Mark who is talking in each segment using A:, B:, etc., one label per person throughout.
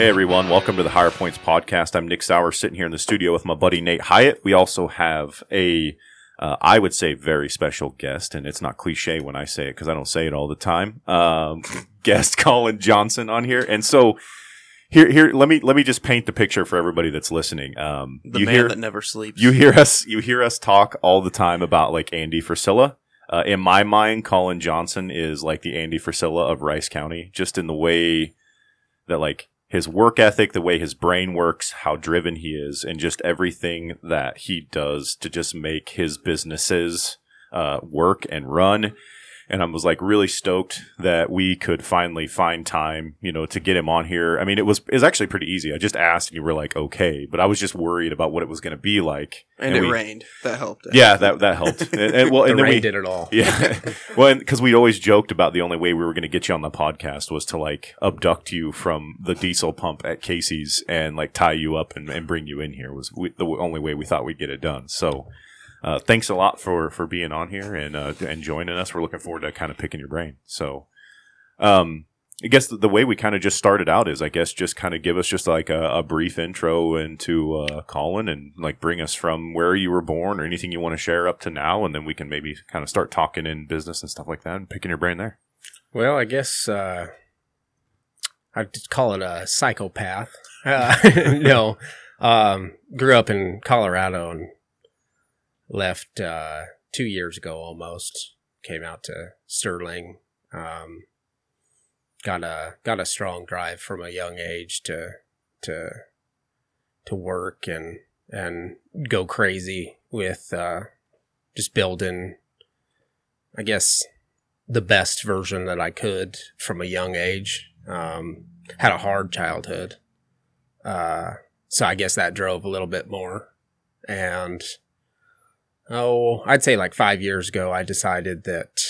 A: Hey everyone, welcome to the Higher Points podcast. I'm Nick Sauer, sitting here in the studio with my buddy Nate Hyatt. We also have a, uh, I would say, very special guest, and it's not cliche when I say it because I don't say it all the time. Um, guest Colyn Johnson on here, and so here, here, let me let me just paint the picture for everybody that's listening. Um,
B: The
A: you
B: man
A: hear
B: that never sleeps.
A: you hear us you hear us talk all the time about like Andy Frisella. Uh, in my mind, Colyn Johnson is like the Andy Frisella of Rice County, just in the way that like his work ethic, the way his brain works, how driven he is, and just everything that he does to just make his businesses uh, work and run. And I was like really stoked that we could finally find time, you know, to get him on here. I mean, it was it was actually pretty easy. I just asked and you were like, okay, but I was just worried about what it was going to be like.
B: and, it
A: we-
B: rained. That helped.
A: Yeah, that that helped. and, and- well,
C: the
A: then
C: rain
A: we
C: did it all.
A: yeah. well, because we always joked about the only way we were going to get you on the podcast was to like abduct you from the diesel pump at Casey's and like tie you up and, and bring you in here was we, the only way we thought we'd get it done. So, uh, thanks a lot for for being on here and uh, and joining us. We're looking forward to kind of picking your brain. So, um. I guess the, the way we kind of just started out is, I guess, just kind of give us just like a, a brief intro into uh, Colyn and like bring us from where you were born or anything you want to share up to now, and then we can maybe kind of start talking in business and stuff like that and picking your brain there.
C: Well, I guess uh, I'd call it a psychopath. Uh, no, um, grew up in Colorado and left uh, two years ago almost. Came out to Sterling. Um, got a got a strong drive from a young age to to to work and and go crazy with uh, just building. I guess the best version that I could from a young age. Um, had a hard childhood. Uh, so I guess that drove a little bit more. And, oh, I'd say like five years ago, I decided that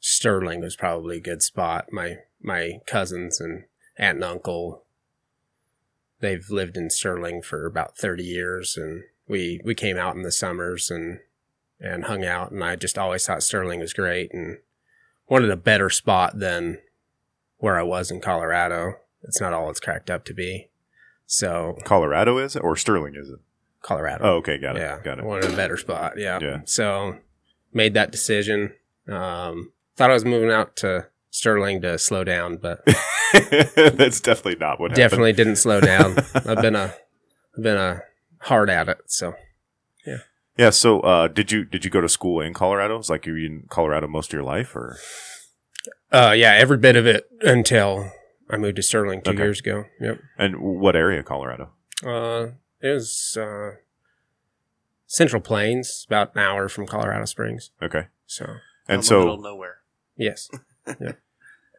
C: Sterling was probably a good spot. My, my cousins and aunt and uncle, they've lived in Sterling for about 30 years and we, we came out in the summers and, and hung out and I just always thought Sterling was great and wanted a better spot than where I was in Colorado. It's not all it's cracked up to be. So
A: Colorado is it or Sterling is it?
C: Colorado.
A: Oh, okay, got it.
C: yeah,
A: got it.
C: wanted a better spot. Yeah.
A: Yeah.
C: So made that decision. Um, thought I was moving out to Sterling to slow down, but
A: That's definitely not what
C: definitely didn't slow down. I've been a, I've been a hard at it. So
A: happened. Yeah. So, uh, did you did you go to school in Colorado? It's like you were in Colorado most of your life, or
C: uh, yeah, every bit of it until I moved to Sterling two
A: Okay.
C: years ago. Yep.
A: and what area, of Colorado?
C: Uh, it was uh, Central Plains, about an hour from Colorado Springs.
A: Okay,
C: So
A: and
B: in the middle of
A: so
B: nowhere.
C: yes, yeah.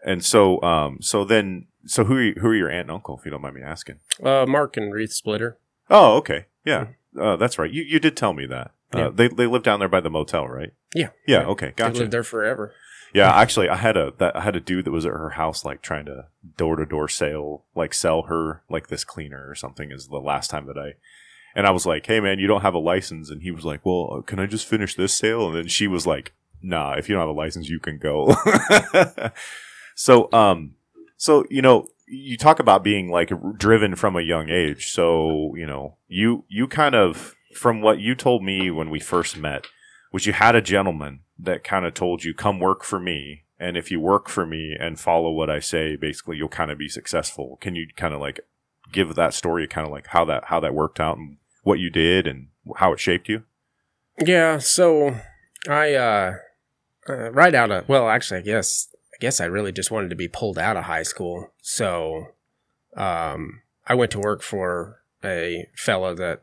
A: and so um so then so who are you, who are your aunt and uncle if you don't mind me asking?
C: uh, Mark and Ruth Splitter.
A: Oh, okay. Yeah. Uh, that's right. You you did tell me that. Uh,
C: Yeah.
A: they they live down there by the motel, right?
C: Yeah.
A: Yeah.
C: Right.
A: Okay.
C: They
A: Gotcha.
C: lived there forever.
A: Yeah. Actually, I had a that I had a dude that was at her house, like trying to door to door sale, like sell her like this cleaner or something. Is the last time that I. And I was like, "Hey man, you don't have a license," and he was like, "Well, uh, can I just finish this sale?" And then she was like, "Nah, if you don't have a license, you can go." so, um, so you know, you talk about being like driven from a young age. So, you know, you you kind of from what you told me when we first met, was you had a gentleman that kind of told you, "Come work for me." And if you work for me and follow what I say, basically you'll kind of be successful. Can you kind of like give that story, kind of like how that how that worked out and what you did and how it shaped you?
C: Yeah. So I uh, uh, right out of well, actually, I guess I guess I really just wanted to be pulled out of high school. So um, I went to work for a fellow that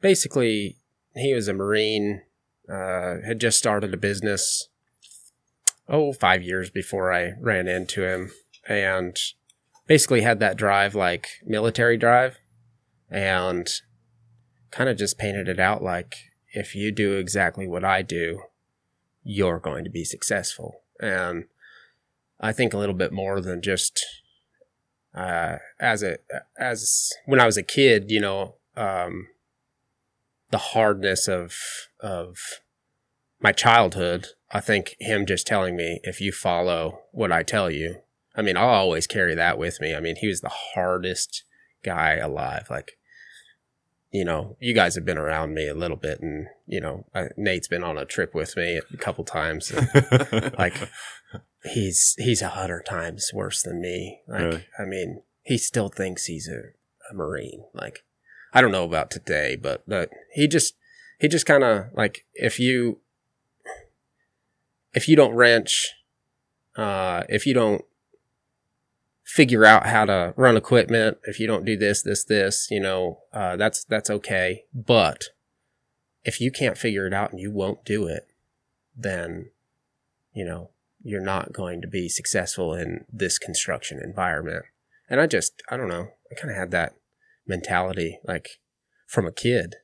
C: basically he was a marine, uh, had just started a business. Oh, five years before I ran into him, and basically had that drive like military drive, and kind of just painted it out like if you do exactly what I do, you're going to be successful. And I think a little bit more than just uh, as a as when I was a kid, you know, um, the hardness of of my childhood. I think him just telling me if you follow what I tell you, I mean, I'll always carry that with me. I mean, he was the hardest guy alive. Like, you know, you guys have been around me a little bit, and you know, uh, Nate's been on a trip with me a couple times. And, like, he's he's a hundred times worse than me. Like,
A: Really?
C: I mean, he still thinks he's a, a marine. Like, I don't know about today, but but he just he just kind of like if you if you don't wrench, uh, if you don't figure out how to run equipment, if you don't do this, this, this, you know, uh, that's that's okay. But if you can't figure it out and you won't do it, then you know you're not going to be successful in this construction environment. And I just, I don't know, I kind of had that mentality like from a kid.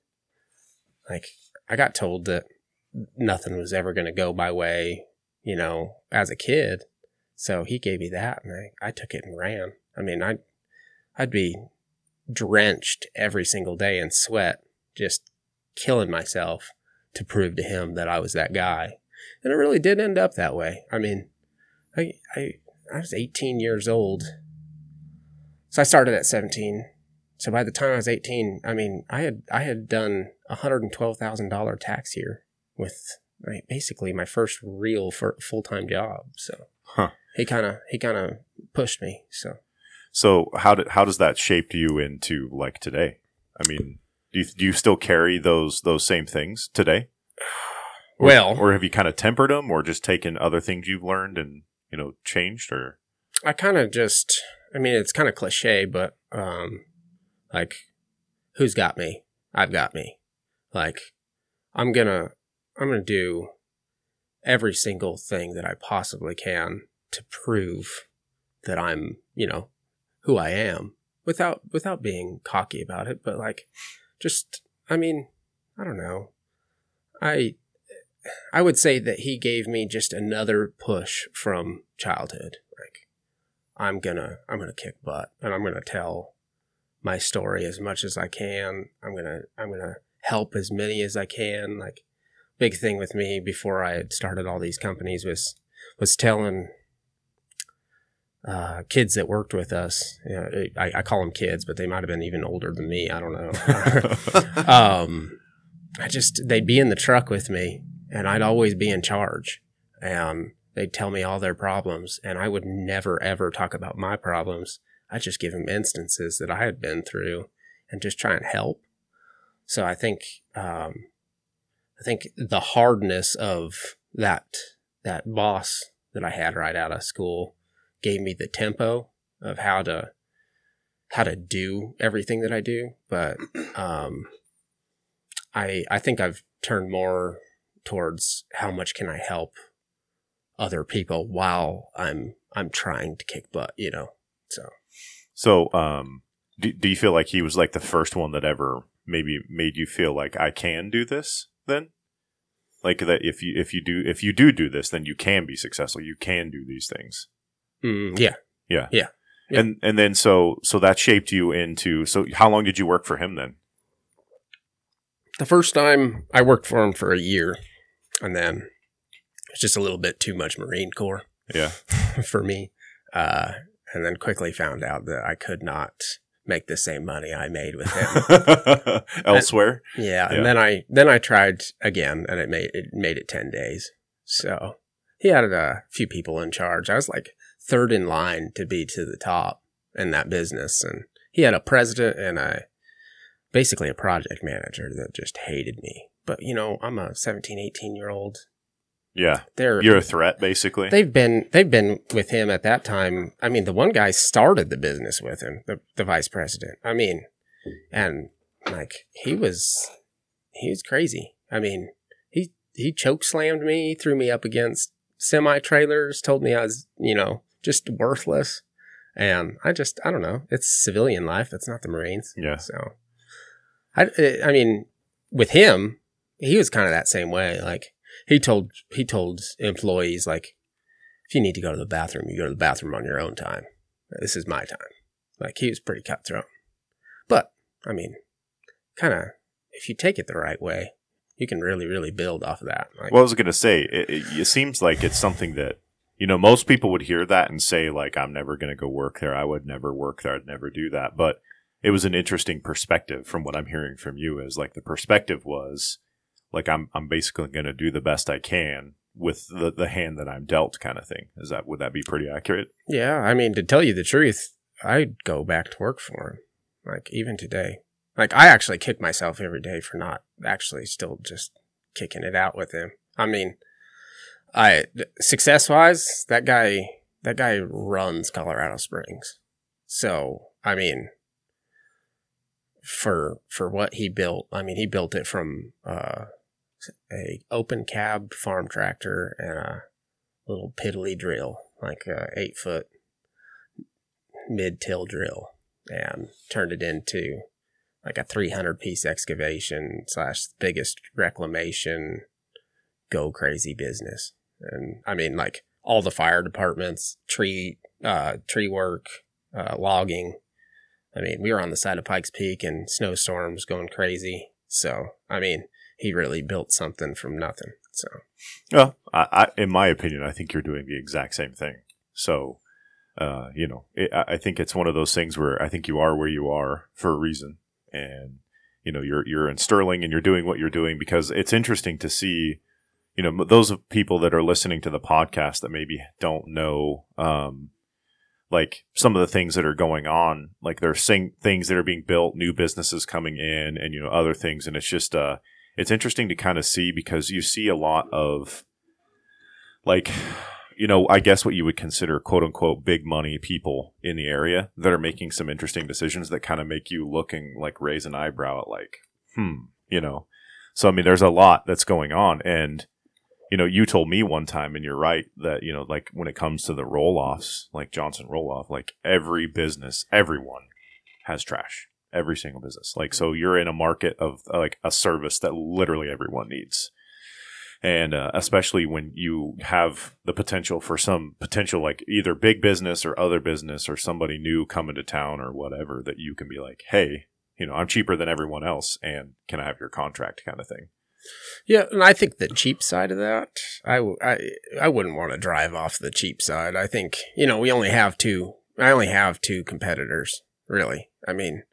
C: Like I got told that nothing was ever going to go my way, you know, as a kid. So he gave me that and I, I took it and ran. I mean, I'd, I'd be drenched every single day in sweat, just killing myself to prove to him that I was that guy. And it really did end up that way. I mean, I, I, I was 18 years old. So I started at 17. So by the time I was 18, I mean, I had, I had done a $112,000 tax year with like, basically my first real full time job. So
A: Huh.
C: he kind of, he kind of pushed me. So
A: So how did how does that shape you into like today? I mean, do you do you still carry those those same things today? Or,
C: Well-
A: or have you kind of tempered them, or just taken other things you've learned and you know changed? Or
C: I kind of just, I mean, it's kind of cliche, but um, like, who's got me? I've got me. Like, I'm gonna, I'm gonna do every single thing that I possibly can to prove that I'm, you know, who I am without without being cocky about it, but like, just, I mean, I don't know, I. I would say that he gave me just another push from childhood. Like, I'm gonna I'm gonna kick butt and I'm gonna tell my story as much as I can. I'm gonna I'm gonna help as many as I can. Like big thing with me before I had started all these companies was was telling uh, kids that worked with us. You know, I, I call them kids, but they might have been even older than me. I don't know. um, I just they'd be in the truck with me, and I'd always be in charge, and they'd tell me all their problems, and I would never ever talk about my problems. I'd just give him instances that I had been through, and just try and help. So I think um, I think the hardness of that that boss that I had right out of school gave me the tempo of how to how to do everything that I do, but um, I I think I've turned more towards how much can I help other people while I'm I'm trying to kick butt, you know. So
A: so, um, do, do you feel like he was like the first one that ever maybe made you feel like I can do this? Then, like that if you if you do if you do do this, then you can be successful. You can do these things.
C: mm, yeah,
A: Yeah.
C: Yeah.
A: And and then so so that shaped you into so how long did you work for him then?
C: the first time I worked for him for a year, and then it's just a little bit too much Marine Corps
A: Yeah.
C: for me, uh, and then quickly found out that I could not make the same money I made with him.
A: Elsewhere.
C: Yeah,
A: Yeah.
C: and then I then I tried again, and it made it made it ten days. So he had a few people in charge. I was like third in line to be to the top in that business, and he had a president and a basically a project manager that just hated me. But you know, I'm a 17, 18 year old.
A: Yeah.
C: They're
A: You're a threat, basically.
C: They've been they've been with him at that time. I mean, the one guy started the business with him, the the vice president. I mean, and like he was he was crazy. I mean, he he choke slammed me, threw me up against semi trailers, told me I was, you know, just worthless. And I just I don't know. It's civilian life. It's not the Marines.
A: Yeah.
C: So I I mean, with him, he was kind of that same way. Like he told he told employees like if you need to go to the bathroom you go to the bathroom on your own time this is my time like he was pretty cutthroat but i mean kind of if you take it the right way you can really really build off of that like
A: Well, I was to say, it, it, it seems like it's something that you know, most people would hear that and say, like, I'm never to go work there. I would never work there. I'd never do that. But it was an interesting perspective from what I'm hearing from you is like the perspective was like, I'm, I'm basically going to do the best I can with the, the hand that I'm dealt kind of thing. Is that, would that be pretty accurate?
C: Yeah. I mean, to tell you the truth, I'd go back to work for him. Like even today, like I actually kick myself every day for not actually still just kicking it out with him. I mean, I success wise, that guy that guy runs Colorado Springs. So, I mean, for for what he built, I mean, he built it from uh, a open cab farm tractor and a little piddly drill, like a eight foot mid till drill, and turned it into like a 300 piece excavation slash biggest reclamation go crazy business and I mean like all the fire departments, tree uh, tree work, uh, logging. I mean, we were on the side of Pikes Peak and snowstorms going crazy. So I mean, he really built something from nothing. So,
A: well, I, I, in my opinion, I think you're doing the exact same thing. So, uh, you know, it, I think it's one of those things where I think you are where you are for a reason, and you know, you're you're in Sterling and you're doing what you're doing because it's interesting to see you know, those people that are listening to the podcast that maybe don't know, um, like some of the things that are going on, like there's things that are being built, new businesses coming in, and you know other things, and it's just uh, it's interesting to kind of see because you see a lot of, like, you know, I guess what you would consider quote unquote big money people in the area that are making some interesting decisions that kind of make you looking like raise an eyebrow at like, hmm, you know. So I mean, there's a lot that's going on, and you know, you told me one time, and you're right that you know, like when it comes to the roll offs, like Johnson roll off, like every business, everyone has trash. Every single business. Like, so you're in a market of like a service that literally everyone needs. And uh, especially when you have the potential for some potential, like either big business or other business or somebody new coming to town or whatever, that you can be like, hey, you know, I'm cheaper than everyone else, and can I have your contract kind of thing.
C: Yeah, and I think the cheap side of that, I, I, I wouldn't want to drive off the cheap side. I think, you know, we only have two, I only have two competitors, really. I mean,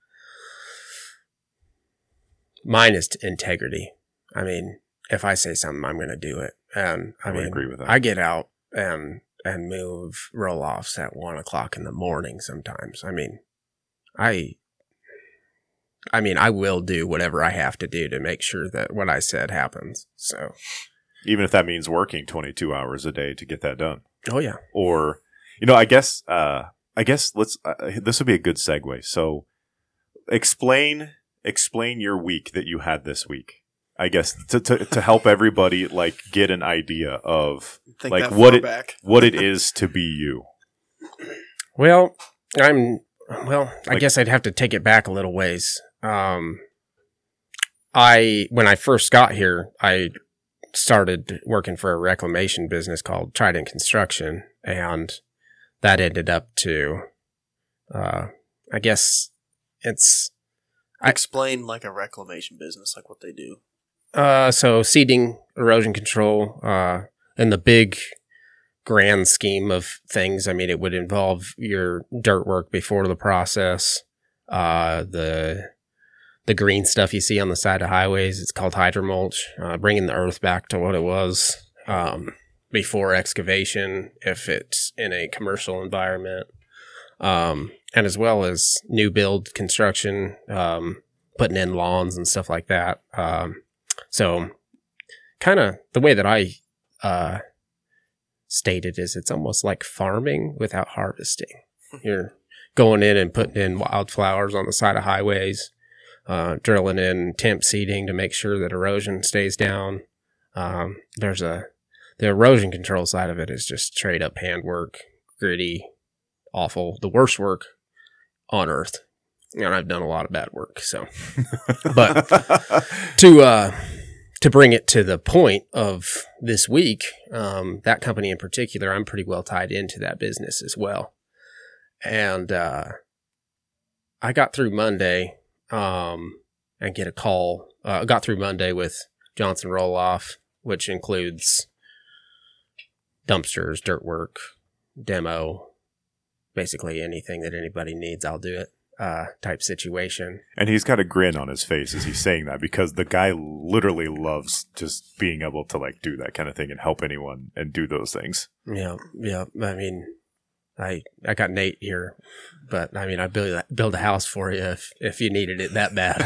C: mine is integrity. I mean, if I say something, I'm going to do it. And I, I mean,
A: agree with that.
C: I get out and, and move roll offs at one o'clock in the morning sometimes. I mean, I, I mean, I will do whatever I have to do to make sure that what I said happens. So,
A: even if that means working 22 hours a day to get that done.
C: Oh yeah.
A: Or, you know, I guess, uh, I guess let's, uh, this would be a good segue. So explain, explain your week that you had this week. I guess to, to, to help everybody like get an idea of
B: Think
A: like what it,
B: back.
A: what it is to be you.
C: Well, I'm well, I
A: Like-
C: guess I'd have to take it back a little ways. Um I when I first got here, I started working for a reclamation business called Trident Construction and that ended up to uh I guess it's I-
B: Explain like a reclamation business, like what they do.
C: Uh, so seeding, erosion control, uh, in the big grand scheme of things, I mean, it would involve your dirt work before the process, uh, the, the green stuff you see on the side of highways. It's called hydromulch, uh, bringing the earth back to what it was, um, before excavation, if it's in a commercial environment. Um, and as well as new build construction, um, putting in lawns and stuff like that. Um, so, kind of the way that I uh, stated is it's almost like farming without harvesting. You're going in and putting in wildflowers on the side of highways, uh, drilling in temp seeding to make sure that erosion stays down. Um, there's a the erosion control side of it is just straight up handwork, gritty, awful, the worst work on earth. And I've done a lot of bad work, so But- to uh to bring it to the point of this week um that company in particular i'm pretty well tied into that business as well and uh i got through monday um and get a call uh got through monday with johnson roll off which includes dumpsters, dirt work, demo, basically anything that anybody needs, I'll do it. Uh, type situation.
A: And he's got a grin on his face as he's saying that because the guy literally loves just being able to like do that kind of thing and help anyone and do those things.
C: Yeah, yeah. I mean, I I got Nate here, but I mean, I build build a house for you if if you needed it that bad.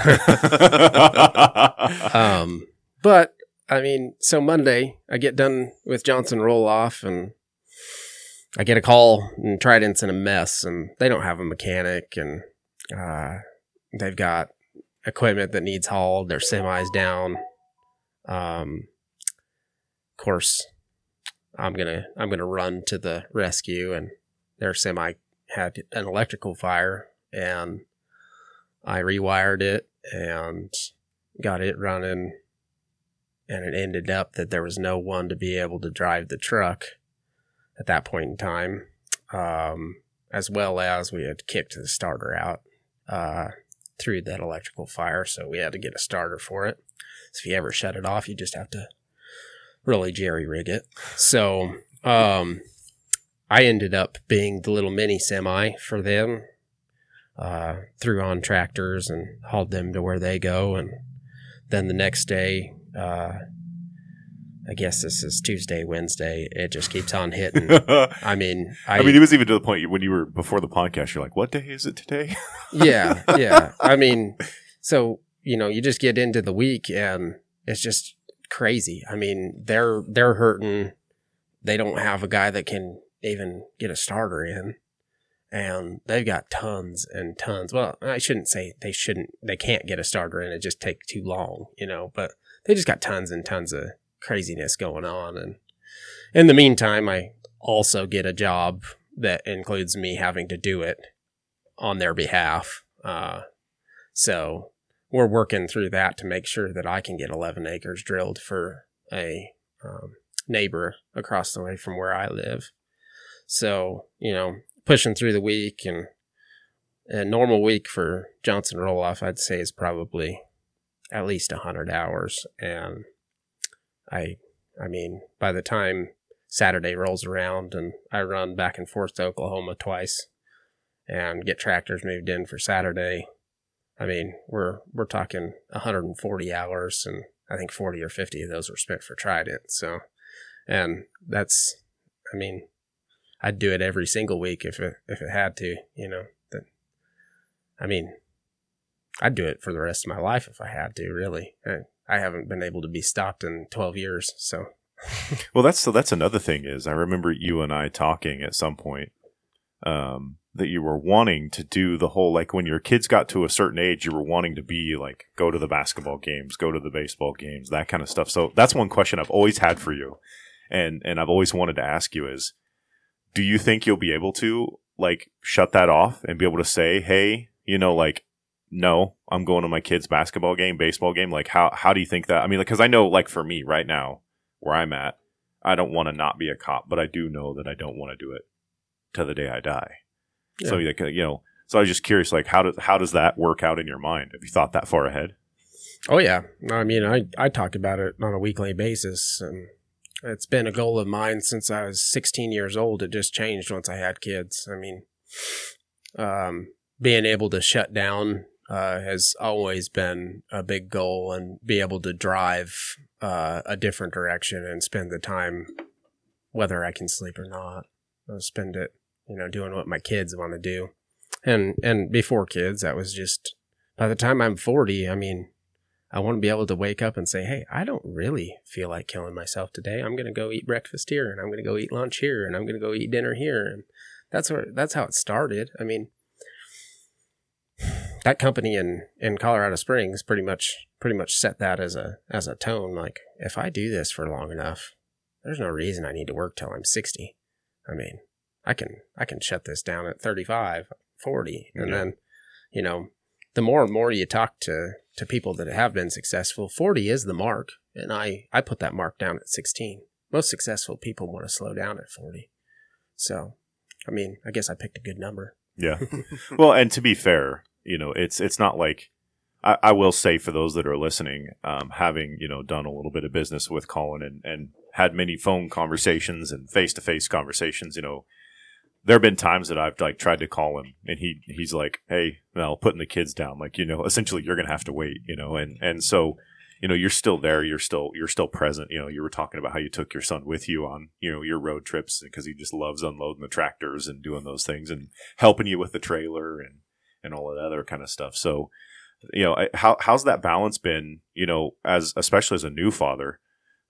C: um, but I mean, so Monday I get done with Johnson roll off and I get a call and Trident's in a mess and they don't have a mechanic and uh, they've got equipment that needs hauled. Their semis down. Um, of course, I'm gonna I'm gonna run to the rescue, and their semi had an electrical fire, and I rewired it and got it running. And it ended up that there was no one to be able to drive the truck at that point in time, um, as well as we had kicked the starter out uh, through that electrical fire, so we had to get a starter for it. So if you ever shut it off, you just have to really jerry rig it. So um, I ended up being the little mini semi for them. Uh, threw on tractors and hauled them to where they go, and then the next day, uh, I guess this is Tuesday, Wednesday. It just keeps on hitting. I mean, I,
A: I mean, it was even to the point when you were before the podcast, you're like, "What day is it today?"
C: yeah, yeah. I mean, so you know, you just get into the week and it's just crazy. I mean, they're they're hurting. They don't have a guy that can even get a starter in, and they've got tons and tons. Well, I shouldn't say they shouldn't. They can't get a starter in. It just take too long, you know. But they just got tons and tons of craziness going on. And in the meantime, I also get a job that includes me having to do it on their behalf. Uh, so we're working through that to make sure that I can get 11 acres drilled for a um, neighbor across the way from where I live. So, you know, pushing through the week and a normal week for Johnson roll off, I'd say is probably at least 100 hours. And I, I mean, by the time Saturday rolls around and I run back and forth to Oklahoma twice and get tractors moved in for Saturday, I mean, we're we're talking 140 hours, and I think 40 or 50 of those were spent for Trident. So, and that's, I mean, I'd do it every single week if it if it had to, you know. That, I mean, I'd do it for the rest of my life if I had to. Really, I, I haven't been able to be stopped in 12 years, so.
A: well, that's so. That's another thing is I remember you and I talking at some point. Um, that you were wanting to do the whole like when your kids got to a certain age you were wanting to be like go to the basketball games go to the baseball games that kind of stuff so that's one question i've always had for you and and i've always wanted to ask you is do you think you'll be able to like shut that off and be able to say hey you know like no i'm going to my kids basketball game baseball game like how how do you think that i mean because i know like for me right now where i'm at i don't want to not be a cop but i do know that i don't want to do it to the day i die
C: Yeah.
A: so like, you know, so I was just curious, like how does how does that work out in your mind? Have you thought that far ahead?
C: Oh yeah, I mean, I I talk about it on a weekly basis, and it's been a goal of mine since I was 16 years old. It just changed once I had kids. I mean, um, being able to shut down uh, has always been a big goal, and be able to drive uh, a different direction and spend the time, whether I can sleep or not, I'll spend it, you know, doing what my kids want to do. And and before kids, that was just by the time I'm 40, I mean, I want to be able to wake up and say, "Hey, I don't really feel like killing myself today. I'm going to go eat breakfast here, and I'm going to go eat lunch here, and I'm going to go eat dinner here." And that's where that's how it started. I mean, that company in in Colorado Springs pretty much pretty much set that as a as a tone. Like, if I do this for long enough, there's no reason I need to work till I'm 60. I mean, I can I can shut this down at 35, 40, and
A: Yeah.
C: then, you know, the more and more you talk to to people that have been successful, 40 is the mark, and I I put that mark down at 16. Most successful people want to slow down at 40. So, I mean, I guess I picked a good number.
A: Yeah. well, and to be fair, you know, it's it's not like I, I will say for those that are listening, um, having you know done a little bit of business with Colyn and and had many phone conversations and face to face conversations, you know, there have been times that I've like tried to call him and he he's like, hey, Mel, putting the kids down, like you know, essentially you're gonna have to wait, you know, and and so you know you're still there you're still you're still present you know you were talking about how you took your son with you on you know your road trips because he just loves unloading the tractors and doing those things and helping you with the trailer and and all of that other kind of stuff. So you know I- how how's that balance been you know as especially as a new father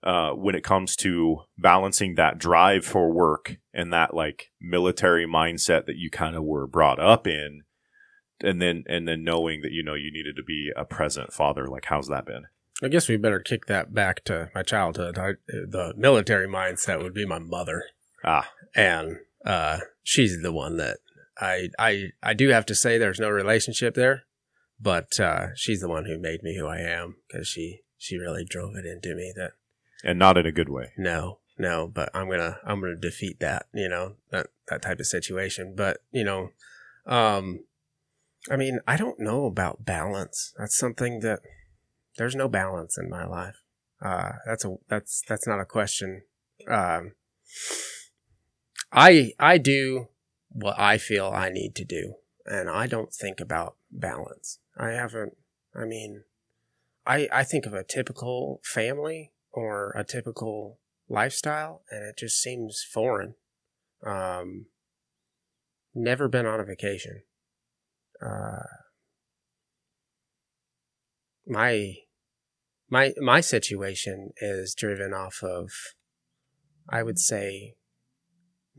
A: uh, when it comes to balancing that drive for work and that like military mindset that you kind of were brought up in and then and then knowing that you know you needed to be a present father like how's that been?
C: I guess we better kick that back to my childhood. I, the military mindset would be my mother,
A: ah.
C: And uh, she's the one that I I I do have to say there's no relationship there, but uh, she's the one who made me who I am because she she really drove it into me that
A: and not in a good way.
C: No no but i'm gonna i'm gonna defeat that you know that that type of situation. But you know um i mean i don't know about balance. That's something that there's no balance in my life. Uh that's a that's that's not a question. Um i i do what i feel i need to do and i don't think about balance. I haven't i mean i i think of a typical family or a typical lifestyle and it just seems foreign. Um never been on a vacation. Uh my my my situation is driven off of i would say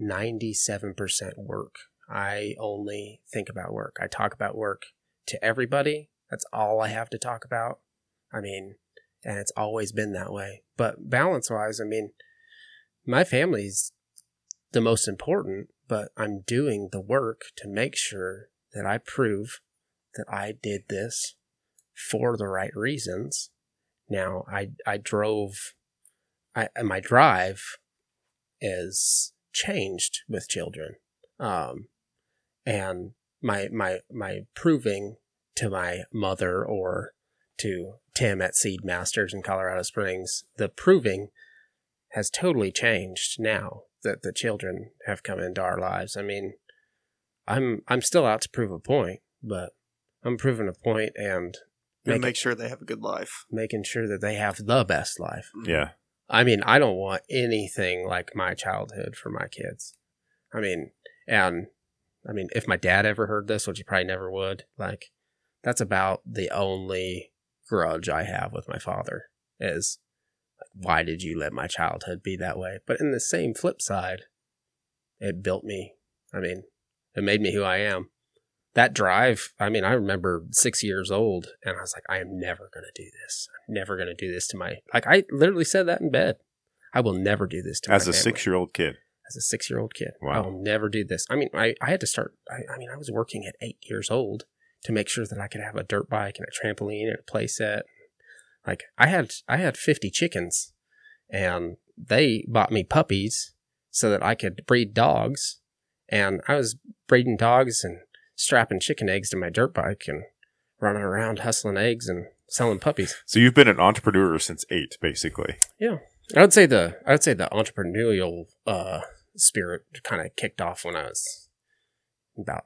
C: 97% work i only think about work i talk about work to everybody that's all i have to talk about i mean and it's always been that way. But balance wise, I mean, my family's the most important, but I'm doing the work to make sure that I prove that I did this for the right reasons. Now, I I drove, I my drive is changed with children, um, and my my my proving to my mother or to Tim at Seed Masters in Colorado Springs, the proving has totally changed now that the children have come into our lives. I mean, I'm I'm still out to prove a point, but I'm proving a point and
B: And
C: Make
B: make sure they have a good life.
C: making sure that they have the best life.
A: yeah
C: I mean, I don't want anything like my childhood for my kids. I mean, and I mean, if my dad ever heard this, which he probably never would, like, that's about the only grudge I have with my father is why did you let my childhood be that way? But in the same flip side, it built me. I mean, it made me who I am. That drive, I mean, I remember six years old and I was like, I am never going to do this. I'm never going to do this to my, like, I literally said that in bed. I will never do this to
A: as a six year old kid
C: As a six year old kid. I will never do this. I mean, I, I had to start, I, I mean, I was working at eight years old to make sure that I could have a dirt bike and a trampoline and a play set. Like, I had, I had 50 chickens and they bought me puppies so that I could breed dogs. And I was breeding dogs and strapping chicken eggs to my dirt bike and running around hustling eggs and selling puppies.
A: so you've been an entrepreneur since eight basically Yeah,
C: I would say the I would say the entrepreneurial uh, spirit kind of kicked off when I was about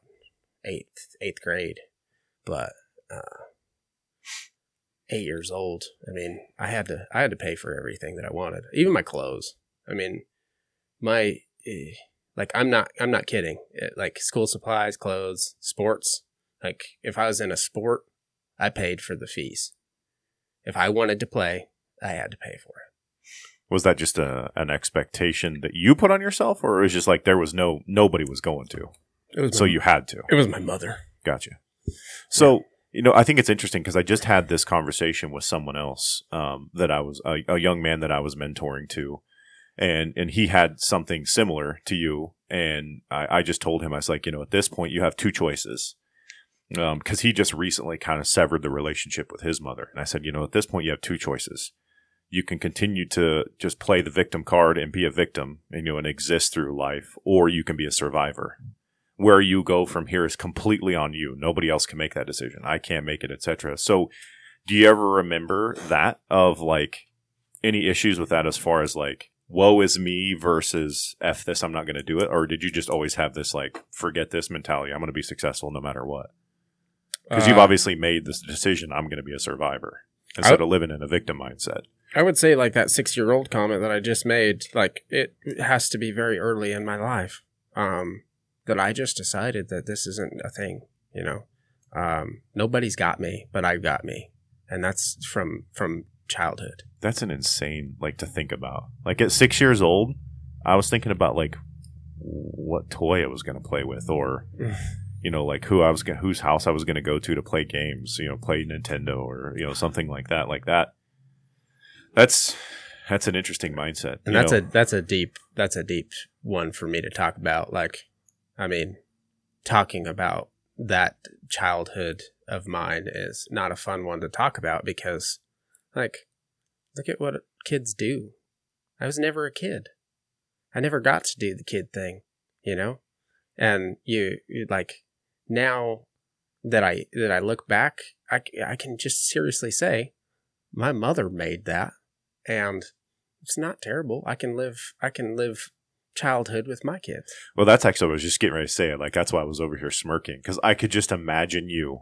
C: eighth eighth grade, but uh, eight years old. I mean, I had to I had to pay for everything that I wanted, even my clothes. I mean, my eh, like I'm not I'm not kidding. It, like school supplies, clothes, sports. Like if I was in a sport, I paid for the fees. If I wanted to play, I had to pay for it.
A: was that just a, an expectation that you put on yourself or it was just like there was no nobody was going to
C: It was
A: so
C: my-
A: you had to
C: It was my mother.
A: Gotcha. So, you know, I think it's interesting because I just had this conversation with someone else um, that I was a, a young man that I was mentoring to, and and he had something similar to you, and I, I just told him I was like, you know, at this point you have two choices, um, because he just recently kind of severed the relationship with his mother, and I said, you know, at this point you have two choices. You can continue to just play the victim card and be a victim, and you know, and exist through life, or you can be a survivor where you go from here is completely on you. Nobody else can make that decision. I can't make it, etc. So, do you ever remember that of like any issues with that as far as like woe is me versus f this I'm not going to do it or did you just always have this like forget this mentality I'm going to be successful no matter what because you've
C: Uh,
A: obviously made this decision I'm going to be a survivor instead of living in a victim mindset
C: I would say like that six year old comment that I just made, like it has to be very early in my life. Um, that I just decided that this isn't a thing, you know. Um, nobody's got me, but I've got me. And that's from from childhood.
A: that's an insane like to think about like at six years old I was thinking about like what toy I was going to play with or you know like who I was gonna, whose house I was going to go to to play games you know play Nintendo or you know something like that like that that's that's an interesting mindset
C: And that's
A: know?
C: a that's a deep that's a deep one for me to talk about. Like I mean, talking about that childhood of mine is not a fun one to talk about because like look at what kids do. I was never a kid. I never got to do the kid thing, you know? And you, you like now that I that I look back, I I can just seriously say my mother made that and it's not terrible. I can live I can live childhood with my kids.
A: Well, that's actually I was just getting ready to say. it. Like that's why I was over here smirking because I could just imagine you,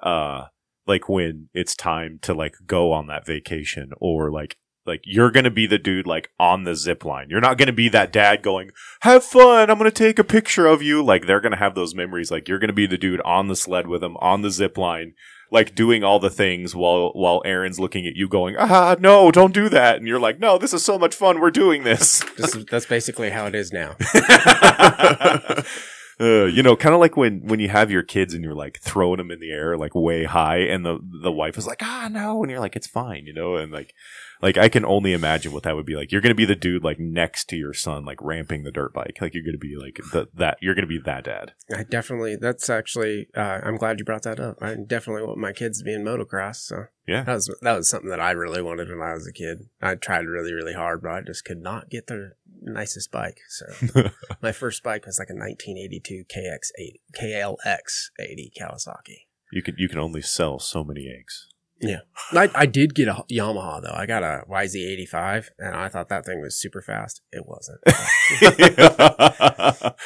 A: uh, like when it's time to like go on that vacation or like like you're gonna be the dude like on the zip line. You're not gonna be that dad going, "Have fun! I'm gonna take a picture of you." Like they're gonna have those memories. Like you're gonna be the dude on the sled with them on the zip line. Like doing all the things while while Aaron's looking at you, going, "Ah, no, don't do that!" And you're like, "No, this is so much fun. We're doing this."
C: This is, that's basically how it is now.
A: uh, you know, kind of like when when you have your kids and you're like throwing them in the air like way high, and the the wife is like, ah, no, and you're like, it's fine, you know, and like. Like I can only imagine what that would be like. You're gonna be the dude like next to your son, like ramping the dirt bike. Like you're gonna be like the, that. You're gonna be that dad.
C: I definitely that's actually uh, I'm glad you brought that up. I definitely want my kids to be in motocross. So
A: Yeah.
C: that was that was something that I really wanted when I was a kid. I tried really really hard, but I just could not get the nicest bike. So my first bike was like a 1982 KX8 KLX 80 Kawasaki.
A: You can you can only sell so many eggs.
C: Yeah, I, I did get a Yamaha though. I got a YZ85, and I thought that thing was super fast. It wasn't.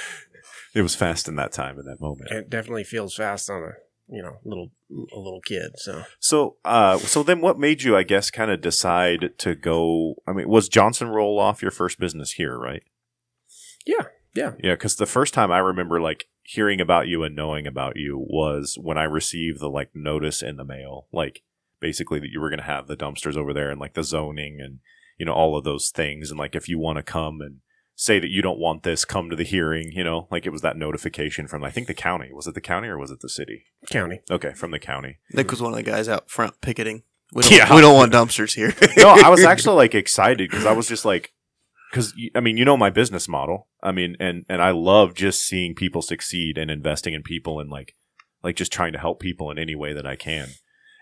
A: it was fast in that time in that moment.
C: it definitely feels fast on a you know little a little kid. So
A: So, uh, so then what made you, I guess, kind of decide to go? I mean, was Johnson Roll Off your first business here, right?
C: Yeah, yeah.
A: Yeah, because the first time I remember like hearing about you and knowing about you was when I received the like notice in the mail, like basically that you were going to have the dumpsters over there and like the zoning and you know all of those things and like if you want to come and say that you don't want this, come to the hearing. You know, like it was that notification from I think the county. Was it the county or was it the city?
C: county.
A: Okay, from the county.
B: Nick was one of the guys out front picketing. We don't,
A: Yeah.
B: we don't want dumpsters here.
A: no, I was actually like excited because I was just like, because I mean, you know my business model. I mean, and and I love just seeing people succeed and investing in people and like like just trying to help people in any way that I can.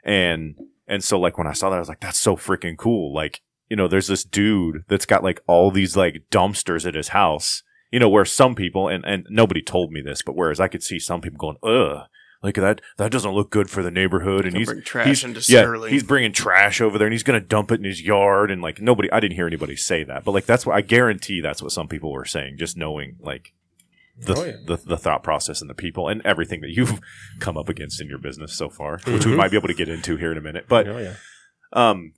A: And and so like when I saw that, I was like, that's so freaking cool. Like you know, there's this dude that's got like all these like dumpsters at his house. You know, where some people and and nobody told me this, but whereas I could see some people going, ugh. Like that, that doesn't look good for the neighborhood, and he's
B: bring trash
A: he's,
B: into
A: yeah,
B: Sterling.
A: he's bringing trash over there and he's going to dump it in his yard and like nobody I didn't hear anybody say that but like that's what I guarantee that's what some people were saying just knowing like the,
C: Oh, yeah.
A: the the thought process and the people and everything that you've come up against in your business so far which we
C: Mhm.
A: might be able to get into here in a minute but
C: oh yeah.
A: um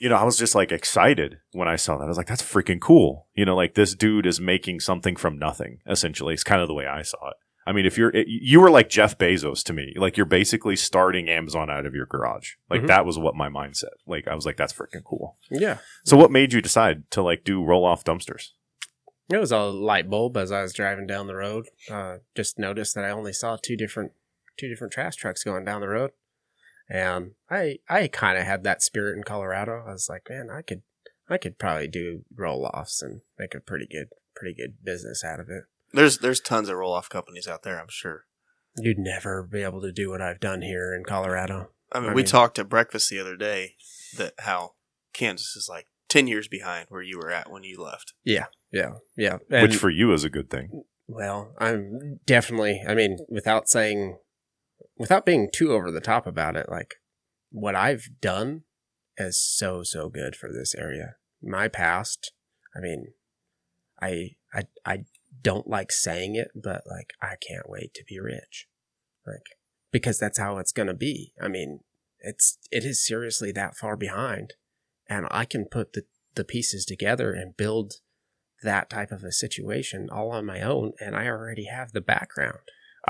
A: you know I was just like excited when I saw that I was like that's freaking cool you know like this dude is making something from nothing essentially it's kind of the way I saw it I mean, if you're, it, you were like Jeff Bezos to me. Like you're basically starting Amazon out of your garage. Like
C: Mhm.
A: that was what my mindset. Like I was like, that's freaking cool.
C: Yeah.
A: So what made you decide to like do roll off dumpsters?
C: It was a light bulb as I was driving down the road. Uh, just noticed that I only saw two different two different trash trucks going down the road, and I I kind of had that spirit in Colorado. I was like, man, I could I could probably do roll offs and make a pretty good pretty good business out of it.
B: there's there's tons of roll off companies out there. I'm sure.
C: You'd never be able to do what I've done here in Colorado.
B: I mean,
C: I
B: we
C: mean-
B: talked at breakfast the other day that how Kansas is like ten years behind where you were at when you left.
C: Yeah, yeah, and
A: Which for you is a good thing.
C: Well, I'm definitely, I mean, without saying, without being too over the top about it, like what I've done is so, so good for this area. My past, I mean, I, I, I don't like saying it, but like, I can't wait to be rich. Like, because that's how it's going to be. I mean, it's, it is seriously that far behind and I can put the, the pieces together and build that type of a situation all on my own and I already have the background.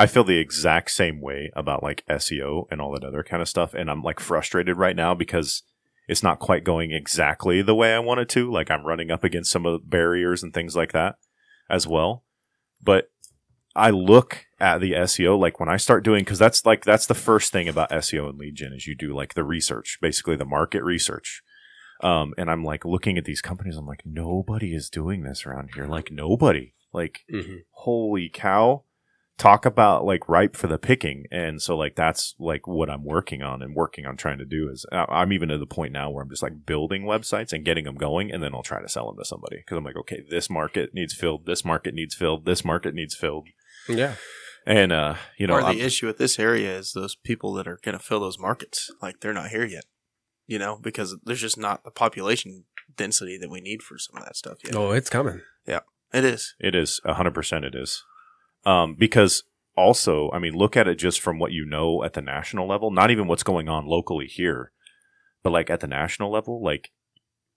A: I feel the exact same way about like SEO and all that other kind of stuff. And I'm like frustrated right now because it's not quite going exactly the way I want it to. Like I'm running up against some of the barriers and things like that as well. But I look at the SEO like when I start doing because that's like that's the first thing about SEO and lead gen is you do like the research, basically the market research. Um, and I'm like looking at these companies. I'm like, nobody is doing this around here. Like nobody. Like,
C: Mm-hmm.
A: holy cow! Talk about like ripe for the picking. And so like that's like what I'm working on and working on trying to do is I- I'm even to the point now where I'm just like building websites and getting them going, and then I'll try to sell them to somebody because I'm like, okay, this market needs filled. This market needs filled. This market needs filled.
C: Yeah.
A: And uh, you know,
B: Part of
A: I'm-
B: the issue with this area is those people that are going to fill those markets. Like they're not here yet, you know, because there's just not the population density that we need for some of that stuff yet.
C: Oh, it's coming.
B: Yeah it is.
A: It is a hundred percent. It is, um, because also, I mean, look at it just from what you know at the national level, not even what's going on locally here, but like at the national level, like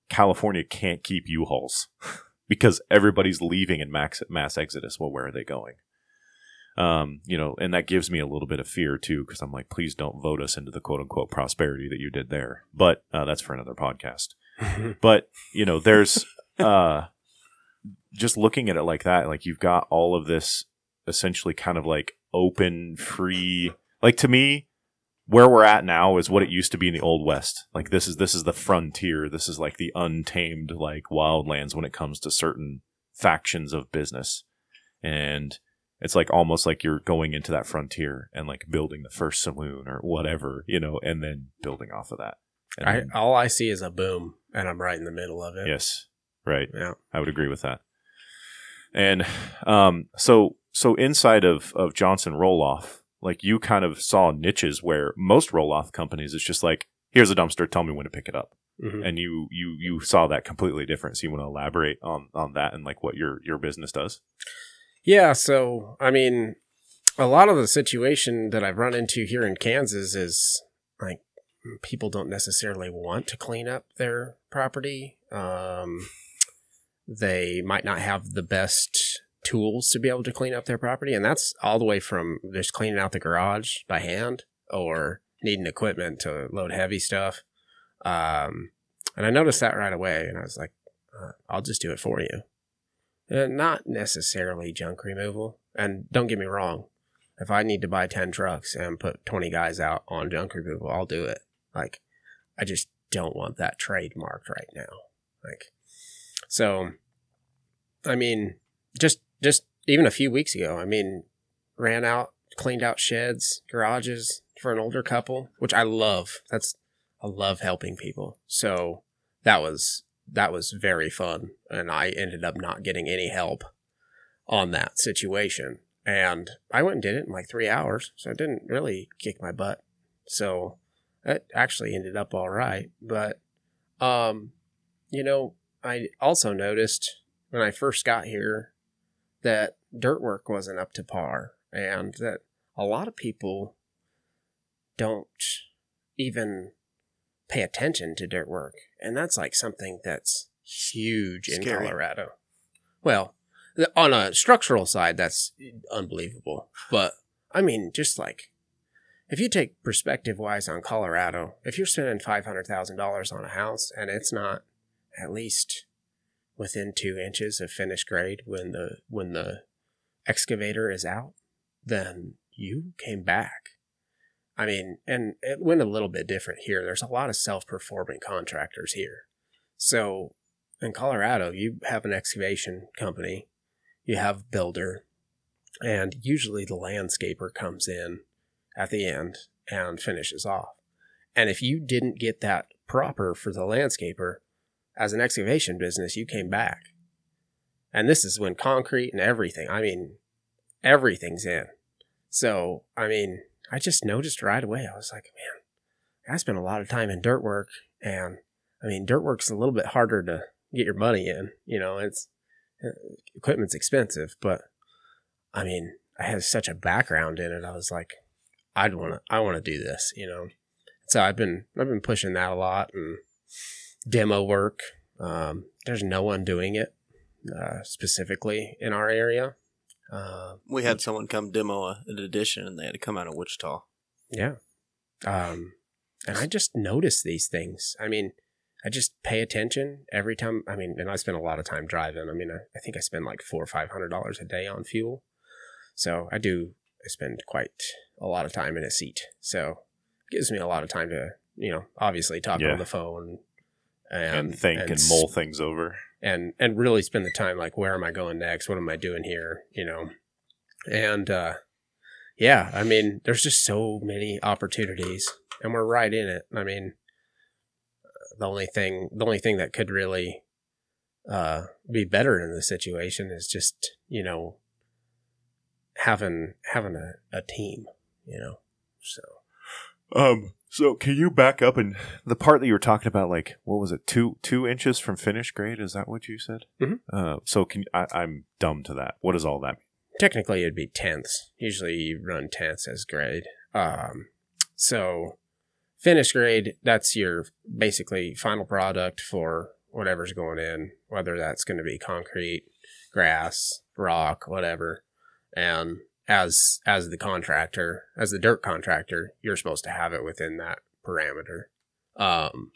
A: California can't keep U-Hauls because everybody's leaving in max mass exodus. Well, where are they going? Um, you know, and that gives me a little bit of fear too, because I'm like, please don't vote us into the quote unquote prosperity that you did there. But uh, that's for another podcast but you know there's uh just looking at it like that like you've got all of this essentially kind of like open free like to me where we're at now is what it used to be in the old west like this is this is the frontier this is like the untamed like wildlands when it comes to certain factions of business and it's like almost like you're going into that frontier and like building the first saloon or whatever you know and then building off of that And
C: I,
A: then-
C: all I see is a boom, and I'm right in the middle of it.
A: yes right
C: Yeah.
A: I would agree with that. And um, so so inside of of Johnson Roll Off, like you kind of saw niches where most roll off companies it's just like here's a dumpster, tell me when to pick it up,
C: Mhm.
A: and you you you saw that completely different. So you want to elaborate on on that and like what your your business does?
C: Yeah. So, I mean, a lot of the situation that I've run into here in Kansas is like people don't necessarily want to clean up their property. Um, they might not have the best tools to be able to clean up their property. And that's all the way from just cleaning out the garage by hand or needing equipment to load heavy stuff. Um, and I noticed that right away. And I was like, uh, I'll just do it for you. Uh, not necessarily junk removal. And don't get me wrong, if I need to buy 10 trucks and put 20 guys out on junk removal, I'll do it. Like, I just don't want that trademarked right now. Like, so, I mean, just, just even a few weeks ago, I mean, ran out, cleaned out sheds, garages for an older couple, which I love. That's, I love helping people. So that was that was very fun and i ended up not getting any help on that situation and i went and did it in like three hours so it didn't really kick my butt so that actually ended up all right but um you know i also noticed when i first got here that dirt work wasn't up to par and that a lot of people don't even pay attention to dirt work. And that's like something that's huge in
B: Scary.
C: Colorado. Well, on a structural side, that's unbelievable. But I mean, just like if you take perspective wise on Colorado, if you're spending $500,000 on a house and it's not at least within two inches of finished grade when the, when the excavator is out, then you came back. I mean, and it went a little bit different here. There's a lot of self performing contractors here. So in Colorado, you have an excavation company, you have builder, and usually the landscaper comes in at the end and finishes off. And if you didn't get that proper for the landscaper, as an excavation business, you came back. And this is when concrete and everything, I mean, everything's in. So, I mean, I just noticed right away. I was like, man, I spent a lot of time in dirt work, and I mean, dirt work's a little bit harder to get your money in. You know, it's uh, equipment's expensive, but I mean, I had such a background in it. I was like, I'd want to, I want to do this. You know, so I've been, I've been pushing that a lot and demo work. Um, there's no one doing it uh, specifically in our area. Uh,
B: We had someone come demo a, an addition, and they had to come out of Wichita.
C: Yeah. Um, and I just notice these things. I mean, I just pay attention every time. I mean, and I spend a lot of time driving. I mean, I, I think I spend like four or five hundred dollars a day on fuel. So I do. I spend quite a lot of time in a seat. So it gives me a lot of time to, you know, obviously talk
A: Yeah.
C: on the phone
A: and,
C: and,
A: think and,
C: s-
A: mull things over.
C: and and really spend the time like where am i going next what am i doing here you know and uh yeah i mean there's just so many opportunities and we're right in it i mean the only thing the only thing that could really uh be better in the situation is just you know having having a, a team you know so
A: Um. So can you back up and the part that you were talking about, like what was it, two two inches from finish grade? Is that what you said?
C: Mhm.
A: Uh. So can I, I'm dumb to that. What does all that mean?
C: technically it'd be tenths. Usually you run tenths as grade. Um, so finish grade, that's your basically final product for whatever's going in, whether that's going to be concrete, grass, rock, whatever. And as as the contractor, as the dirt contractor, you're supposed to have it within that parameter. Um,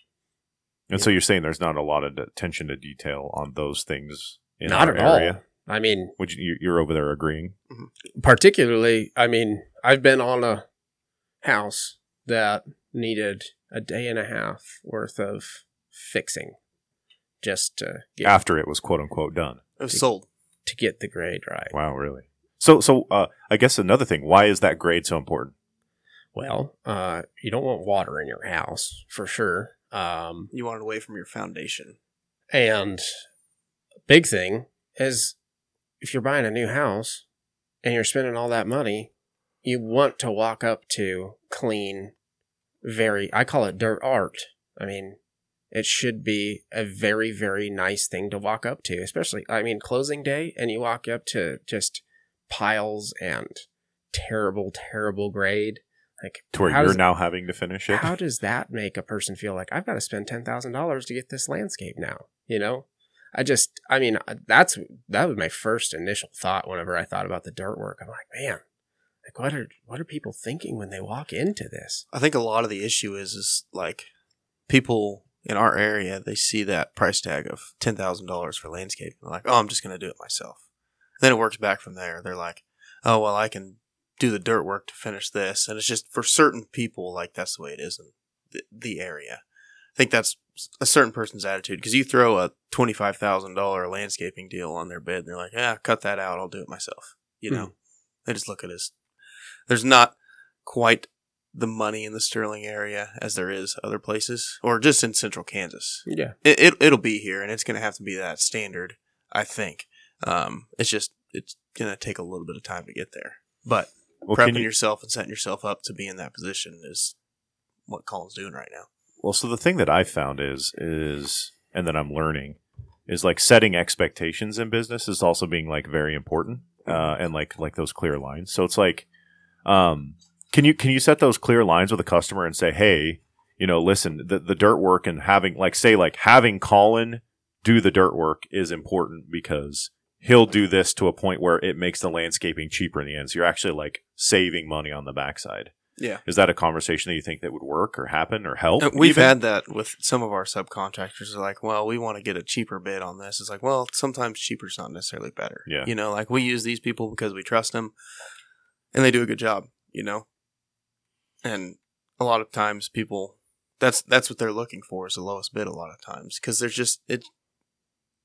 A: And so you're saying there's not a lot of attention to detail on those things in
C: not
A: our
C: at all.
A: area.
C: I mean,
A: Would you, you're over there agreeing?
C: particularly, I mean, I've been on a house that needed a day and a half worth of fixing just to get
A: After it was quote unquote done.
B: It was sold.
C: to get the grade right.
A: Wow, really? So, so uh, I guess another thing. Why is that grade so important?
C: Well, uh, you don't want water in your house for sure. Um,
B: You want it away from your foundation.
C: and big thing is if you're buying a new house and you're spending all that money, you want to walk up to clean, very, I call it dirt art. I mean, it should be a very, very nice thing to walk up to, especially, I mean, closing day and you walk up to just piles and terrible, terrible grade. Like,
A: To where you're
C: does-
A: now having to finish it?
C: how does that make a person feel like I've got to spend ten thousand dollars to get this landscape now? You know, I just, I mean, uh, that's that was my first initial thought whenever I thought about the dirt work. I'm like, man, like what are what are people thinking when they walk into this?
B: I think a lot of the issue is is like people in our area they see that price tag of ten thousand dollars for landscape. They're like, oh, I'm just going to do it myself. Then it works back from there. They're like, oh well, I can do the dirt work to finish this, and it's just for certain people like that's the way it is in the, the area. I think that's a certain person's attitude because you throw a twenty five thousand dollar landscaping deal on their bid, and they're like, yeah, cut that out. I'll do it myself. You hmm. know, they just look at as there's not quite the money in the Sterling area as there is other places, or just in central Kansas.
C: Yeah,
B: It, it it'll be here, and it's going to have to be that standard. I think. Um, it's just it's going to take a little bit of time to get there, but
A: Well,
B: prepping
A: you-
B: yourself and setting yourself up to be in that position is what Colyn's doing right now.
A: Well, so the thing that I found is is and that I'm learning is like setting expectations in business is also being like very important uh, and like like those clear lines. So it's like, um, can you can you set those clear lines with a customer and say, hey, you know, listen, the the dirt work and having like say like having Colyn do the dirt work is important because he'll do this to a point where it makes the landscaping cheaper in the end. So you're actually like saving money on the backside.
B: Yeah.
A: Is that a conversation that you think that would work or happen or help?
B: Uh, We've
A: even?
B: had that with some of our subcontractors. Are like, well, we want to get a cheaper bid on this. It's like, well, sometimes cheaper is not necessarily better.
A: Yeah.
B: You know, like we use these people because we trust them, and they do a good job. You know, and a lot of times people, that's that's what they're looking for is the lowest bid. A lot of times because there's just it.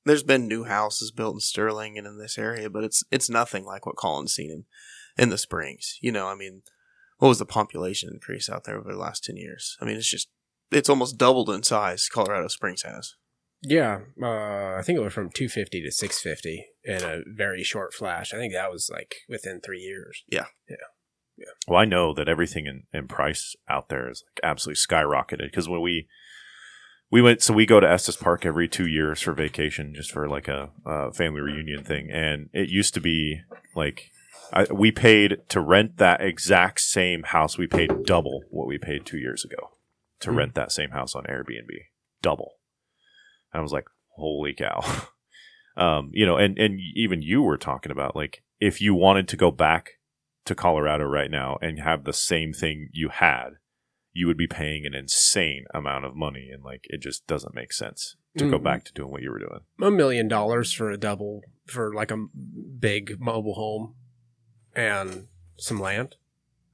B: There's been new houses built in Sterling and in this area, but it's it's nothing like what Colyn's seen in in the Springs. You know, I mean, what was the population increase out there over the last ten years? I mean, it's just it's almost doubled in size. Colorado Springs has.
C: Yeah, uh, I think it went from 250 to 650 in a very short flash. I think that was like within three years. Yeah, yeah. Yeah.
A: Well, I know that everything in, in price out there is like absolutely skyrocketed because when we we went, so we go to Estes Park every two years for vacation, just for like a, a family reunion thing, and it used to be like I, we paid to rent that exact same house. We paid double what we paid two years ago to
C: Hmm.
A: rent that same house on Airbnb, double. And I was like, holy cow. um, you know, and, and even you were talking about like, if you wanted to go back to Colorado right now and have the same thing you had, you would be paying an insane amount of money. And like, it just doesn't make sense to go
C: Mhm.
A: back to doing what you were doing.
C: A million dollars for a double, for like a big mobile home and some land.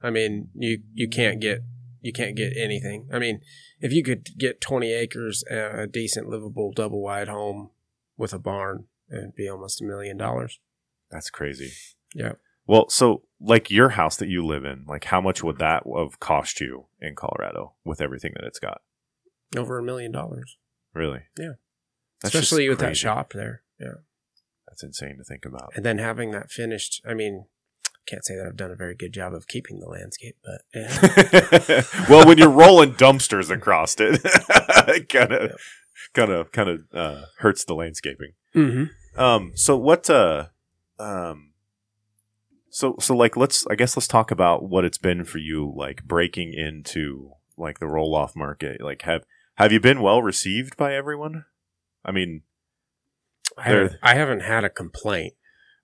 C: I mean, you, you can't get, you can't get anything. I mean, if you could get 20 acres and a decent livable double wide home with a barn, it'd be almost a million dollars.
A: That's crazy.
C: Yeah.
A: Well, so like your house that you live in, like how much would that have cost you in Colorado with everything that it's got?
C: Over a million dollars.
A: Really?
C: Yeah.
A: That's
C: Especially with that shop there. Yeah.
A: That's insane to think about.
C: And then having that finished, I mean, can't say that I've done a very good job of keeping the landscape, but yeah.
A: well, when you're rolling dumpsters across it, it kind of, kind of, kind of uh, hurts the landscaping.
C: mm-hmm.
A: Um. So what? Uh. Um. So so like let's I guess let's talk about what it's been for you like breaking into like the roll off market. Like have have you been well received by everyone? I mean,
C: I, haven't, I haven't had a complaint.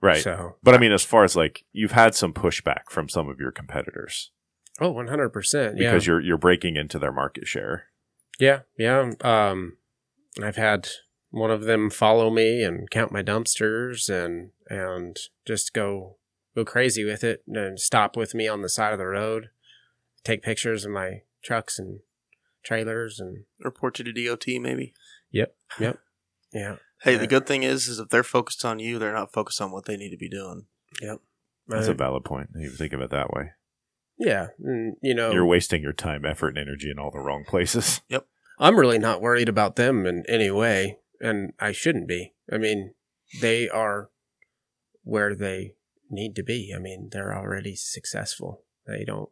A: right.
C: So,
A: But I mean, as far as like you've had some pushback from some of your competitors
C: oh, 100%. Yeah.
A: because you're you're breaking into their market share.
C: yeah. Yeah. Um, I've had one of them follow me and count my dumpsters and, and just go, go crazy with it and stop with me on the side of the road, take pictures of my trucks and trailers and
B: Report to the DOT, maybe. Yep. Yep.
C: Yeah.
B: Hey,
C: Yeah.
B: the good thing is, is if they're focused on you, they're not focused on what they need to be doing. Yep.
A: That's
C: Uh,
A: a valid point. You think of it that way.
C: yeah. And, you know,
A: You're wasting your time, effort, and energy in all the wrong places. Yep.
C: I'm really not worried about them in any way, and I shouldn't be. I mean, they are where they need to be. I mean, they're already successful. They don't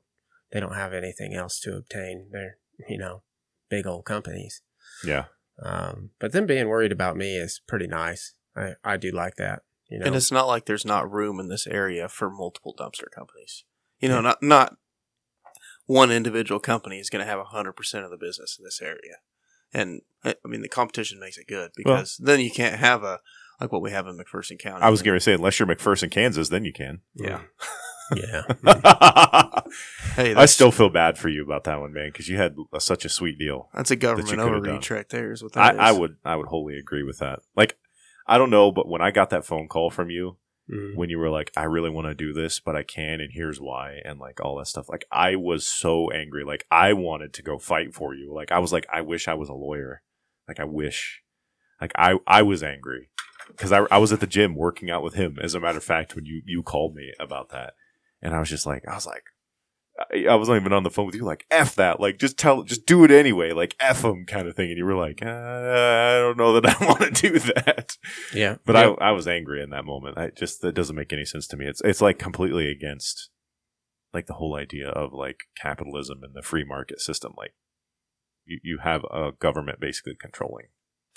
C: they don't have anything else to obtain. They're, you know, big old companies.
A: Yeah.
C: Um, but them being worried about me is pretty nice. I, I do like that. You know,
B: And it's not like there's not room in this area for multiple dumpster companies. You know, not not one individual company is going to have hundred percent of the business in this area. And I I mean, the competition makes it good because then you can't have a like what we have in McPherson County.
A: I was going to say, unless you're McPherson, Kansas, then you can.
B: Yeah.
C: yeah.
B: Hey,
A: I still feel bad for you about that one, man, because you had a, such a sweet deal.
B: that's a government
A: coulda
B: overreach
A: done.
B: right there. Is what
A: I,
B: that
A: I
B: is.
A: would, I would wholly agree with that. Like, I don't know, but when I got that phone call from you,
C: Mhm.
A: when you were like, I really want to do this, but I can, and here's why, and like all that stuff. Like, I was so angry. Like, I wanted to go fight for you. Like, I was like, I wish I was a lawyer. Like, I wish. Like, I, I was angry because I, I was at the gym working out with him. As a matter of fact, when you, you called me about that, and I was just like, I was like, I, I wasn't even on the phone with you. Like, f that. Like, just tell, just do it anyway. Like, f him, kind of thing. And you were like, uh, I don't know that I want to do that.
C: Yeah.
A: But
C: Yeah.
A: I, I was angry in that moment. I just that doesn't make any sense to me. It's it's like completely against like the whole idea of like capitalism and the free market system. Like you, you have a government basically controlling.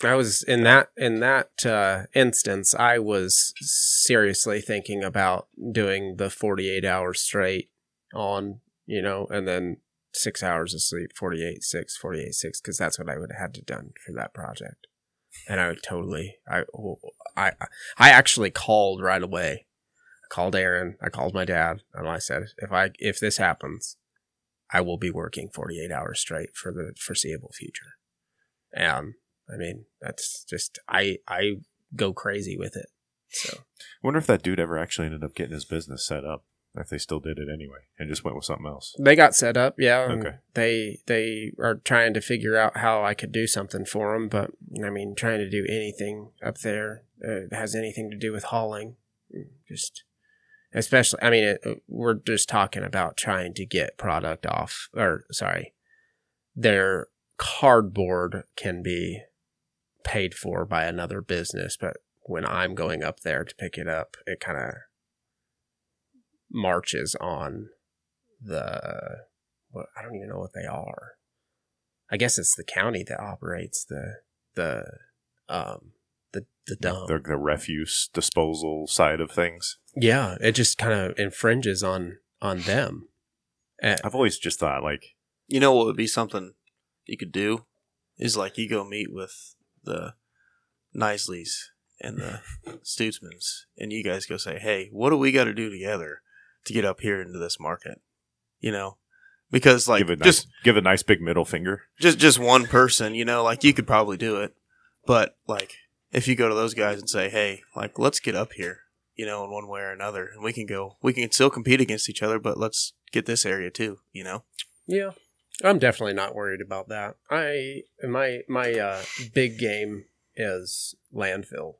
C: I was in that in that uh, instance. I was seriously thinking about doing the forty-eight hours straight on, you know, and then six hours of sleep, 48, 6, 48, 6, because that's what I would have had to done for that project. And I would totally, I, I, I actually called right away. I called Aaron. I called my dad, and I said, if I if this happens, I will be working forty-eight hours straight for the foreseeable future. And I mean, that's just I I go crazy with it. So
A: I wonder if that dude ever actually ended up getting his business set up. If they still did it anyway and just went with something else.
C: they got set up, yeah.
A: Okay.
C: They they are trying to figure out how I could do something for them, but I mean, trying to do anything up there uh, has anything to do with hauling, just especially. I mean, it, uh, we're just talking about trying to get product off, or sorry, their cardboard can be paid for by another business, but when I'm going up there to pick it up, it kind of marches on the what I don't even know what they are. I guess it's the county that operates the the um the the dump.
A: the, the refuse disposal side of things.
C: yeah, it just kind of infringes on on them. Eh,
A: I've always just thought like
B: You know what would be something you could do is like you go meet with the Nisleys and the Stutzmans, and you guys go say, "Hey, what do we got to do together to get up here into this market?" You know, because like
A: give a nice,
B: just
A: give a nice big middle finger.
B: just just one person, you know, like you could probably do it, but like if you go to those guys and say, "Hey, like let's get up here," you know, in one way or another, and we can go, we can still compete against each other, but let's get this area too, you know.
C: Yeah, I'm definitely not worried about that. I my my uh, big game is landfill.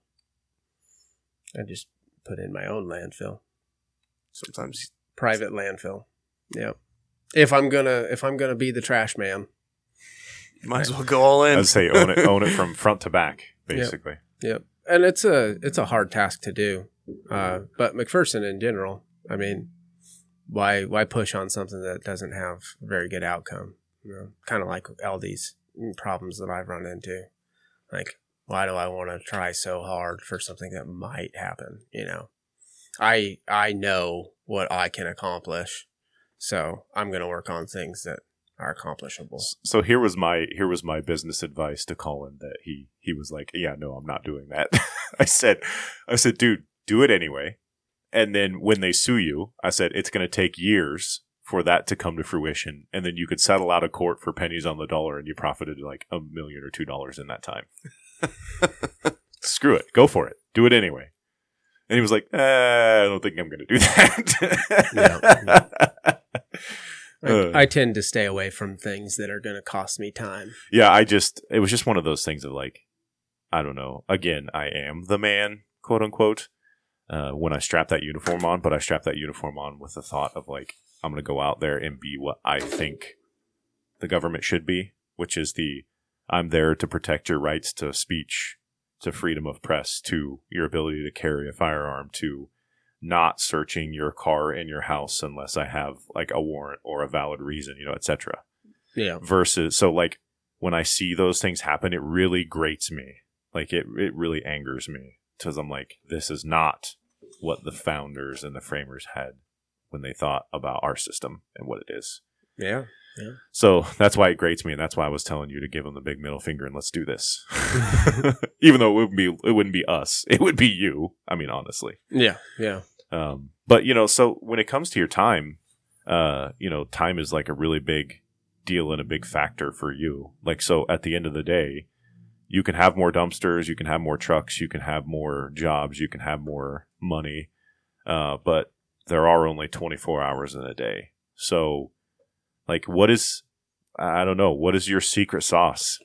C: I just put in my own landfill,
B: Sometimes
C: private landfill. Yep. If I'm gonna if I'm gonna be the trash man,
B: you might as well go all in.
A: I'd say own it, own it from front to back, basically.
C: Yep. And it's a it's a hard task to do. Uh, but McPherson in general, I mean, why why push on something that doesn't have a very good outcome? You know, kind of like LD's problems that I've run into. Like, why do I want to try so hard for something that might happen? You know, I I know what I can accomplish, so I'm going to work on things that are accomplishable.
A: So here was my here was my business advice to Colyn that he he was like, yeah, no, I'm not doing that. I said, I said, dude, do it anyway. And then when they sue you, I said it's going to take years for that to come to fruition, and then you could settle out of court for pennies on the dollar, and you profited like a million or two dollars in that time. Screw it, go for it, do it anyway. And he was like, uh, I don't think I'm going to do that.
C: I,
A: Uh.
C: I tend to stay away from things that are going to cost me time.
A: yeah, I just it was just one of those things of like, I don't know. Again, I am the man, quote unquote, uh, when I strap that uniform on, but I strap that uniform on with the thought of like, I'm gonna go out there and be what I think the government should be, which is the I'm there to protect your rights to speech, to freedom of press, to your ability to carry a firearm, to not searching your car and your house unless I have like a warrant or a valid reason, you know, etc
C: Yeah.
A: versus so like when I see those things happen, it really grates me. Like it, it really angers me because I'm like, this is not what the founders and the framers had when they thought about our system and what it is.
C: Yeah.
A: So that's why it grates me, and that's why I was telling you to give them the big middle finger and let's do this. Even though it wouldn't be, it wouldn't be us, it would be you. I mean, honestly.
C: Yeah. Yeah.
A: Um, but you know, so when it comes to your time, uh, you know, time is like a really big deal and a big factor for you. Like, so at the end of the day, you can have more dumpsters, you can have more trucks, you can have more jobs, you can have more money, uh, but there are only 24 hours in a day. So, like, what is, I don't know, what is your secret sauce?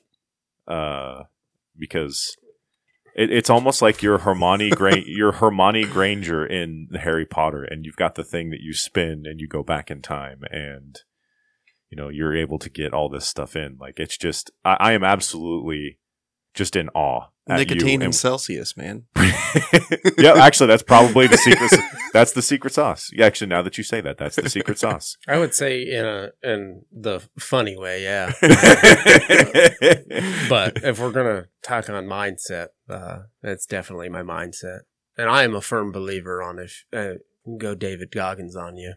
A: Uh, because it, it's almost like you're Hermione Gra- you're Hermione Granger in Harry Potter, and you've got the thing that you spin and you go back in time, and you know you're able to get all this stuff in. Like it's just, I, I am absolutely just in awe. at you
B: Nicotine and
A: and-
B: Celsius, man.
A: yeah, actually, that's probably the secret. that's the secret sauce. Yeah, actually, now that you say that, that's the secret sauce.
C: I would say in a in the funny way, yeah. but if we're gonna talk on mindset, uh, that's definitely my mindset, and I am a firm believer on if uh, go David Goggins on you.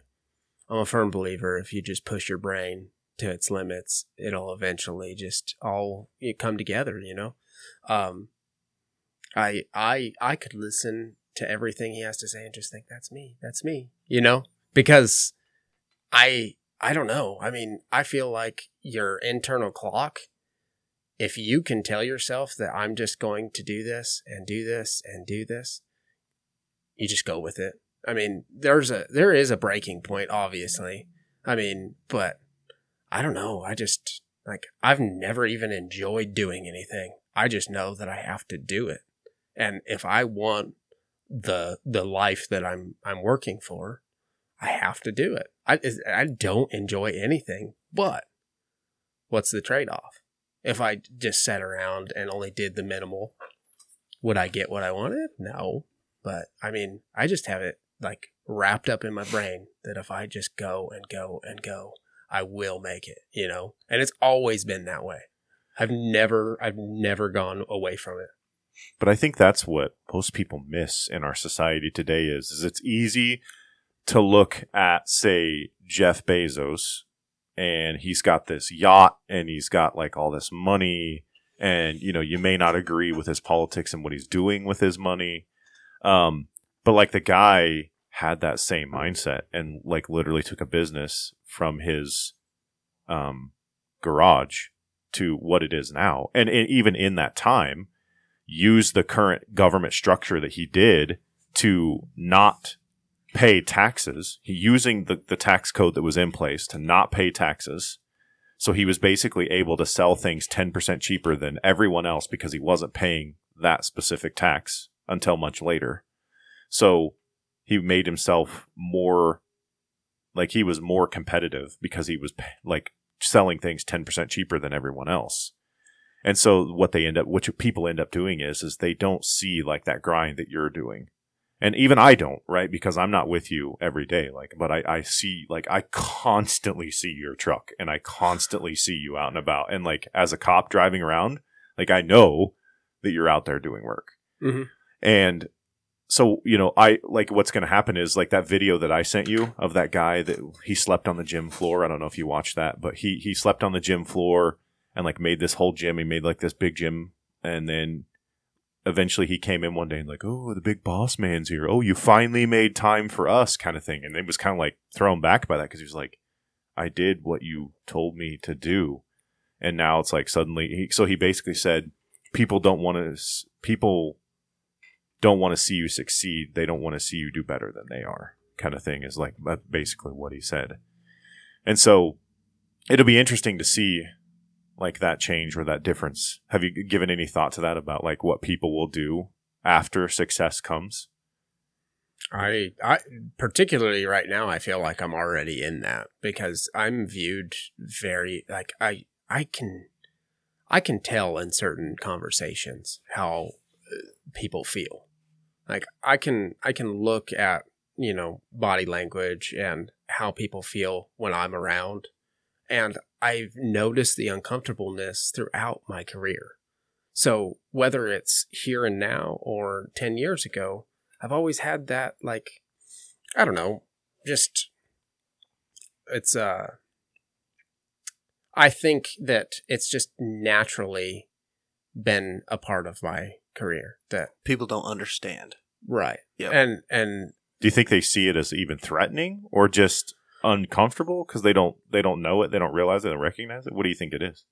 C: I'm a firm believer if you just push your brain to its limits, it'll eventually just all come together. You know, um, I I I could listen to everything he has to say and just think that's me, that's me. You know, because I I don't know. I mean, I feel like your internal clock, if you can tell yourself that I'm just going to do this and do this and do this, you just go with it. I mean, there's a there is a breaking point, obviously. I mean, but I don't know. I just like I've never even enjoyed doing anything. I just know that I have to do it. And if I want the the life that I'm I'm working for, I have to do it. I I don't enjoy anything, but what's the trade off? If I just sat around and only did the minimal, would I get what I wanted? No. But I mean, I just have it like wrapped up in my brain that if I just go and go and go, I will make it, you know? And it's always been that way. I've never I've never gone away from it.
A: But I think that's what most people miss in our society today is, is it's easy to look at, say, Jeff Bezos and he's got this yacht and he's got like all this money and, you know, you may not agree with his politics and what he's doing with his money. Um, but like the guy had that same mindset and like literally took a business from his, um, garage to what it is now. And, and even in that time, use the current government structure that he did to not pay taxes, he using the, the tax code that was in place to not pay taxes. So he was basically able to sell things 10% cheaper than everyone else because he wasn't paying that specific tax until much later. So he made himself more like he was more competitive because he was like selling things 10% cheaper than everyone else. And so what they end up, what people end up doing is, is they don't see like that grind that you're doing. And even I don't, right? Because I'm not with you every day. Like, but I, I see, like, I constantly see your truck and I constantly see you out and about. And like, as a cop driving around, like, I know that you're out there doing work.
C: Mm-hmm.
A: And so, you know, I like what's going to happen is like that video that I sent you of that guy that he slept on the gym floor. I don't know if you watched that, but he, he slept on the gym floor and like made this whole gym. He made like this big gym and then eventually he came in one day and like, oh, the big boss man's here. Oh, you finally made time for us, kind of thing. And it was kind of like thrown back by that because he was like, I did what you told me to do, and now it's like suddenly. He, so he basically said, people don't want to. People don't want to see you succeed. They don't want to see you do better than they are. Kind of thing is like basically what he said. And so it'll be interesting to see like that change or that difference. Have you given any thought to that about like what people will do after success comes?
C: I I particularly right now I feel like I'm already in that because I'm viewed very like I I can I can tell in certain conversations how uh, people feel. Like I can I can look at, you know, body language and how people feel when I'm around and I've noticed the uncomfortableness throughout my career. So whether it's here and now or 10 years ago, I've always had that, like, I don't know, just, it's, uh, I think that it's just naturally been a part of my career that
B: people don't understand.
C: Right.
B: Yep.
C: And, and
A: Do you think they see it as even threatening or just uncomfortable because they don't they don't know it, they don't realize it, they recognize it? What do you think it is?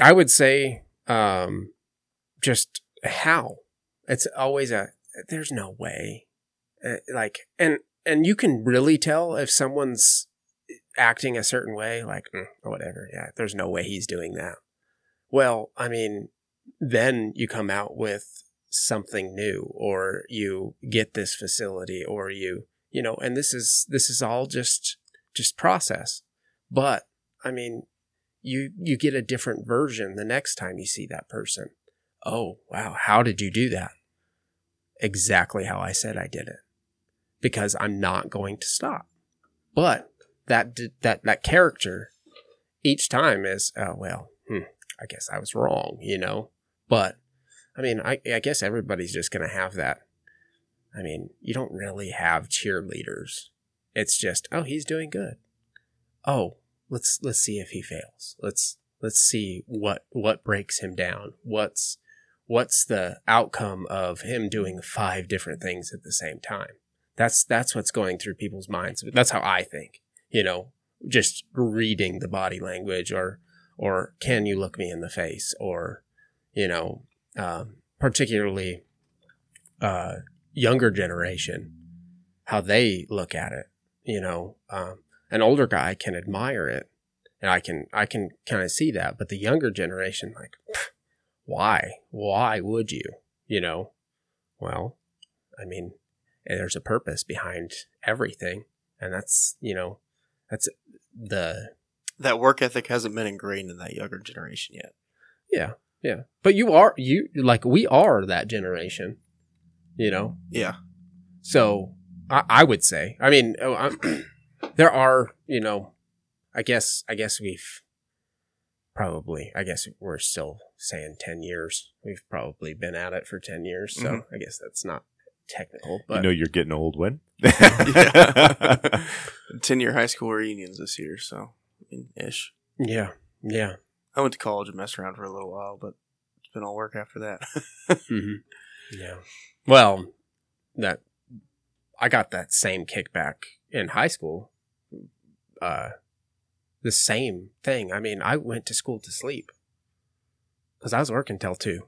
C: I would say, um, just how it's always a, there's no way. Uh, like, and, and you can really tell if someone's acting a certain way, like, mm, or whatever. Yeah. There's no way he's doing that. Well, I mean, then you come out with something new or you get this facility or you, you know, and this is, this is all just, just process. But I mean, you, you get a different version the next time you see that person. Oh, wow. How did you do that? Exactly how I said I did it because I'm not going to stop. But that, that, that character each time is, oh, well, hmm, I guess I was wrong, you know? But I mean, I, I guess everybody's just going to have that. I mean, you don't really have cheerleaders. It's just, oh, he's doing good. Oh, let's let's see if he fails. Let's let's see what what breaks him down. What's what's the outcome of him doing five different things at the same time? That's that's what's going through people's minds. That's how I think. You know, just reading the body language or or can you look me in the face or you know um, particularly uh, younger generation how they look at it you know um, an older guy can admire it and i can i can kind of see that but the younger generation like why? Why would you? You know? Well i mean there's a purpose behind everything and that's you know that's the
B: That work ethic hasn't been ingrained in that younger generation yet.
C: Yeah, yeah. But you are you like we are that generation, you know.
B: Yeah.
C: So I, I would say, I mean, oh, I'm, there are, you know, I guess, I guess we've probably, I guess we're still saying ten years. We've probably been at it for ten years, so
B: Mhm.
C: I guess that's not technical, But you
A: know you're getting old when?
B: 10 year high school reunions this year, so ish.
C: yeah, yeah.
B: I went to college and messed around for a little while, but it's been all work after that.
C: hmm Yeah. Well, that I got that same kickback in high school. Uh, the same thing. I mean, I went to school to sleep because I was working till two.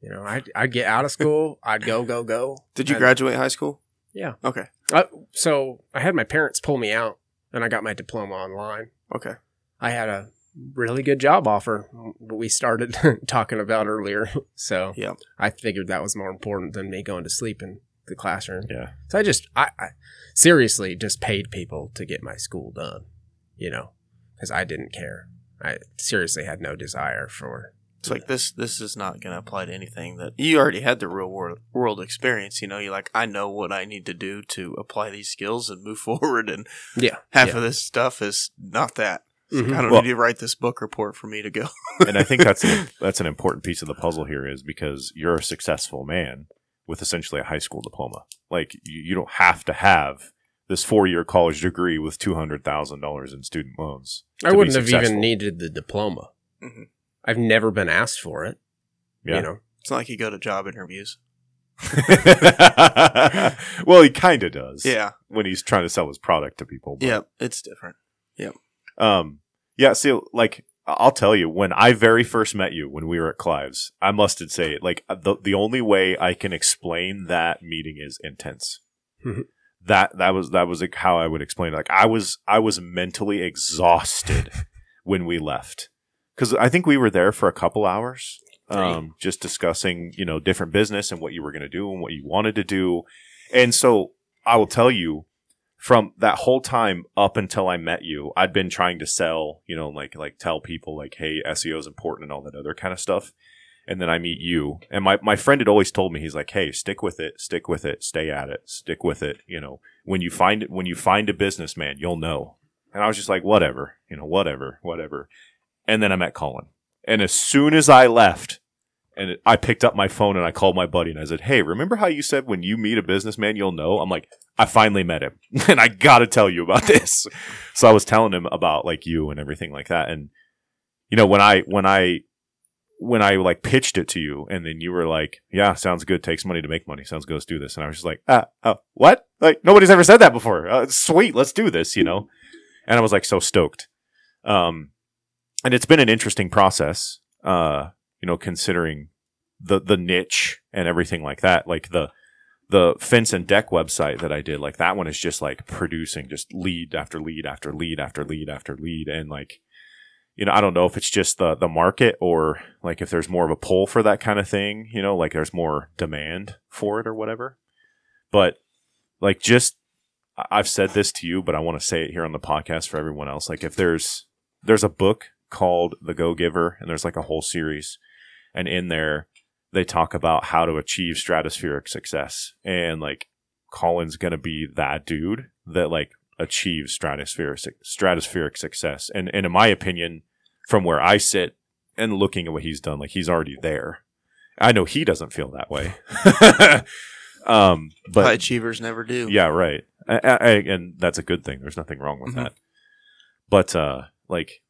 C: You know, I'd, I'd get out of school, I'd go, go, go.
B: Did you
C: And-
B: graduate high school?
C: Yeah.
B: Okay.
C: Uh, so I had my parents pull me out, and I got my diploma online.
B: Okay.
C: I had a really good job offer we started talking about earlier. So
B: Yep.
C: I figured that was more important than me going to sleep in the classroom.
A: yeah.
C: So I just, I, I seriously just paid people to get my school done, you know, because I didn't care. I seriously had no desire for.
B: It's like this. This is not going to apply to anything that you already had the real world world experience. You know, you're like, I know what I need to do to apply these skills and move forward. And
C: Yeah.
B: half
C: yeah.
B: of this stuff is not that. It's like. I don't
A: Well-
B: need to write this book report for me to go.
A: and I think that's an, that's an important piece of the puzzle here is because you're a successful man with essentially a high school diploma. Like you, you don't have to have this four year college degree with two hundred thousand dollars in student loans.
C: I
A: to be
C: wouldn't have even needed the diploma.
B: Mhm.
C: I've never been asked for it.
A: Yeah.
C: You know,
B: It's not like you go to job interviews.
A: well, he kind of does.
B: Yeah.
A: When he's trying to sell his product to people. but-
B: Yeah. It's different. Yeah.
A: Um, yeah, see, like, I'll tell you, when I very first met you, when we were at Clive's, I must say, like, the, the only way I can explain that meeting is intense.
C: Mhm.
A: that, that was, that was like how I would explain it. Like, I was, I was mentally exhausted when we left. Cause I think we were there for a couple hours, um, just discussing, you know, different business and what you were going to do and what you wanted to do. And so I will tell you, from that whole time up until I met you, I'd been trying to sell, you know, like like tell people like, hey, SEO is important and all that other kind of stuff. And then I meet you, and my my friend had always told me he's like, hey, stick with it, stick with it, stay at it, stick with it. You know, when you find it, when you find a businessman, you'll know. And I was just like, whatever, you know, whatever, whatever. And then I met Colyn, and as soon as I left, and it, I picked up my phone and I called my buddy and I said, "Hey, remember how you said when you meet a businessman, you'll know?" I'm like, "I finally met him, and I got to tell you about this." So I was telling him about like you and everything like that, and you know when I when I when I like pitched it to you, and then you were like, "Yeah, sounds good. Takes money to make money. Sounds good. Let's do this." And I was just like, "Ah, uh, what? Like nobody's ever said that before. Uh, sweet, let's do this." You know, and I was like so stoked. Um, and it's been an interesting process. Uh, you know, considering the the niche and everything like that. Like the the fence and deck website that I did, like that one is just like producing just lead after lead after lead after lead after lead, and like you know, I don't know if it's just the the market or like if there's more of a pull for that kind of thing. You know, like there's more demand for it or whatever. But like just I've said this to you, but I want to say it here on the podcast for everyone else. Like if there's there's a book called The Go Giver, and there's like a whole series, and in there they talk about how to achieve stratospheric success, and like Colyn's gonna be that dude that like achieves stratospheric stratospheric success, and and in my opinion, from where I sit and looking at what he's done, like he's already there. I know he doesn't feel that way. um, but
B: High achievers never do.
A: yeah, right. I, I, and that's a good thing. There's nothing wrong with
B: Mhm.
A: that. But uh like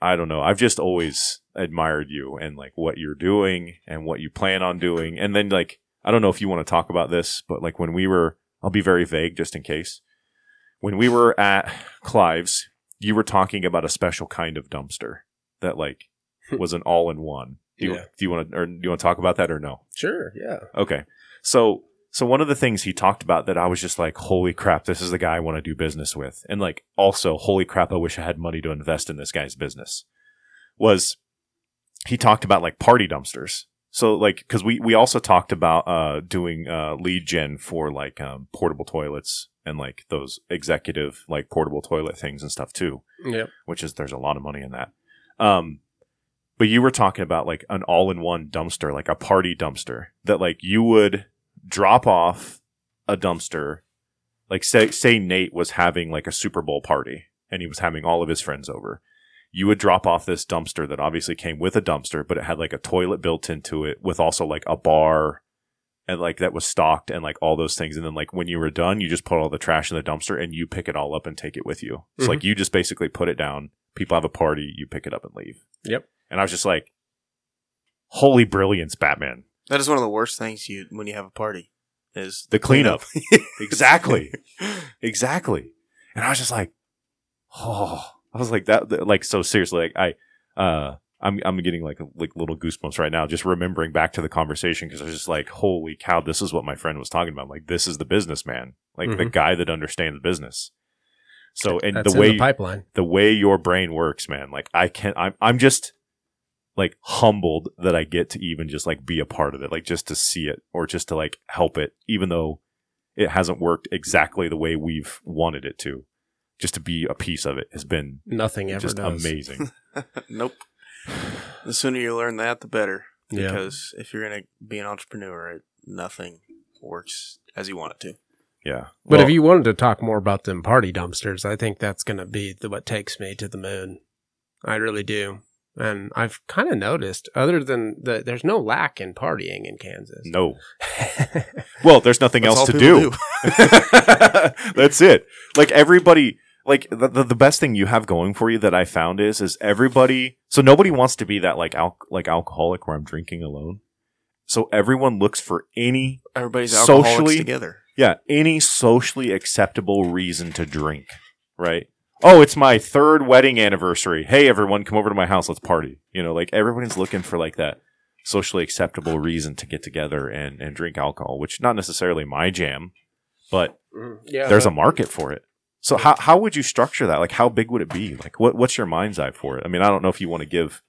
A: I don't know. I've just always admired you and like what you're doing and what you plan on doing. And then like I don't know if you want to talk about this, but like when we were I'll be very vague just in case. When we were at Clive's, you were talking about a special kind of dumpster that like hmm. was an all-in-one. Do you,
C: Yeah.
A: do you want to or do you want to talk about that or no?
C: Sure, yeah.
A: Okay. So so one of the things he talked about that I was just like, holy crap, this is the guy I want to do business with. And like also, holy crap, I wish I had money to invest in this guy's business. Was he talked about like party dumpsters. So like because we we also talked about uh doing uh lead gen for like um portable toilets and like those executive like portable toilet things and stuff too
C: Yep.
A: which is there's a lot of money in that. Um, But you were talking about like an all-in-one dumpster, like a party dumpster that like you would drop off a dumpster. Like say say Nate was having like a Super Bowl party and he was having all of his friends over. You would drop off this dumpster that obviously came with a dumpster, but it had like a toilet built into it with also like a bar and like that was stocked and like all those things. And then like when you were done, you just put all the trash in the dumpster and you pick it all up and take it with you. So
C: Mhm.
A: like you just basically put it down. People have a party, you pick it up and leave.
C: Yep.
A: And I was just like, holy brilliance, Batman.
B: That is one of the worst things you when you have a party is
A: The cleanup. exactly. Exactly. And I was just like, oh, I was like that, that- like, so seriously, like I, uh, I'm, I'm getting like, like little goosebumps right now, just remembering back to the conversation. Cause I was just like, holy cow, this is what my friend was talking about. Like, this is the businessman, like the
C: Mhm.
A: guy that understands business. So, and
C: That's
A: the way,
C: the pipeline.
A: the way your brain works, man, like I can't, I'm, I'm just like humbled that I get to even just like be a part of it, like just to see it or just to like help it, even though it hasn't worked exactly the way we've wanted it to. Just to be a piece of it has been
C: Nothing ever
A: just
C: does.
A: amazing.
B: nope. The sooner you learn that, the better.
C: Yeah.
B: Because if you're gonna be an entrepreneur, it, nothing works as you want it to.
A: yeah.
C: But
A: Well,
C: if you wanted to talk more about them party dumpsters, I think that's going to be the, what takes me to the moon. I really do. And I've kind of noticed, other than that, there's no lack in partying in Kansas.
A: no, well, there's nothing
B: That's
A: else to
B: people
A: do. That's it. Like everybody, like the, the the best thing you have going for you that I found is is everybody. So nobody wants to be that like al- like alcoholic where I'm drinking alone. So everyone looks for any
B: Everybody's alcoholics
A: Socially-
B: together.
A: yeah any socially acceptable reason to drink. Right. Oh, it's my third wedding anniversary. Hey, everyone, come over to my house. Let's party. You know, like everybody's looking for like that socially acceptable reason to get together and, and drink alcohol, which not necessarily my jam, but
C: Mm, yeah.
A: there's a market for it. So how how would you structure that? Like how big would it be? Like what what's your mind's eye for it? I mean, I don't know if you want to give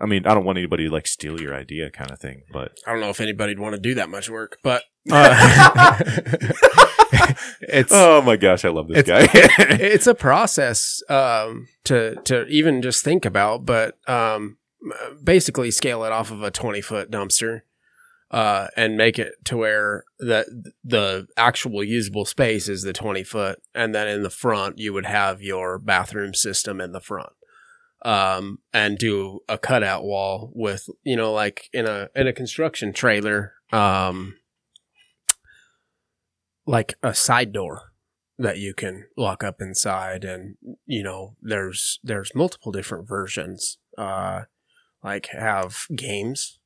A: I mean, I don't want anybody to like steal your idea kind of thing, but
C: I don't know if anybody'd want to do that much work, but uh, it's
A: oh my gosh, I love this
C: It's-
A: guy.
C: it's a process um, to to even just think about, but um, basically scale it off of a twenty foot dumpster uh, and make it to where the the actual usable space is the twenty foot, and then in the front you would have your bathroom system in the front. Um, and do a cutout wall with, you know, like in a in a construction trailer, um, like a side door that you can lock up inside and you know there's there's multiple different versions uh like have games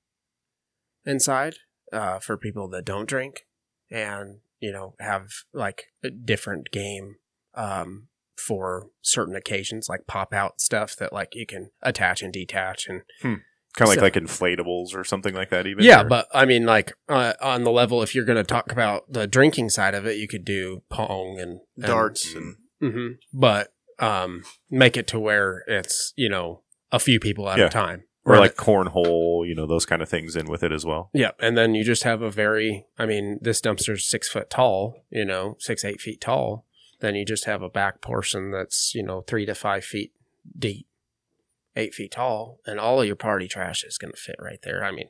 C: inside uh for people that don't drink and you know have like a different game um for certain occasions like pop out stuff that like you can attach and detach and
A: kind of like
C: So-
A: like inflatables or something like that even.
C: yeah,
A: or-
C: but I mean, like uh, on the level, if you're going to talk about the drinking side of it, you could do pong and, and
B: Darts and
C: hmm But um, make it to where it's you know a few people at
A: Yeah.
C: a time,
A: or
C: Or
A: like cornhole, you know, those kind of things in with it as well.
C: yeah, and then you just have a very. I mean, this dumpster's six foot tall, you know, six eight feet tall. Then you just have a back portion that's you know three to five feet deep, eight feet tall, and all of your party trash is going to fit right there. I mean,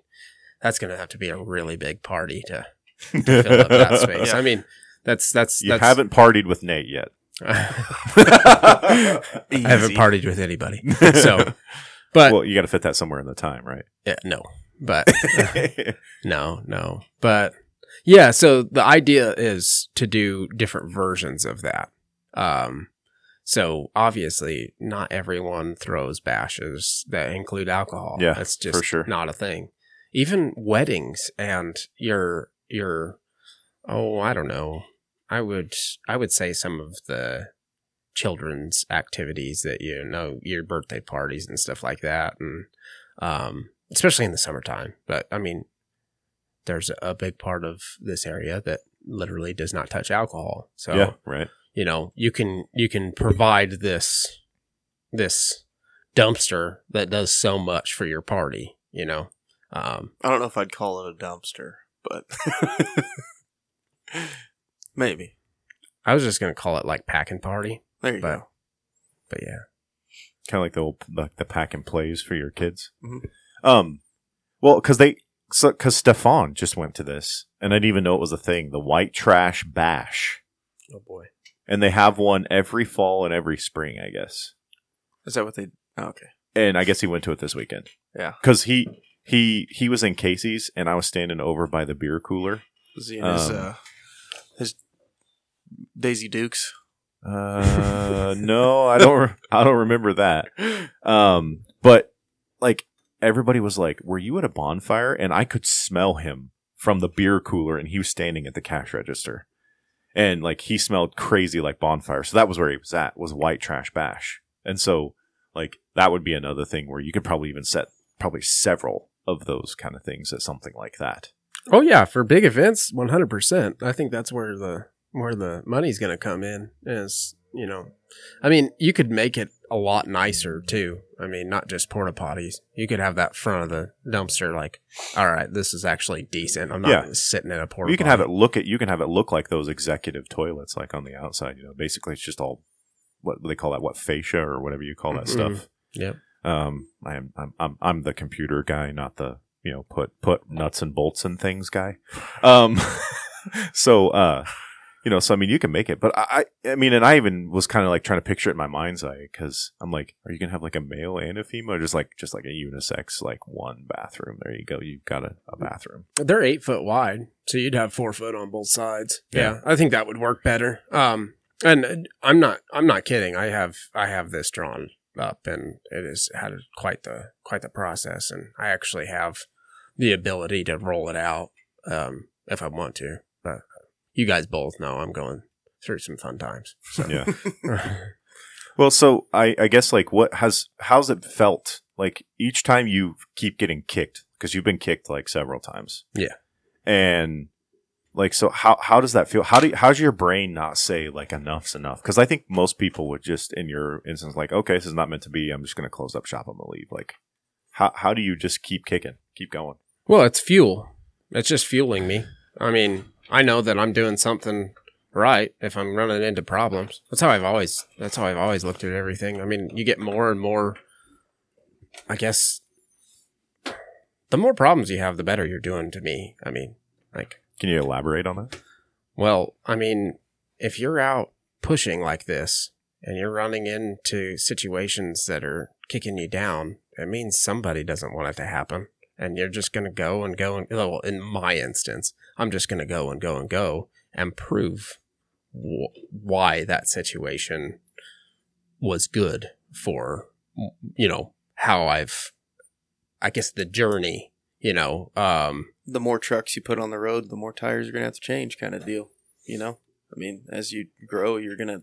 C: that's going to have to be a really big party to fill up that space.
B: Yeah.
C: I mean, that's that's
A: You
C: that's,
A: haven't partied with Nate yet.
C: I haven't partied with anybody, so but
A: well, you got to fit that somewhere in the time, right?
C: yeah, no, but no, no, but yeah. So the idea is to do different versions of that. Um, so obviously, not everyone throws bashes that include alcohol.
A: Yeah,
C: that's just
A: for sure.
C: not a thing. Even weddings and your your oh, I don't know. I would I would say some of the children's activities that you know your birthday parties and stuff like that. And um especially in the summertime. But i mean there's a big part of this area that literally does not touch alcohol. So
A: yeah, right.
C: you know you can you can provide this this dumpster that does so much for your party you know? Um
B: I don't know if I'd call it a dumpster, but maybe.
C: i was just gonna call it like packing party
B: There you
C: But-
B: go.
C: but yeah
A: kind of like the old, the, the pack and plays for your kids.
B: Mhm.
A: Um, well, because they because Stefan just went to this, and I didn't even know it was a thing. The White Trash Bash,
C: Oh boy.
A: and they have one every fall and every spring, I guess.
B: Is that what they? Oh, okay.
A: And I guess he went to it this weekend.
B: Yeah.
A: because he he he was in Casey's, and I was standing over by the beer cooler.
B: Was he in his
A: Um,
B: uh, his Daisy Dukes?
A: Uh, no, I don't. Re- I don't remember that. Um, but like everybody was like, "Were you at a bonfire?" And I could smell him from the beer cooler, and he was standing at the cash register, and like he smelled crazy like bonfire. So that was where he was at. Was White Trash Bash, and so like that would be another thing where you could probably even set probably several of those kind of things at something like that.
C: Oh yeah, for big events, one hundred percent. I think that's where the where the money's going to come in. Is you know, I mean, you could make it a lot nicer too. I mean, not just porta potties. You could have that front of the dumpster like, all right, this is actually decent. I'm not
A: Yeah.
C: sitting in a porta.
A: you can have it look at you can have it look like those executive toilets like on the outside you know basically it's just all what they call that what fascia or whatever you call that
C: Mhm.
A: stuff
C: Yep.
A: um i am I'm, I'm i'm the computer guy not the you know put put nuts and bolts and things guy um so uh you know so i mean you can make it but i i mean and i even was kind of like trying to picture it in my mind's eye because i'm like are you gonna have like a male and a female or just like just like a unisex like one bathroom there you go you've got a, a bathroom
C: They're eight foot wide, so you'd have four foot on both sides. Yeah,
A: Yeah.
C: I think that would work better. Um, and I'm not, I'm not kidding. I have, I have this drawn up, and it has had quite the, quite the process. And I actually have the ability to roll it out, um, if I want to. But you guys both know I'm going through some fun times. So.
A: yeah Well, so I, I guess like what has how's it felt like each time you keep getting kicked because you've been kicked like several times.
C: Yeah.
A: And like so how how does that feel? How do you, how's your brain not say like enough's enough? Because I think most people would just in your instance like okay this is not meant to be. I'm just going to close up shop. I'm gonna leave. Like how how do you just keep kicking, keep going?
C: Well, it's fuel. It's just fueling me. I mean, I know that I'm doing something right if I'm running into problems. That's how I've always that's how I've always looked at everything. I mean, you get more and more I guess the more problems you have, the better you're doing to me. I mean, like
A: Can you elaborate on that?
C: well, I mean, if you're out pushing like this and you're running into situations that are kicking you down, it means somebody doesn't want it to happen. And you're just going to go and go and, well, in my instance, I'm just going to go and go and go and prove wh- why that situation was good for, you know, how I've, I guess the journey, you know, um,
B: the more trucks you put on the road, the more tires you're gonna have to change, kind of deal. You know, I mean, as you grow, you're gonna.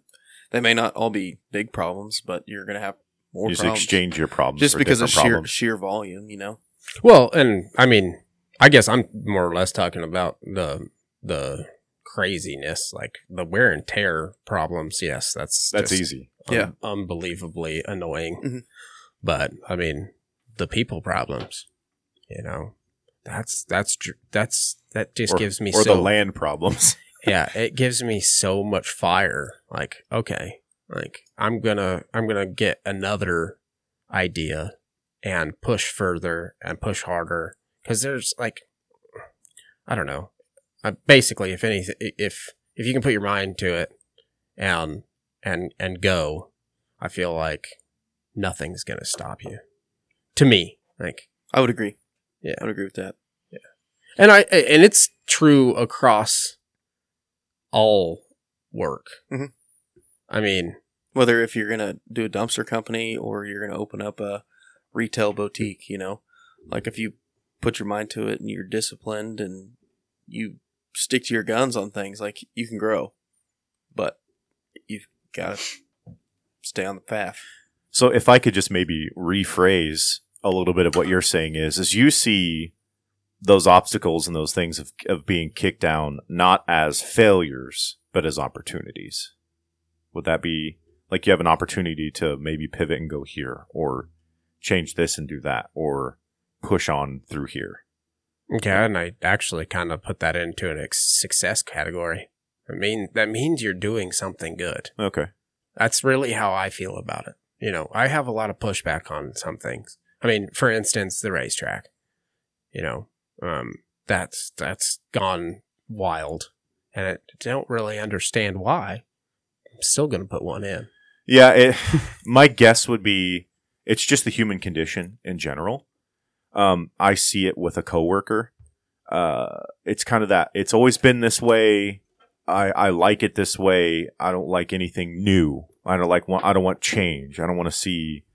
B: They may not all be big problems, but you're gonna have more
A: You just
B: problems
A: exchange your problems
B: just
A: for
B: because of sheer sheer volume. You know,
C: Well, and I mean, I guess I'm more or less talking about the the craziness, like the wear and tear problems. Yes, that's
A: That's
C: just
A: easy.
C: un-
B: Yeah.
C: unbelievably annoying.
B: Mhm.
C: But I mean, the people problems, you know, that's that's that's that just
A: Or-
C: gives me
A: or
C: so
A: the land problems.
C: yeah, it gives me so much fire. Like, okay, like I'm gonna I'm gonna get another idea and push further and push harder because there's like I don't know. Uh, basically, if anything, if if you can put your mind to it and and and go, I feel like nothing's gonna stop you. To me, like
B: I would agree.
C: Yeah.
B: I would agree with that.
C: Yeah, and I and it's true across all work.
B: Mhm.
C: I mean,
B: Whether if you're gonna do a dumpster company or you're gonna open up a retail boutique, you know, like if you put your mind to it and you're disciplined and you stick to your guns on things, like you can grow, but you've got to stay on the path.
A: So if I could just maybe rephrase a little bit of what you're saying is, is you see those obstacles and those things of, of being kicked down not as failures, but as opportunities. Would that be like you have an opportunity to maybe pivot and go here or change this and do that or push on through here?
C: okay, and I actually kind of put that into an ex- success category. I mean, that means you're doing something good.
A: Okay.
C: That's really how I feel about it. You know, I have a lot of pushback on some things. I mean, for instance, the racetrack. You know, um, that's that's gone wild, and I don't really understand why. I'm still going to put one in.
A: Yeah, it, my guess would be it's just the human condition in general. Um, I see it with a coworker. Uh, it's kind of that. It's always been this way. I, I like it this way. I don't like anything new. I don't like. I don't want change. I don't want to see,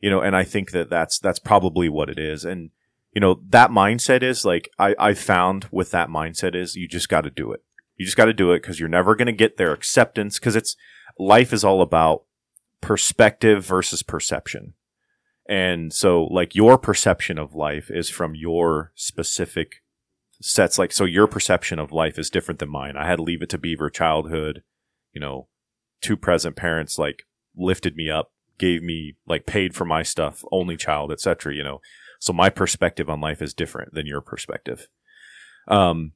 A: you know. And I think that that's that's probably what it is. And you know that mindset is like I I found with that mindset is you just got to do it. You just got to do it because you're never going to get their acceptance because it's life is all about perspective versus perception. And so like your perception of life is from your specific sets. Like, so your perception of life is different than mine. I had to leave it to Beaver childhood, you know, two present parents like lifted me up, gave me like paid for my stuff, only child, etc. You know, so my perspective on life is different than your perspective, um,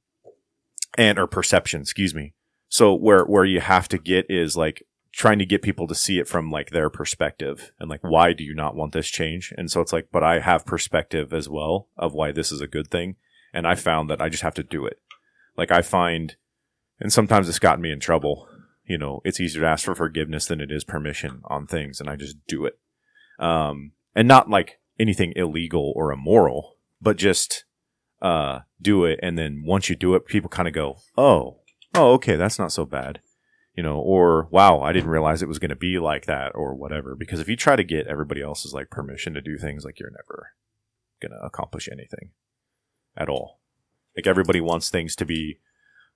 A: and or perception. Excuse me. So where where you have to get is like trying to get people to see it from like their perspective and like why do you not want this change? And so it's like but i have perspective as well of why this is a good thing. And i found that i just have to do it. Like i find and sometimes it's gotten me in trouble you know it's easier to ask for forgiveness than it is permission on things and i just do it. Um and not like anything illegal or immoral but just uh do it. And then once you do it people kind of go oh oh okay that's not so bad you know, or wow, I didn't realize it was going to be like that or whatever. Because if you try to get everybody else's like permission to do things, like you're never going to accomplish anything at all. Like everybody wants things to be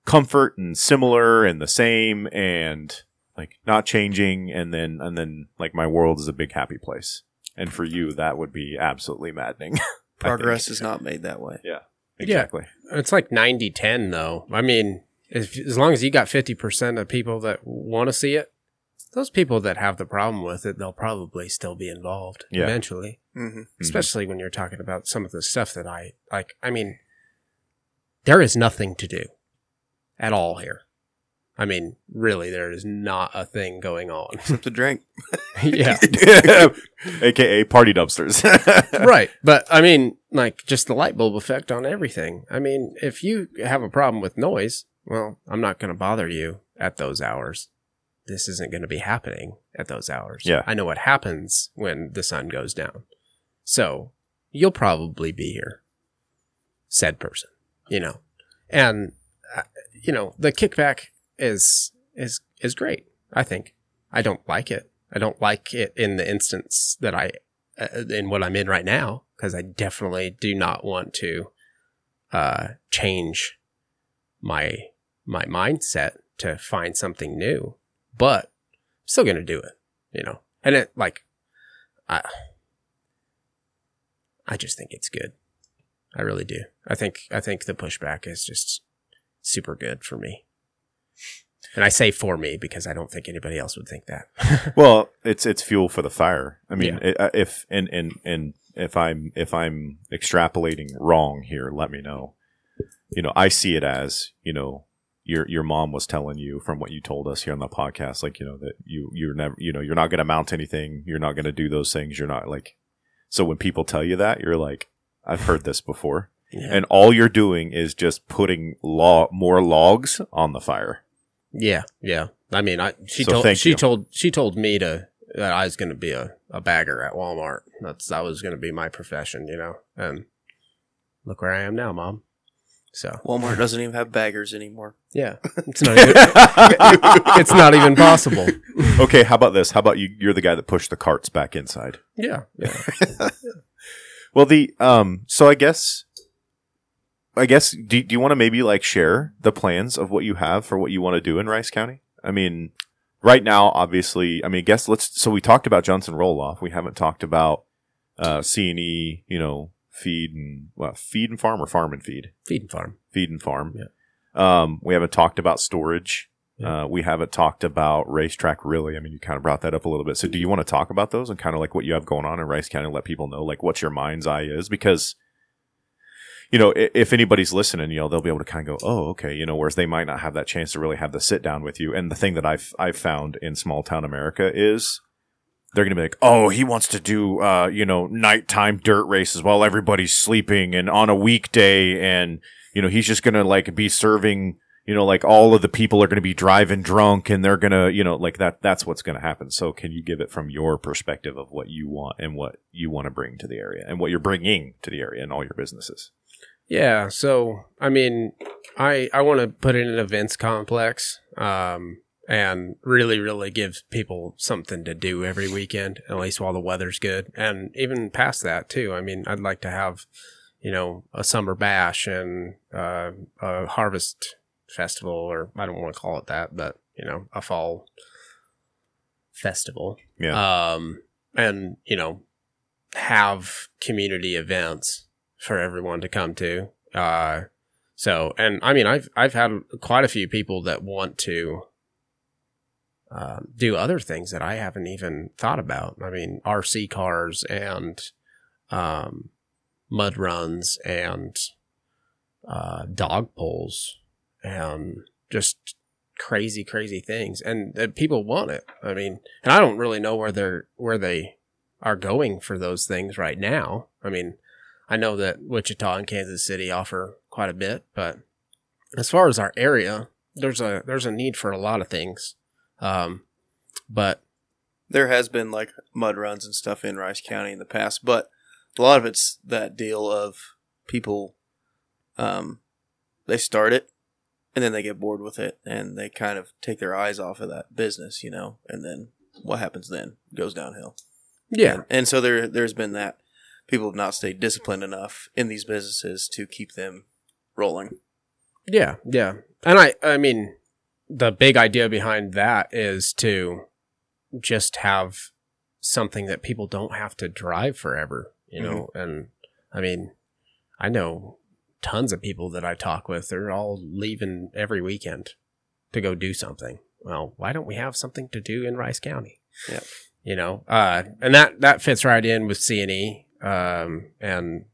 A: comfort and similar and the same and like not changing. And then, and then like my world is a big happy place. And for you, that would be absolutely maddening.
B: Progress is not made that way.
A: Yeah, exactly.
C: Yeah. It's like 90 10, though. I mean, if, as long as you got 50% of people that want to see it, those people that have the problem with it, they'll probably still be involved
A: Yeah.
C: eventually.
B: Mm-hmm.
C: Especially when you're talking about some of the stuff that I like. I mean, there is nothing to do at all here. I mean, really, there is not a thing going on.
B: Except to drink.
C: yeah.
A: AKA party dumpsters.
C: right. But I mean, like just the light bulb effect on everything. I mean, if you have a problem with noise, well, I'm not going to bother you at those hours. This isn't going to be happening at those hours.
A: Yeah.
C: I know what happens when the sun goes down. So you'll probably be here. Said person, you know, and, uh, you know, the kickback is, is, is great. I think I don't like it. I don't like it in the instance that I, uh, in what I'm in right now, because I definitely do not want to, uh, change my my mindset to find something new, but I'm still going to do it, you know. And it like I I just think it's good. I really do. I think I think the pushback is just super good for me. And I say for me because I don't think anybody else would think that.
A: well, it's it's fuel for the fire. I mean,
C: Yeah.
A: it, uh, if and and and if I'm if I'm extrapolating wrong here, let me know. You know, I see it as you know your your mom was telling you from what you told us here on the podcast, like you know that you you're never you know you're not going to mount anything, you're not going to do those things, you're not like. So when people tell you that, you're like, I've heard this before,
B: Yeah.
A: and all you're doing is just putting law more logs on the fire.
C: yeah, yeah. I mean, I she
A: So
C: told she
A: you.
C: told she told me to that I was going to be a, a bagger at Walmart. That's that was going to be my profession, you know. And look where I am now, mom. So
B: Walmart doesn't even have baggers anymore.
C: yeah, it's not even it's not even possible.
A: okay, how about this? How about you? You're the guy that pushed the carts back inside.
C: Yeah, yeah.
A: Well, the um, so I guess, I guess, do, do you want to maybe like share the plans of what you have for what you want to do in Rice County? I mean, right now, obviously, I mean, I guess let's. So we talked about Johnson Roll Off. We haven't talked about uh, C and E. You know, feed and well, feed and farm or farm and feed,
C: Feed and farm.
A: feed and farm.
C: Yeah.
A: Um, we haven't talked about storage.
C: Yeah.
A: Uh, we haven't talked about racetrack really. I mean, you kind of brought that up a little bit. So, do you want to talk about those and kind of like what you have going on in Rice County? Let people know like what your mind's eye is because, you know, i- if anybody's listening, you know, they'll be able to kind of go, oh, okay, you know, whereas they might not have that chance to really have the sit down with you. And the thing that I've I've found in small town America is they're going to be like, oh, he wants to do, uh, you know, nighttime dirt races while everybody's sleeping and on a weekday. And, you know, he's just going to like be serving, you know, like all of the people are going to be driving drunk and they're going to, you know, like that, that's what's going to happen. So can you give it from your perspective of what you want and what you want to bring to the area and what you're bringing to the area and all your businesses?
C: Yeah, so I mean, I I want to put in an events complex, um, and really, really give people something to do every weekend, at least while the weather's good, and even past that too. I mean, I'd like to have, you know, a summer bash and uh, a harvest festival, or I don't want to call it that, but you know, a fall festival.
A: Yeah.
C: Um, and you know, have community events for everyone to come to. Uh, so, and I mean, I've I've had quite a few people that want to um, do other things that I haven't even thought about. I mean, RC cars and um, mud runs and uh, dog pulls and just crazy, crazy things, and uh, people want it. I mean, and I don't really know where they're where they are going for those things right now. I mean, I know that Wichita and Kansas City offer quite a bit, but as far as our area, there's a there's a need for a lot of things. Um, but
B: There has been like mud runs and stuff in Rice County in the past, but a lot of it's that deal of people, um, they start it and then they get bored with it and they kind of take their eyes off of that business, you know, and then what happens then goes downhill.
C: yeah,
B: And, and so there, there's been that people have not stayed disciplined enough in these businesses to keep them rolling.
C: Yeah, yeah. And I I mean the big idea behind that is to just have something that people don't have to drive forever, you know. And I mean, I know tons of people that I talk with, they're all leaving every weekend to go do something. Well, why don't we have something to do in Rice County?
B: Yeah.
C: You know, uh, and that that fits right in with C and E, um, and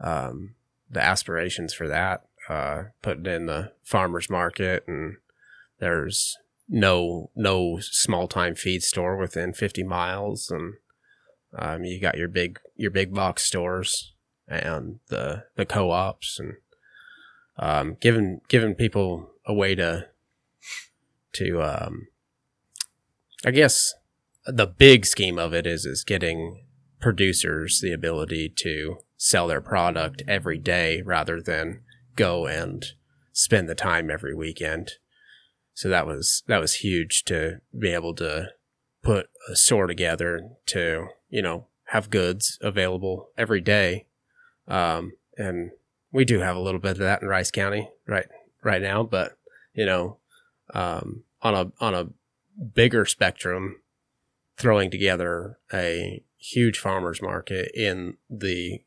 C: um, the aspirations for that uh, putting in the farmers market and there's no no small time feed store within 50 miles and um, you got your big your big box stores and the the co-ops and um, giving giving people a way to to um, I guess the big scheme of it is is getting producers the ability to sell their product every day rather than go and spend the time every weekend. So that was that was huge to be able to put a store together to you know have goods available every day, um, and we do have a little bit of that in Rice County right right now. But you know, um, on a on a bigger spectrum, throwing together a huge farmers market in the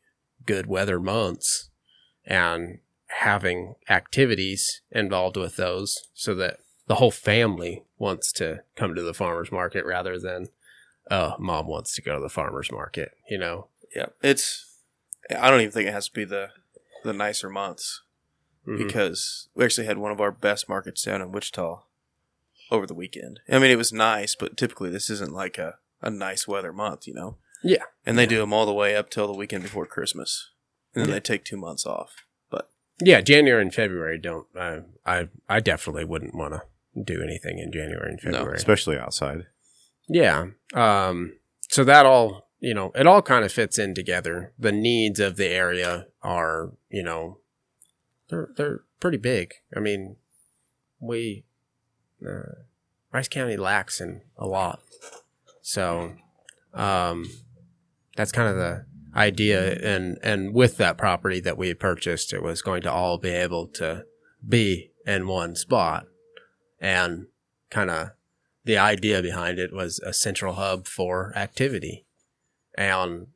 C: good weather months and having activities involved with those so that the whole family wants to come to the farmers market rather than oh mom wants to go to the farmers market you know
B: Yeah, it's. I don't even think it has to be the the nicer months
C: Mhm.
B: because we actually had one of our best markets down in Wichita over the weekend. I mean, it was nice, but typically this isn't like a a nice weather month, you know.
C: Yeah.
B: and they
C: Yeah.
B: do them all the way up till the weekend before Christmas, and then
C: Yeah.
B: they take two months off. But
C: yeah january and february don't uh, i i definitely wouldn't want to do anything in january and
B: No,
C: february
A: especially outside.
C: Yeah. Um, so that all, you know, it all kind of fits in together. The needs of the area are, you know, they're, they're pretty big. I mean, we, uh, Rice County lacks in a lot. So, um, that's kind of the idea. And, and with that property that we had purchased, it was going to all be able to be in one spot and kind of the idea behind it was a central hub for activity and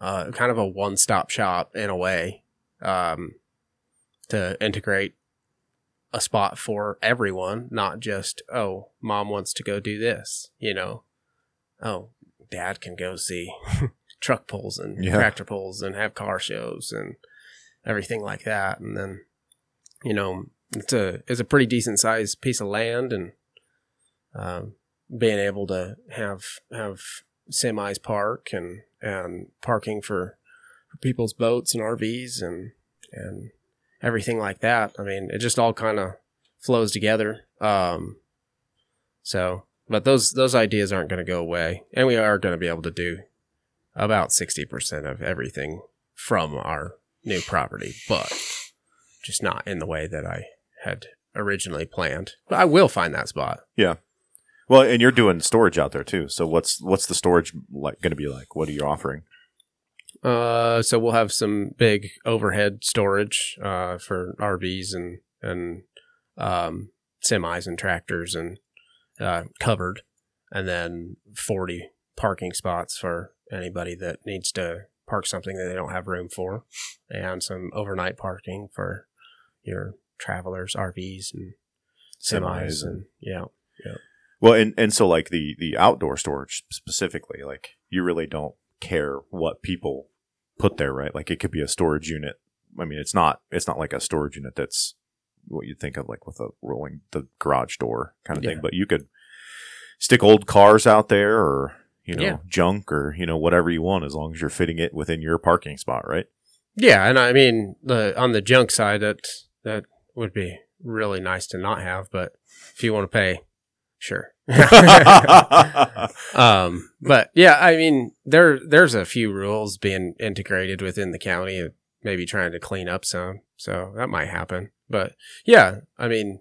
C: uh, kind of a one-stop shop in a way um, to integrate a spot for everyone, not just oh, mom wants to go do this, you know. Oh, dad can go see truck pulls and
A: Yeah.
C: tractor pulls and have car shows and everything like that, and then you know it's a it's a pretty decent sized piece of land and um, being able to have have semis park and and parking for, for people's boats and RVs and and everything like that. I mean, it just all kind of flows together. Um, so, but those those ideas aren't going to go away, and we are going to be able to do about sixty percent of everything from our new property, but just not in the way that I had originally planned. But I will find that spot. Yeah.
A: Well, and you're doing storage out there too. So what's what's the storage like going to be like? What are you offering?
C: Uh, so we'll have some big overhead storage uh, for RVs and and um, semis and tractors and uh, covered, and then forty parking spots for anybody that needs to park something that they don't have room for, and some overnight parking for your travelers, RVs and semis,
A: Semis
C: and yeah.
A: Well, and and so like the the outdoor storage specifically, like you really don't care what people put there, right? Like it could be a storage unit. I mean, it's not it's not like a storage unit that's what you think of like with a rolling the garage door kind of
C: Yeah.
A: thing, but you could stick old cars out there or you know
C: Yeah.
A: junk or you know whatever you want as long as you're fitting it within your parking spot, right?
C: Yeah, and I mean the on the junk side that that would be really nice to not have, but if you want to pay, sure. um, but yeah, I mean there there's a few rules being integrated within the county, of maybe trying to clean up some, so that might happen. But yeah, I mean.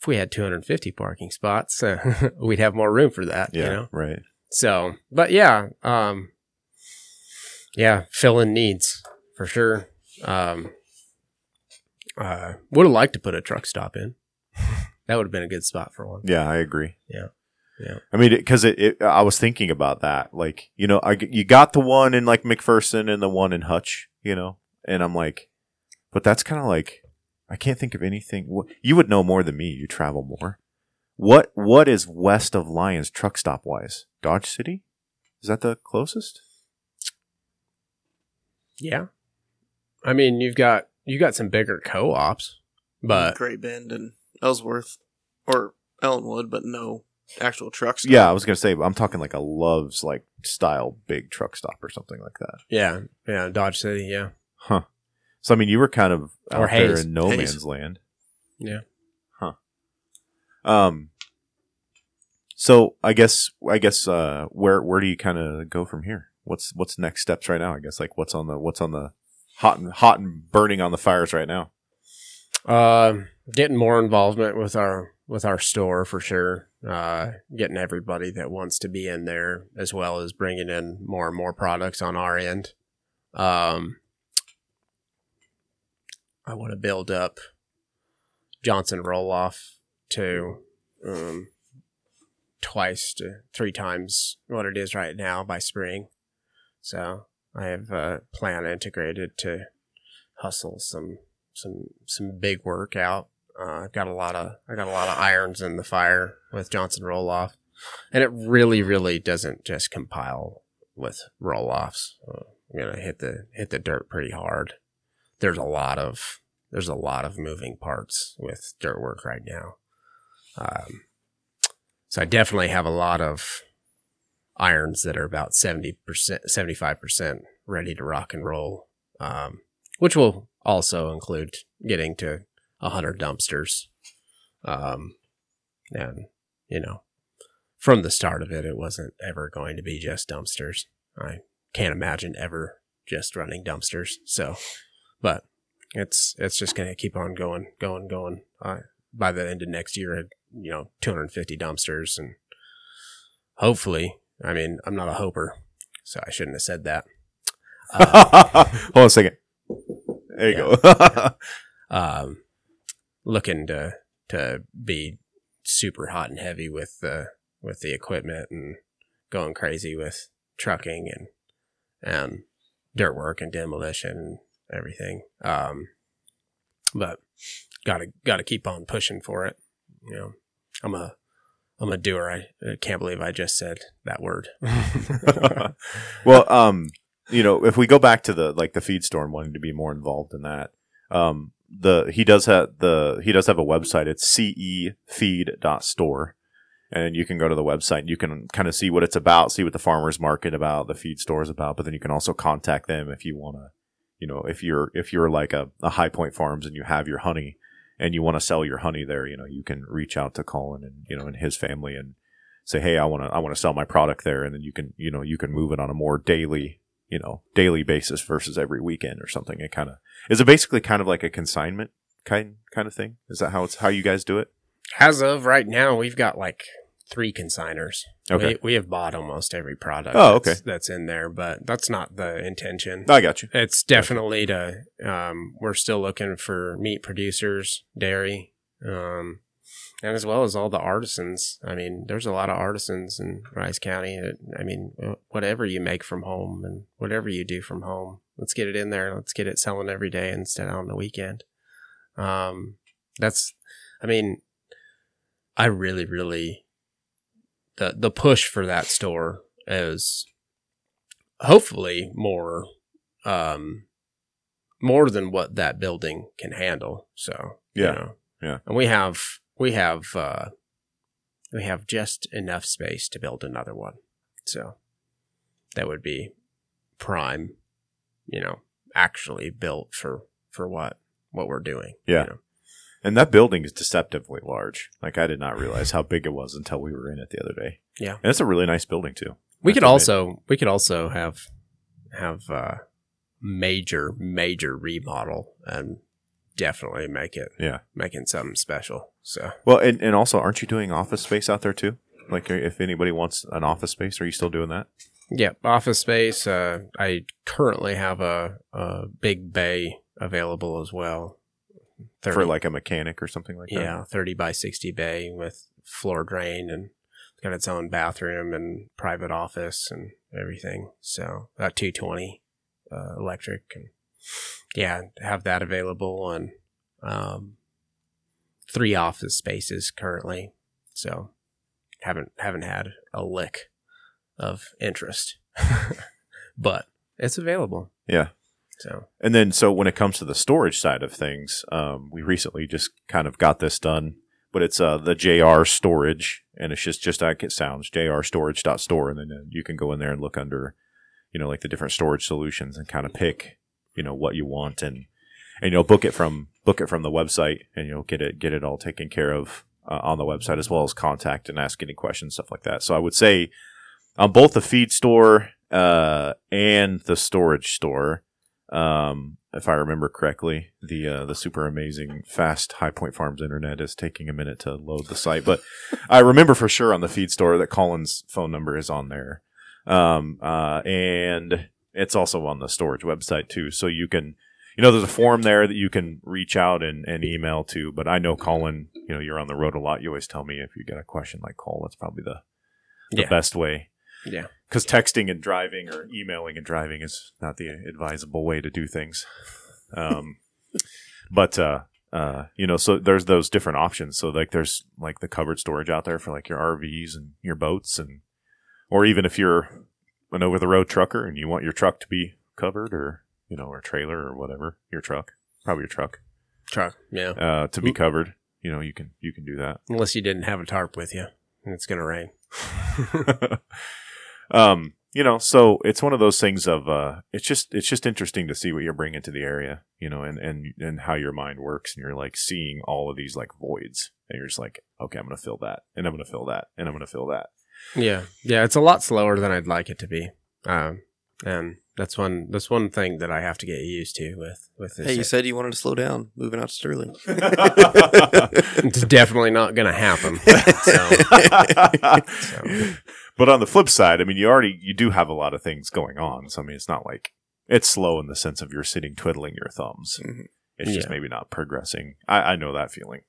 C: If we had 250 parking spots, uh, we'd have more room for that.
A: yeah,
C: You know,
A: right.
C: so, but yeah, um, yeah, fill in needs for sure. Um, uh, would have liked to put a truck stop in. that would have been a good spot for one.
A: Yeah, I agree.
C: Yeah. Yeah.
A: I mean, because it, it, I was thinking about that. Like, you know, I, you got the one in like McPherson and the one in Hutch, you know, and I'm like, but that's kind of like, I can't think of anything. You would know more than me. You travel more. What What is west of Lyons truck stop wise? Dodge City? Is that the closest?
C: Yeah, I mean you've got you got some bigger co-ops, but
B: Great Bend and Ellsworth or Ellinwood, but no actual trucks.
A: Yeah, I was gonna say, I'm talking like a Love's like style big truck stop or something like that.
C: yeah, yeah, Dodge City, yeah,
A: Huh. So I mean, you were kind of
C: Or
A: out there
C: Hays.
A: in no
B: Hays.
A: man's land.
C: yeah. Huh.
A: Um. So I guess I guess uh, where where do you kind of go from here? What's what's next steps right now? I guess like what's on the what's on the hot and hot and burning on the fires right now.
C: Uh, getting more involvement with our with our store for sure. Uh, getting everybody that wants to be in there, as well as bringing in more and more products on our end. Um, I want to build up Johnson roll off to um, twice to three times what it is right now by spring. So I have a plan integrated to hustle some some some big work out. Uh, I've got a lot of I got a lot of irons in the fire with Johnson roll off, and it really really doesn't just compile with roll offs. Uh, I'm gonna hit the hit the dirt pretty hard. There's a lot of there's a lot of moving parts with dirt work right now. Um, so I definitely have a lot of irons that are about 70%, 75% ready to rock and roll. Um, which will also include getting to 100 dumpsters. Um, and, you know, from the start of it, it wasn't ever going to be just dumpsters. I can't imagine ever just running dumpsters. So, but it's, it's just going to keep on going, going, going. By the end of next year, you know, 250 dumpsters and hopefully, I mean, I'm not a hoper, so I shouldn't have said that. Uh,
A: Hold on a second. There you
C: Yeah.
A: go.
C: um, looking to to be super hot and heavy with the with the equipment and going crazy with trucking and and dirt work and demolition and everything. Um, but gotta gotta keep on pushing for it. You know, I'm a I'm a doer. I, I can't believe I just said that word.
A: well, um, you know, if we go back to the like the feed store wanting to be more involved in that, um, the he does have the he does have a website. It's cefeed.store, and you can go to the website. You can kind of see what it's about, see what the farmers market about, the feed store is about. But then you can also contact them if you want to, you know, if you're if you're like a, a High Point Farms and you have your honey and you want to sell your honey there, you know, you can reach out to Colyn and you know and his family and say, hey, I want to I want to sell my product there, and then you can you know you can move it on a more daily you know daily basis versus every weekend or something. It kind of is it basically kind of like a consignment kind kind of thing. Is that how it's how you guys do it?
C: As of right now, we've got like three consigners.
A: Okay.
C: We, we have bought almost every product.
A: Oh, okay.
C: That's in there, but that's not the intention.
A: I got you.
C: It's definitely to. Um, we're still looking for meat producers, dairy, um, and as well as all the artisans. I mean, there's a lot of artisans in Rice County. That, I mean, whatever you make from home and whatever you do from home, let's get it in there. Let's get it selling every day instead of on the weekend. Um, that's. I mean, I really, really the the push for that store is hopefully more um more than what that building can handle. So you
A: Yeah.
C: know.
A: Yeah.
C: and we have we have uh we have just enough space to build another one. So that would be prime, you know, actually built for for what what we're doing. you
A: Yeah.
C: know.
A: And that building is deceptively large. Like I did not realize how big it was until we were in it the other day.
C: Yeah.
A: And it's a really nice building too.
C: We could also we could also have have uh major major remodel and definitely make it
A: Yeah.
C: making something special. So
A: Well, and, and also, aren't you doing office space out there too? Like, if anybody wants an office space, are you still doing that?
C: yeah, office space. Uh, I currently have a, a big bay available as well. 30,
A: For like a mechanic or something like that?
C: yeah, thirty by sixty bay with floor drain and it's got its own bathroom and private office and everything. So about two twenty uh, electric and yeah, have that available and um, three office spaces currently. So haven't haven't had a lick of interest, but it's available.
A: Yeah.
C: So
A: And then, so when it comes to the storage side of things, um, we recently just kind of got this done, but it's uh, the JR storage, and it's just just like it sounds, jrstorage.store, and then uh, you can go in there and look under, you know, like the different storage solutions and kind of pick, you know, what you want and and you know book it from book it from the website, and you'll get it get it all taken care of uh, on the website as well as contact and ask any questions, stuff like that. So I would say on both the feed store uh, and the storage store um, if I remember correctly, the uh, the super amazing fast High Point Farms internet is taking a minute to load the site, but I remember for sure on the feed store that Colyn's phone number is on there, um, uh, and it's also on the storage website too. So you can, you know, there's a form there that you can reach out and, and email to. But I know Colin, you know, you're on the road a lot. You always tell me if you get a question like call, that's probably the the
C: Yeah.
A: best way
C: yeah,
A: because texting and driving or emailing and driving is not the advisable way to do things. Um, but uh, uh, you know, so there's those different options. So like, there's like the covered storage out there for like your RVs and your boats, and or even if you're an over the road trucker and you want your truck to be covered, or you know, or trailer or whatever, your truck, probably your truck,
C: truck. Yeah,
A: uh, to be covered. You know, you can you can do that.
C: unless you didn't have a tarp with you, and it's gonna rain.
A: um, you know, so it's one of those things of uh, it's just it's just interesting to see what you're bringing to the area, you know, and and and how your mind works, and you're like seeing all of these like voids, and you're just like, okay, I'm gonna fill that, and I'm gonna fill that, and I'm gonna fill that.
C: Yeah, yeah, it's a lot slower than I'd like it to be, um, and that's one that's one thing that I have to get used to with with this.
B: Hey, you said you wanted to slow down moving out to Sterling.
C: it's definitely not going to happen. So,
A: but on the flip side, I mean, you already you do have a lot of things going on. So I mean, it's not like it's slow in the sense of you're sitting twiddling your thumbs.
B: Mhm.
A: It's just maybe not progressing. I, I know that feeling.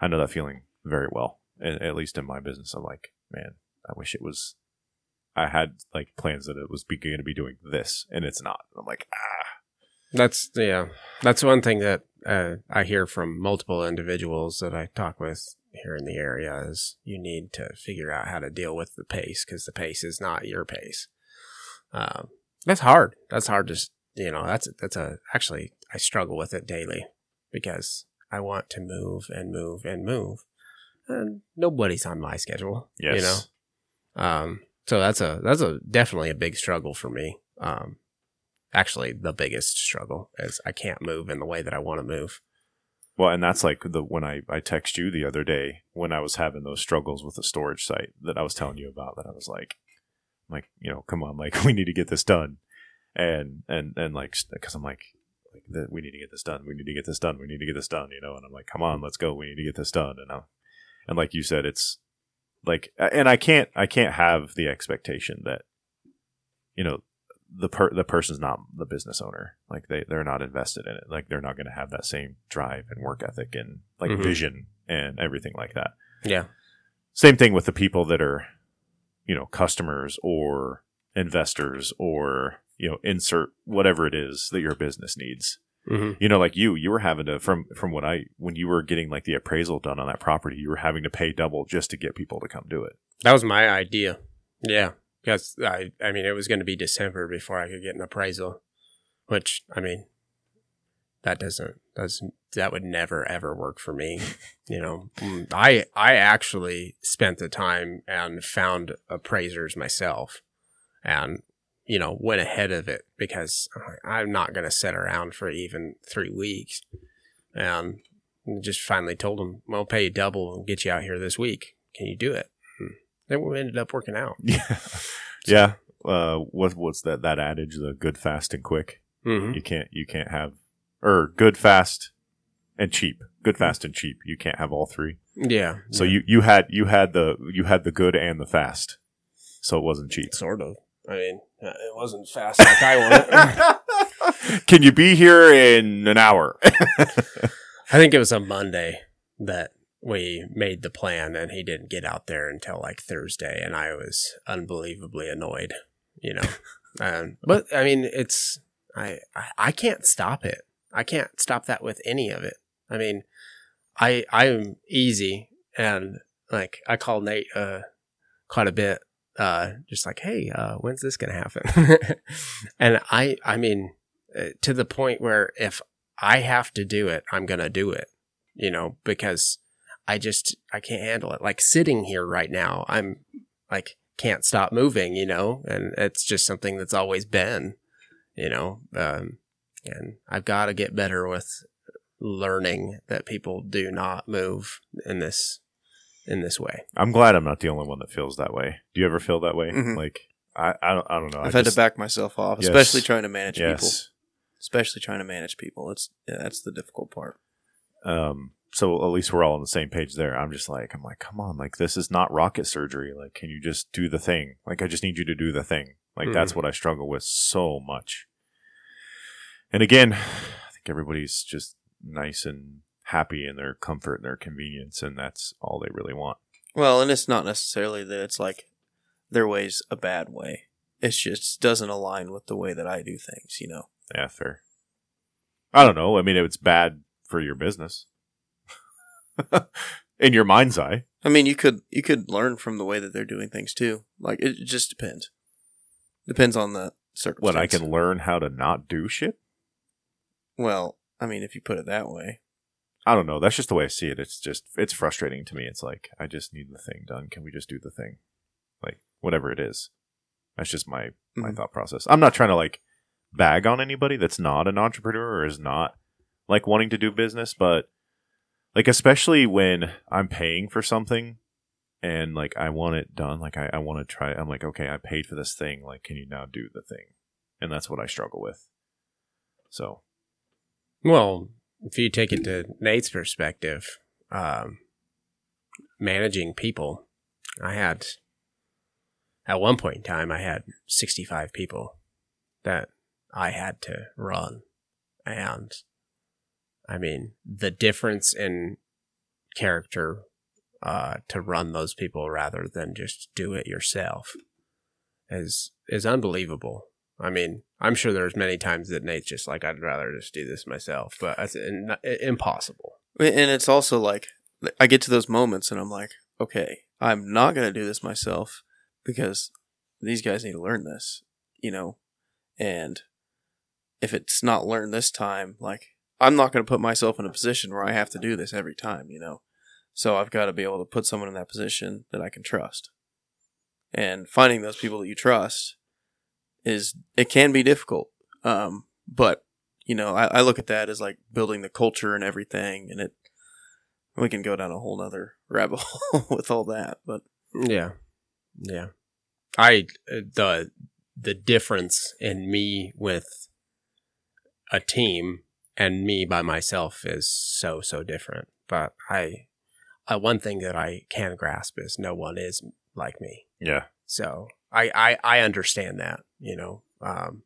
A: I know that feeling very well. At, at least in my business, I'm like, man, I wish it was. I had like plans that it was going to be doing this, and it's not. I'm like, ah,
C: that's yeah, that's one thing that uh, I hear from multiple individuals that I talk with here in the area is you need to figure out how to deal with the pace because the pace is not your pace. Um, that's hard. That's hard to s- you know. That's that's a actually I struggle with it daily because I want to move and move and move. and nobody's on my schedule.
A: Yes.
C: You know, um, so that's a that's a definitely a big struggle for me. Um, actually, the biggest struggle is I can't move in the way that I want to move.
A: Well, and that's like the when I I text you the other day when I was having those struggles with the storage site that I was telling you about. That I was like, like you know, come on, like we need to get this done, and and and like because I'm like. Like we need to get this done. We need to get this done. We need to get this done. You know, and I'm like, come on, let's go. We need to get this done. And I'm, and like you said, it's like, and I can't, I can't have the expectation that, you know, the per the person's not the business owner. Like they they're not invested in it. Like they're not going to have that same drive and work ethic and like
C: Mhm.
A: vision and everything like that.
C: Yeah.
A: Same thing with the people that are, you know, customers or investors or you know insert whatever it is that your business needs.
C: Hmm
A: You know, like you, you were having to from from what I when you were getting like the appraisal done on that property, you were having to pay double just to get people to come do it.
C: That was my idea. Yeah, because I, I mean, it was going to be December before I could get an appraisal, which I mean, that doesn't doesn't that would never ever work for me. you know, Mm, I I actually spent the time and found appraisers myself, and you know went ahead of it because I'm not going to sit around for even three weeks, and just finally told him, "Well, I'll pay you double and get you out here this week. Can you do it?" And then we ended up working out.
A: Yeah, yeah. Uh, what what's that that adage? The good, fast, and quick.
C: Mm-hmm.
A: You can't you can't have or good, fast, and cheap. Good, fast, and cheap. You can't have all three.
C: Yeah.
A: So you you had you had the you had the good and the fast. So it wasn't cheap.
C: sort of. I mean, uh, it wasn't fast like I wanted.
A: Can you be here in an hour?
C: I think it was a Monday that we made the plan, and he didn't get out there until like Thursday, and I was unbelievably annoyed. You know, um, but I mean, it's I, I I can't stop it. I can't stop that with any of it. I mean, I I'm easy, and like I call Nate uh quite a bit. Uh, just like, hey, uh, when's this gonna happen? and I, I mean, uh, to the point where if I have to do it, I'm gonna do it. You know, because I just I can't handle it. Like sitting here right now, I'm like can't stop moving. You know, and it's just something that's always been. You know, um, and I've got to get better with learning that people do not move in this in this way.
A: I'm glad I'm not the only one that feels that way. Do you ever feel that way?
B: Mhm.
A: Like I, I don't I don't know.
B: I've
A: I
B: had
A: just-
B: to back myself off,
A: Yes.
B: especially trying to manage people.
A: Yes.
B: Especially trying to manage people. It's yeah, that's the difficult part.
A: Um. So at least we're all on the same page there. I'm just like I'm like, come on, like this is not rocket surgery. Like, can you just do the thing? Like, I just need you to do the thing. Like
C: Mhm.
A: that's what I struggle with so much. And again, I think everybody's just nice and happy in their comfort and their convenience, and that's all they really want.
B: Well, and it's not necessarily that it's like their way's a bad way. It just doesn't align with the way that I do things, you know.
A: Yeah, fair. I don't know. I mean, it's bad for your business. In your mind's eye.
B: I mean, you could you could learn from the way that they're doing things too. Like it just depends. Depends on the circumstance.
A: What, I can learn how to not do shit?
B: Well, I mean, if you put it that way,
A: I don't know. That's just the way I see it. It's just, it's frustrating to me. It's like, I just need the thing done. Can we just do the thing? Like, whatever it is. That's just my, my
B: Mhm.
A: thought process. I'm not trying to like bag on anybody that's not an entrepreneur or is not like wanting to do business, but like, especially when I'm paying for something and like I want it done, like I, I want to try, I'm like, okay, I paid for this thing. Like, can you now do the thing? And that's what I struggle with. So,
C: Well, if you take it to Nate's perspective, um, managing people, I had at one point in time I had 65 people that I had to run, and I mean the difference in character uh, to run those people rather than just do it yourself is is unbelievable. I mean, I'm sure there's many times that Nate's just like, I'd rather just do this myself, but it's in, impossible.
B: and it's also like I get to those moments and I'm like, okay, I'm not gonna do this myself because these guys need to learn this, you know, and if it's not learned this time, like I'm not gonna put myself in a position where I have to do this every time, you know. So I've got to be able to put someone in that position that I can trust. And finding those people that you trust is it can be difficult. Um, but you know, I, I look at that as like building the culture and everything, and it we can go down a whole nother rabbit hole with all that. But
C: Yeah. Yeah. I uh, the the difference in me with a team and me by myself is so so different. But I uh, one thing that I can grasp is no one is like me.
A: Yeah.
C: So I I, I understand that, you know. Um,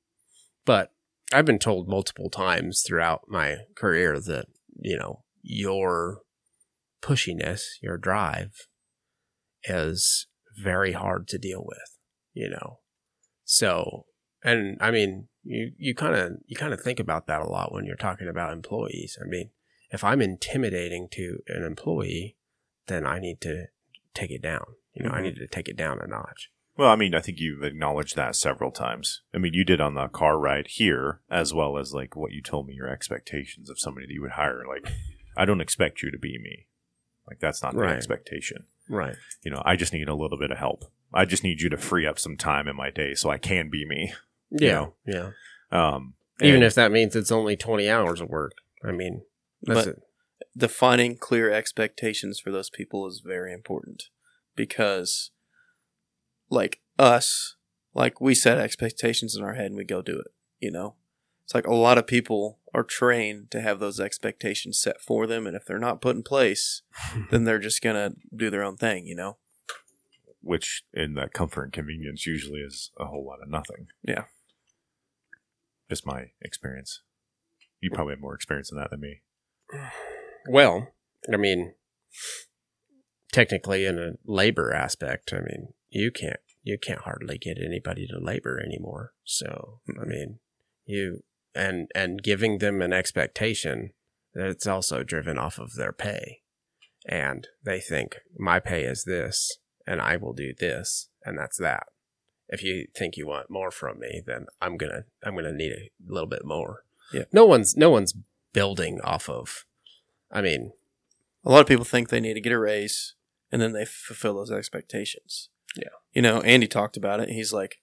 C: but I've been told multiple times throughout my career that, you know, your pushiness, your drive is very hard to deal with, you know. So, and I mean, you you kind of you kind of think about that a lot when you're talking about employees. I mean, if I'm intimidating to an employee, then I need to take it down. You know, I
A: Mhm.
C: need to take it down a notch.
A: Well, I mean, I think you've acknowledged that several times. I mean, you did on the car ride here, as well as like what you told me your expectations of somebody that you would hire. Like, I don't expect you to be me. Like, that's not the expectation.
C: Right.
A: You know, I just need a little bit of help. I just need you to free up some time in my day so I can be me.
C: Yeah.
A: know,
C: yeah.
A: Um,
C: Even if that means it's only 20 hours of work. I mean, that's
B: But-
C: it.
B: defining clear expectations for those people is very important because like us like we set expectations in our head and we go do it you know it's like a lot of people are trained to have those expectations set for them and if they're not put in place then they're just gonna do their own thing you know
A: which in that comfort and convenience usually is a whole lot of nothing.
B: Yeah.
A: Just my experience. You probably have more experience in that than me.
C: Well, I mean, technically, in a labor aspect, I mean, you can't you can't hardly get anybody to labor anymore. So, I mm-hmm. mean, you and and giving them an expectation that's also driven off of their pay, and they think my pay is this, and I will do this, and that's that. If you think you want more from me, then I'm gonna I'm gonna need a little bit more.
B: Yeah.
C: No one's no one's building off of. I mean,
B: a lot of people think they need to get a raise and then they fulfill those expectations.
C: Yeah.
B: You know, Andy talked about it. He's like,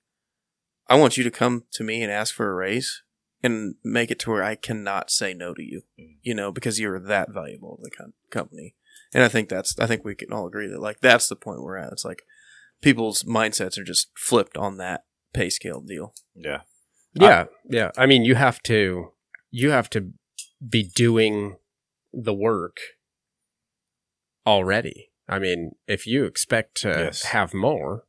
B: I want you to come to me and ask for a raise and make it to where I cannot say no to you,
A: Mm.
B: you know, because you're that valuable to the com- company. And I think that's, I think we can all agree that like that's the point we're at. It's like people's mindsets are just flipped on that pay scale deal.
A: Yeah.
C: Yeah, yeah. I mean, you have to you have to be doing the work already. I mean, if you expect to
A: Yes.
C: have more,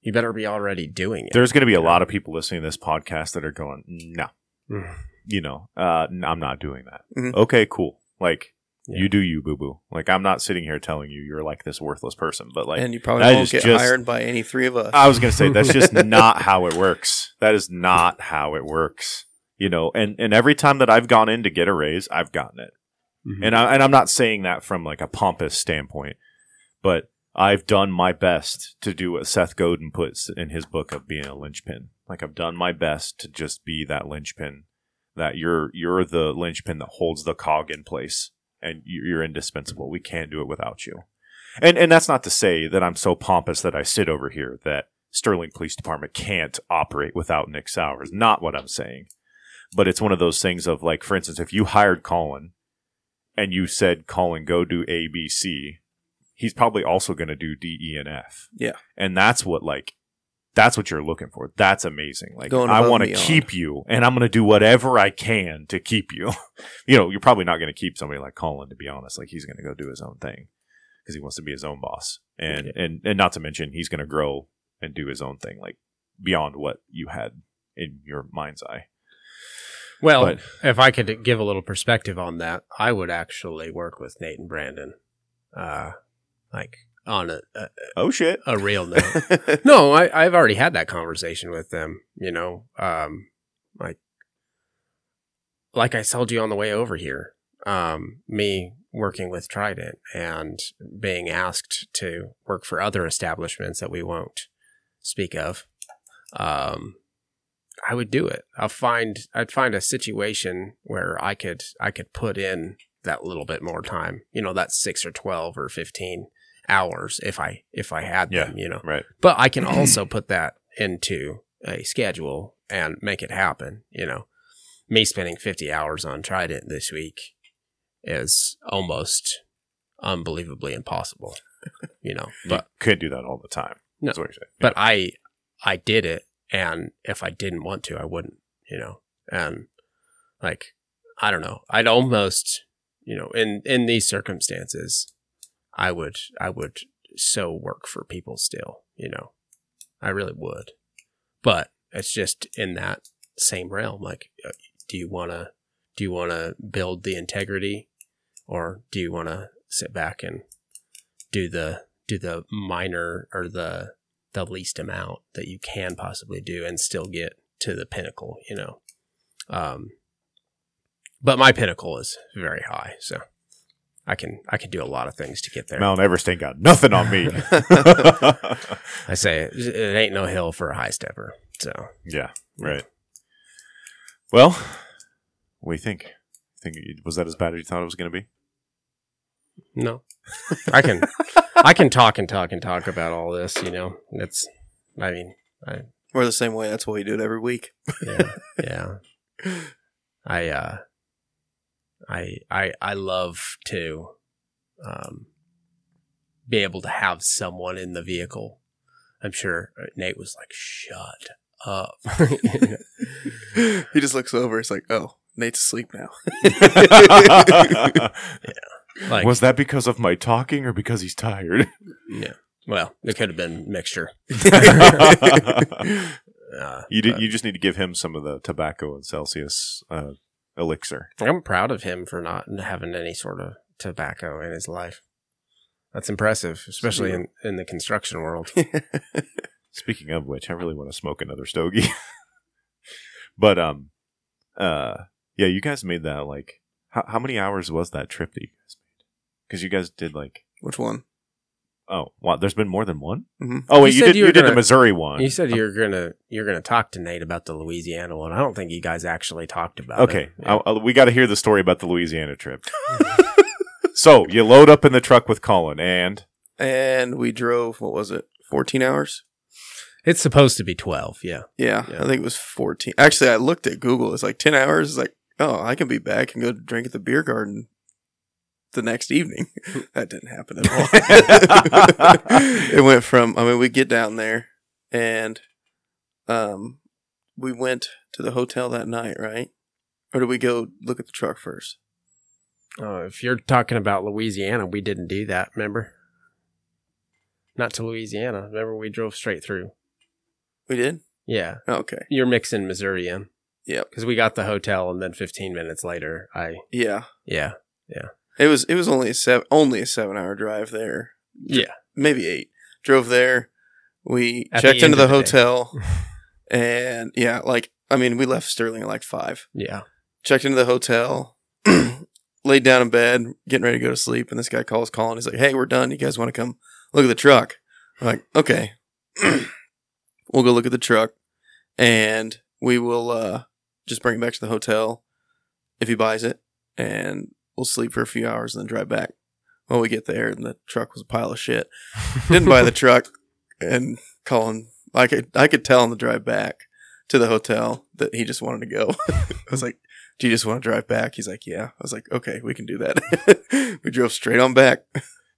C: you better be already doing it.
A: There's going to be a lot of people listening to this podcast that are going, no,
C: Mm.
A: you know, uh, n- I'm not doing that.
B: Mhm.
A: Okay, cool. Like,
C: Yeah.
A: you do you, boo boo. Like, I'm not sitting here telling you you're like this worthless person, but like,
B: and you probably
A: that
B: won't get
A: just-
B: hired by any three of us.
A: I was going to say that's just not how it works. That is not how it works. You know, and and every time that I've gone in to get a raise, I've gotten it.
C: Mhm.
A: And I and I'm not saying that from like a pompous standpoint, but I've done my best to do what Seth Godin puts in his book of being a linchpin. Like I've done my best to just be that linchpin. That you're you're the linchpin that holds the cog in place, and you- you're indispensable. We can't do it without you. And and that's not to say that I'm so pompous that I sit over here that Sterling Police Department can't operate without Nick Sowers. Not what I'm saying. But it's one of those things of like, for instance, if you hired Colyn and you said, Colyn, go do A, B, C, he's probably also going to do D, E, and F.
B: Yeah.
A: And that's what like, that's what you're looking for. That's amazing. Like,
B: Going
A: I want to keep you and I'm going to do whatever I can to keep you. you know, you're probably not going to keep somebody like Colyn, to be honest. Like, he's going to go do his own thing because he wants to be his own boss. And, and, and not to mention, he's going to grow and do his own thing, like beyond what you had in your mind's eye.
C: well,
A: but-
C: if I could give a little perspective on that, I would actually work with Nate and Brandon, uh, like on a, a,
A: Oh, shit.
C: a real note. no, I, I've already had that conversation with them. You know, um, like, like I told you on the way over here, um, me working with Trident and being asked to work for other establishments that we won't speak of. Um, I would do it. I'll find I'd find a situation where I could I could put in that little bit more time. You know, that's six or twelve or fifteen hours if I if I had
A: Yeah.
C: them. You know,
A: Right.
C: but I can also put that into a schedule and make it happen. You know, me spending 50 hours on Trident this week is almost unbelievably impossible. You know,
A: You
C: but
A: couldn't do that all the time.
C: No.
A: That's what you're saying.
C: but I I did it, and if I didn't want to, I wouldn't. You know, and like I don't know, I'd almost you know in in these circumstances, I would I would so work for people still. You know, I really would, but it's just in that same realm. Like, uh, do you want to do you want to build the integrity, or do you want to sit back and do the do the minor or the the least amount that you can possibly do and still get to the pinnacle, you know. Um but my pinnacle is very high, so I can I can do a lot of things to get there.
A: Mount Everest ain't got nothing on me.
C: I say it, it ain't no hill for a high stepper. So
A: yeah. Right. Well, what do you think? Think was that as bad as you thought it was going to be?
C: no. I can I can talk and talk and talk about all this, you know. It's I mean, I
B: We're the same way. That's why we do it every week.
C: yeah, yeah. I uh, I I I love to um be able to have someone in the vehicle. I'm sure Nate was like, "Shut up."
B: he just looks over. It's like, oh, Nate's asleep now.
C: like,
A: was that because of my talking or because he's tired?
C: yeah. Well, it could have been mixture. Uh,
A: you did. You just need to give him some of the tobacco and Celsius uh, elixir.
C: I'm proud of him for not having any sort of tobacco in his life. That's impressive, especially in, in the construction world.
A: Speaking of which, I really want to smoke another stogie. but um, uh, yeah, you guys made that like how how many hours was that trip that you guys made? Because you guys did like
B: Which one?
A: Oh wow, there's been more than one.
B: Mhm.
A: Oh wait,
C: You
A: you, did
C: you
A: you,
C: were
A: did the
C: gonna-
A: Missouri one.
C: You said you're gonna you're gonna talk to Nate about the Louisiana one. I don't think you guys actually talked about
A: okay,
C: it. Yeah.
A: I'll- I'll- we got to hear the story about the Louisiana trip. so you load up in the truck with Colyn and
B: And we drove. What was it? Fourteen hours.
C: It's supposed to be twelve. Yeah.
B: Yeah,
C: Yeah.
B: I think it was 14. Actually, I looked at Google. It's like 10 hours. It's like, oh, I can be back and go drink at the beer garden the next evening. that didn't happen at all. it went from, I mean, we get down there and um, we went to the hotel that night, right? Or did we go look at the truck first?
C: Oh, if you're talking about Louisiana, we didn't do that. Remember? Not to Louisiana. Remember, we drove straight through.
B: We did?
C: Yeah,
B: Okay.
C: you're mixing Missouri in.
B: Yep.
C: Because we got the hotel, and then 15 minutes later, I
B: Yeah.
C: Yeah.
B: yeah It was it was only a seven only a seven hour drive there.
C: yeah
B: maybe eight. Drove there. We
C: At
B: checked
C: end
B: into the,
C: the
B: hotel, and yeah, like I mean, we left Sterling at like five.
C: yeah.
B: Checked into the hotel, laid down in bed, getting ready to go to sleep, and this guy calls Colyn. He's like, "Hey, we're done. You guys want to come look at the truck?" I'm like, "Okay, we'll go look at the truck, and we will uh, just bring it back to the hotel if he buys it, and we'll sleep for a few hours and then drive back." Well, we get there, and the truck was a pile of shit didn't buy the truck and Colyn I could I could tell on the drive back to the hotel that he just wanted to go. I was like, Do you just want to drive back? He's like, Yeah. I was like, Okay, we can do that. we drove straight on back.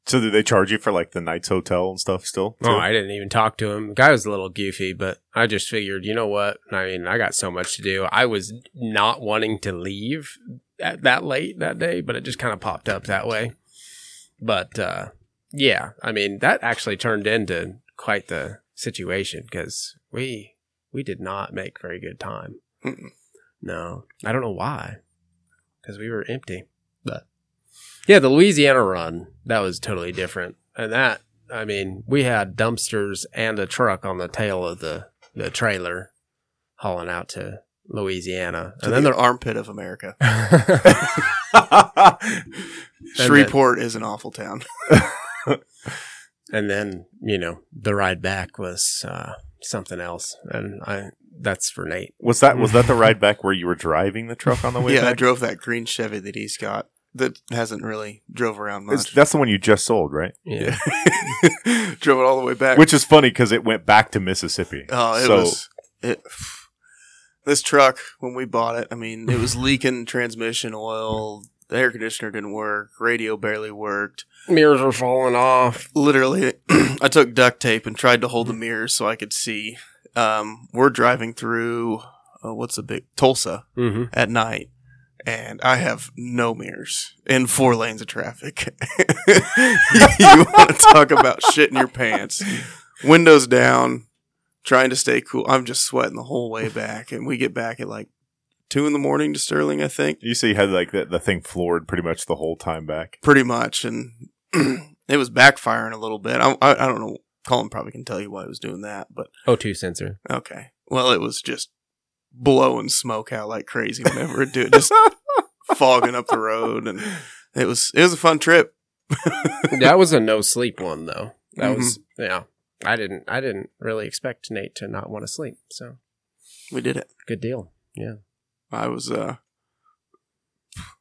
A: So did they charge you for like the night's hotel and stuff still?
C: Oh. I didn't even talk to him. The guy was a little goofy, but I just figured, you know what? I mean, I got so much to do. I was not wanting to leave at that late that day, but it just kind of popped up that way. But uh, yeah, I mean, that actually turned into quite the situation because we we did not make very good time.
B: Mm-mm.
C: No, I don't know why, because we were empty. But yeah, the Louisiana run that was totally different, and that I mean, we had dumpsters and a truck on the tail of the the trailer hauling out to Louisiana,
B: To
C: and then
B: the armpit of America.
C: then-
B: Shreveport is an awful town.
C: and then you know the ride back was uh, something else, and I that's for Nate.
A: was that was that the ride back where you were driving the truck on the way
B: yeah, I drove that green Chevy that he's got that hasn't really drove around
A: It's-
B: much.
A: that's the one you just sold, right?
C: Yeah.
B: drove it all the way back.
A: Which is funny because it went back to Mississippi.
B: oh, it
A: So-
B: was it. This truck when we bought it, I mean, it was leaking transmission oil. The air conditioner didn't work. Radio barely worked.
C: Mirrors were falling off.
B: literally i took duct tape and tried to hold the mirrors so i could see um, we're driving through uh, what's the big tulsa
C: Mm-hmm.
B: at night and i have no mirrors in four lanes of traffic you want to talk about shit in your pants windows down trying to stay cool i'm just sweating the whole way back and we get back at like two in the morning to sterling i think
A: You see, you had like the, the thing floored pretty much the whole time back.
B: pretty much, and it was backfiring a little bit. I, I, I don't know. Colyn probably can tell you why he was doing that, but
C: O2 sensor.
B: okay. Well, it was just blowing smoke out like crazy whenever it did, just fogging up the road, and it was it was a fun trip.
C: that was a no sleep one though. That
B: Mm-hmm.
C: was yeah. I didn't I didn't really expect Nate to not want to sleep. So
B: We did it.
C: good deal. Yeah.
B: I was uh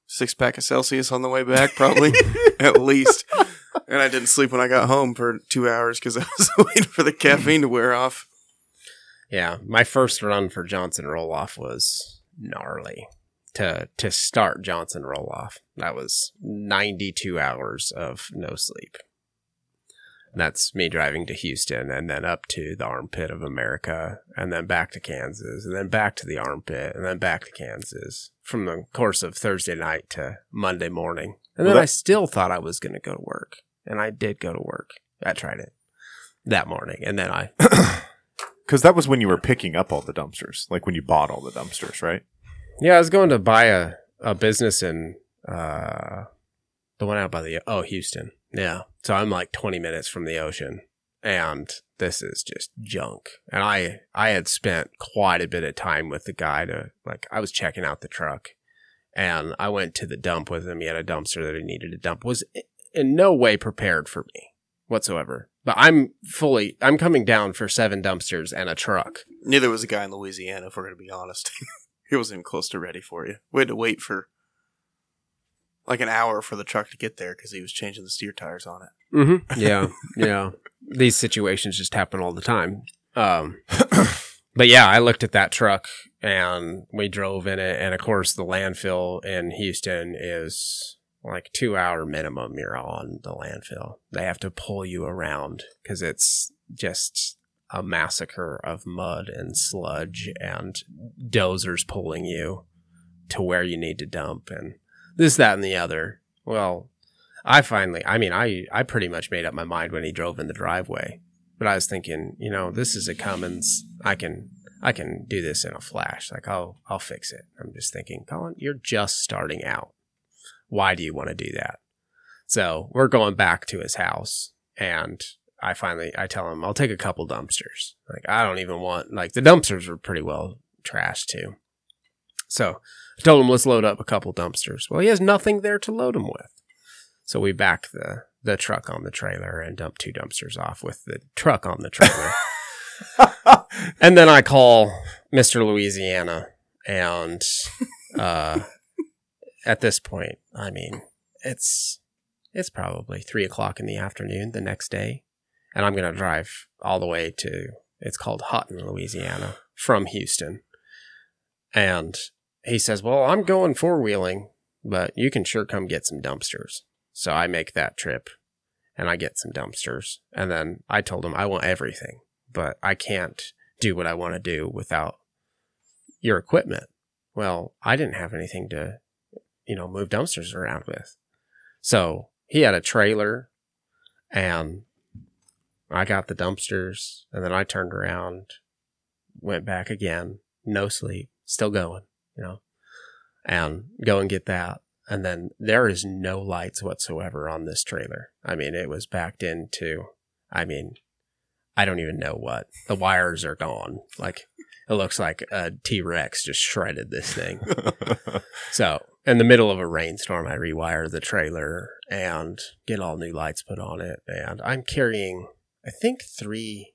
B: six pack of Celsius on the way back, probably at least. And I didn't sleep when I got home for two hours because I was waiting for the caffeine to wear off.
C: Yeah. My first run for Johnson Roll Off was gnarly. To to start Johnson Roll Off. That was ninety two hours of no sleep. That's me driving to Houston and then up to the armpit of America and then back to Kansas and then back to the armpit and then back to Kansas from the course of Thursday night to Monday morning. And
A: Well,
C: then I still thought I was going to go to work. And I did go to work. I tried it that morning. And then I,
A: Because that was when you were picking up all the dumpsters, like when you bought all the dumpsters, right?
C: yeah, I was going to buy a, a business in, uh, the one out by the, oh, Houston. Yeah. So I'm like 20 minutes from the ocean and this is just junk. And I, I had spent quite a bit of time with the guy to like, I was checking out the truck and I went to the dump with him. He had a dumpster that he needed to dump was in no way prepared for me whatsoever. But I'm fully, I'm coming down for seven dumpsters and a truck.
B: Neither was a guy in Louisiana, if we're going to be honest. he wasn't even close to ready for you. We had to wait for like an hour for the truck to get there because he was changing the steer tires on it.
C: Mm-hmm. Yeah, yeah. These situations just happen all the time. Um, but yeah, I looked at that truck and we drove in it, and of course, the landfill in Houston is like two hour minimum. You're on the landfill. They have to pull you around because it's just a massacre of mud and sludge and dozers pulling you to where you need to dump and this, that, and the other. Well, I finally, I mean, I, I pretty much made up my mind when he drove in the driveway, but I was thinking, you know, this is a Cummins. I can, I can do this in a flash. Like I'll, I'll fix it. I'm just thinking, Colyn, you're just starting out. Why do you want to do that? So we're going back to his house and I finally, I tell him, I'll take a couple dumpsters. Like I don't even want, like the dumpsters were pretty well trashed too. So I told him, let's load up a couple dumpsters. Well, he has nothing there to load them with. So we back the, the truck on the trailer and dump two dumpsters off with the truck on the trailer. and then I call Mr. Louisiana and uh, at this point, I mean, it's it's probably three o'clock in the afternoon the next day, and I'm gonna drive all the way to it's called Haughton, Louisiana, from Houston. And he says, "Well, I'm going four wheeling, but you can sure come get some dumpsters." So I make that trip, and I get some dumpsters, and then I told him I want everything, but I can't do what I want to do without your equipment. Well, I didn't have anything to, you know, move dumpsters around with. So he had a trailer and I got the dumpsters and then I turned around, went back again, no sleep, still going, you know, and go and get that. And then there is no lights whatsoever on this trailer. I mean, it was backed into, I mean, I don't even know what. The wires are gone. Like, it looks like a T Rex just shredded this thing. So, in the middle of a rainstorm, I rewire the trailer and get all new lights put on it. And I'm carrying, I think, three,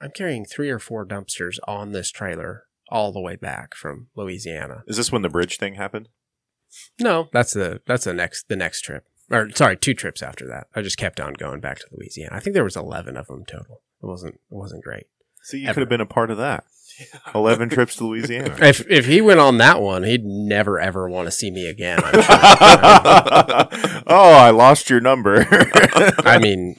C: I'm carrying three or four dumpsters on this trailer all the way back from Louisiana.
A: Is this when the bridge thing happened?
C: No, that's the that's the next the next trip. Or sorry, two trips after that. I just kept on going back to Louisiana. I think there was eleven of them total. It wasn't it wasn't great.
A: So you
C: Ever.
A: could have been a part of that. Eleven trips to Louisiana.
C: If if he went on that one, he'd never ever want to see me again. Sure.
A: oh, I lost your number.
C: I mean,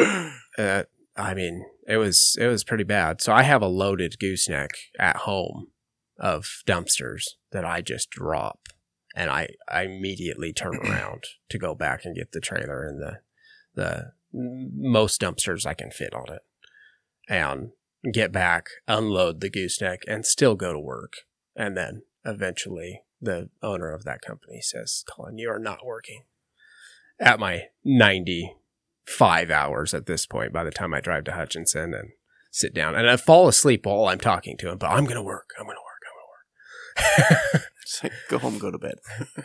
C: uh, I mean, it was it was pretty bad. So I have a loaded gooseneck at home of dumpsters that I just drop, and I I immediately turn around to go back and get the trailer and the the most dumpsters I can fit on it, and get back, unload the gooseneck, and still go to work, and then eventually the owner of that company says, "Colyn, you are not working." At my ninety five hours at this point by the time I drive to Hutchinson and sit down and I fall asleep while I'm talking to him, but I'm going to work. I'm going to work. I'm going to work.
B: Just like, go home, go to bed.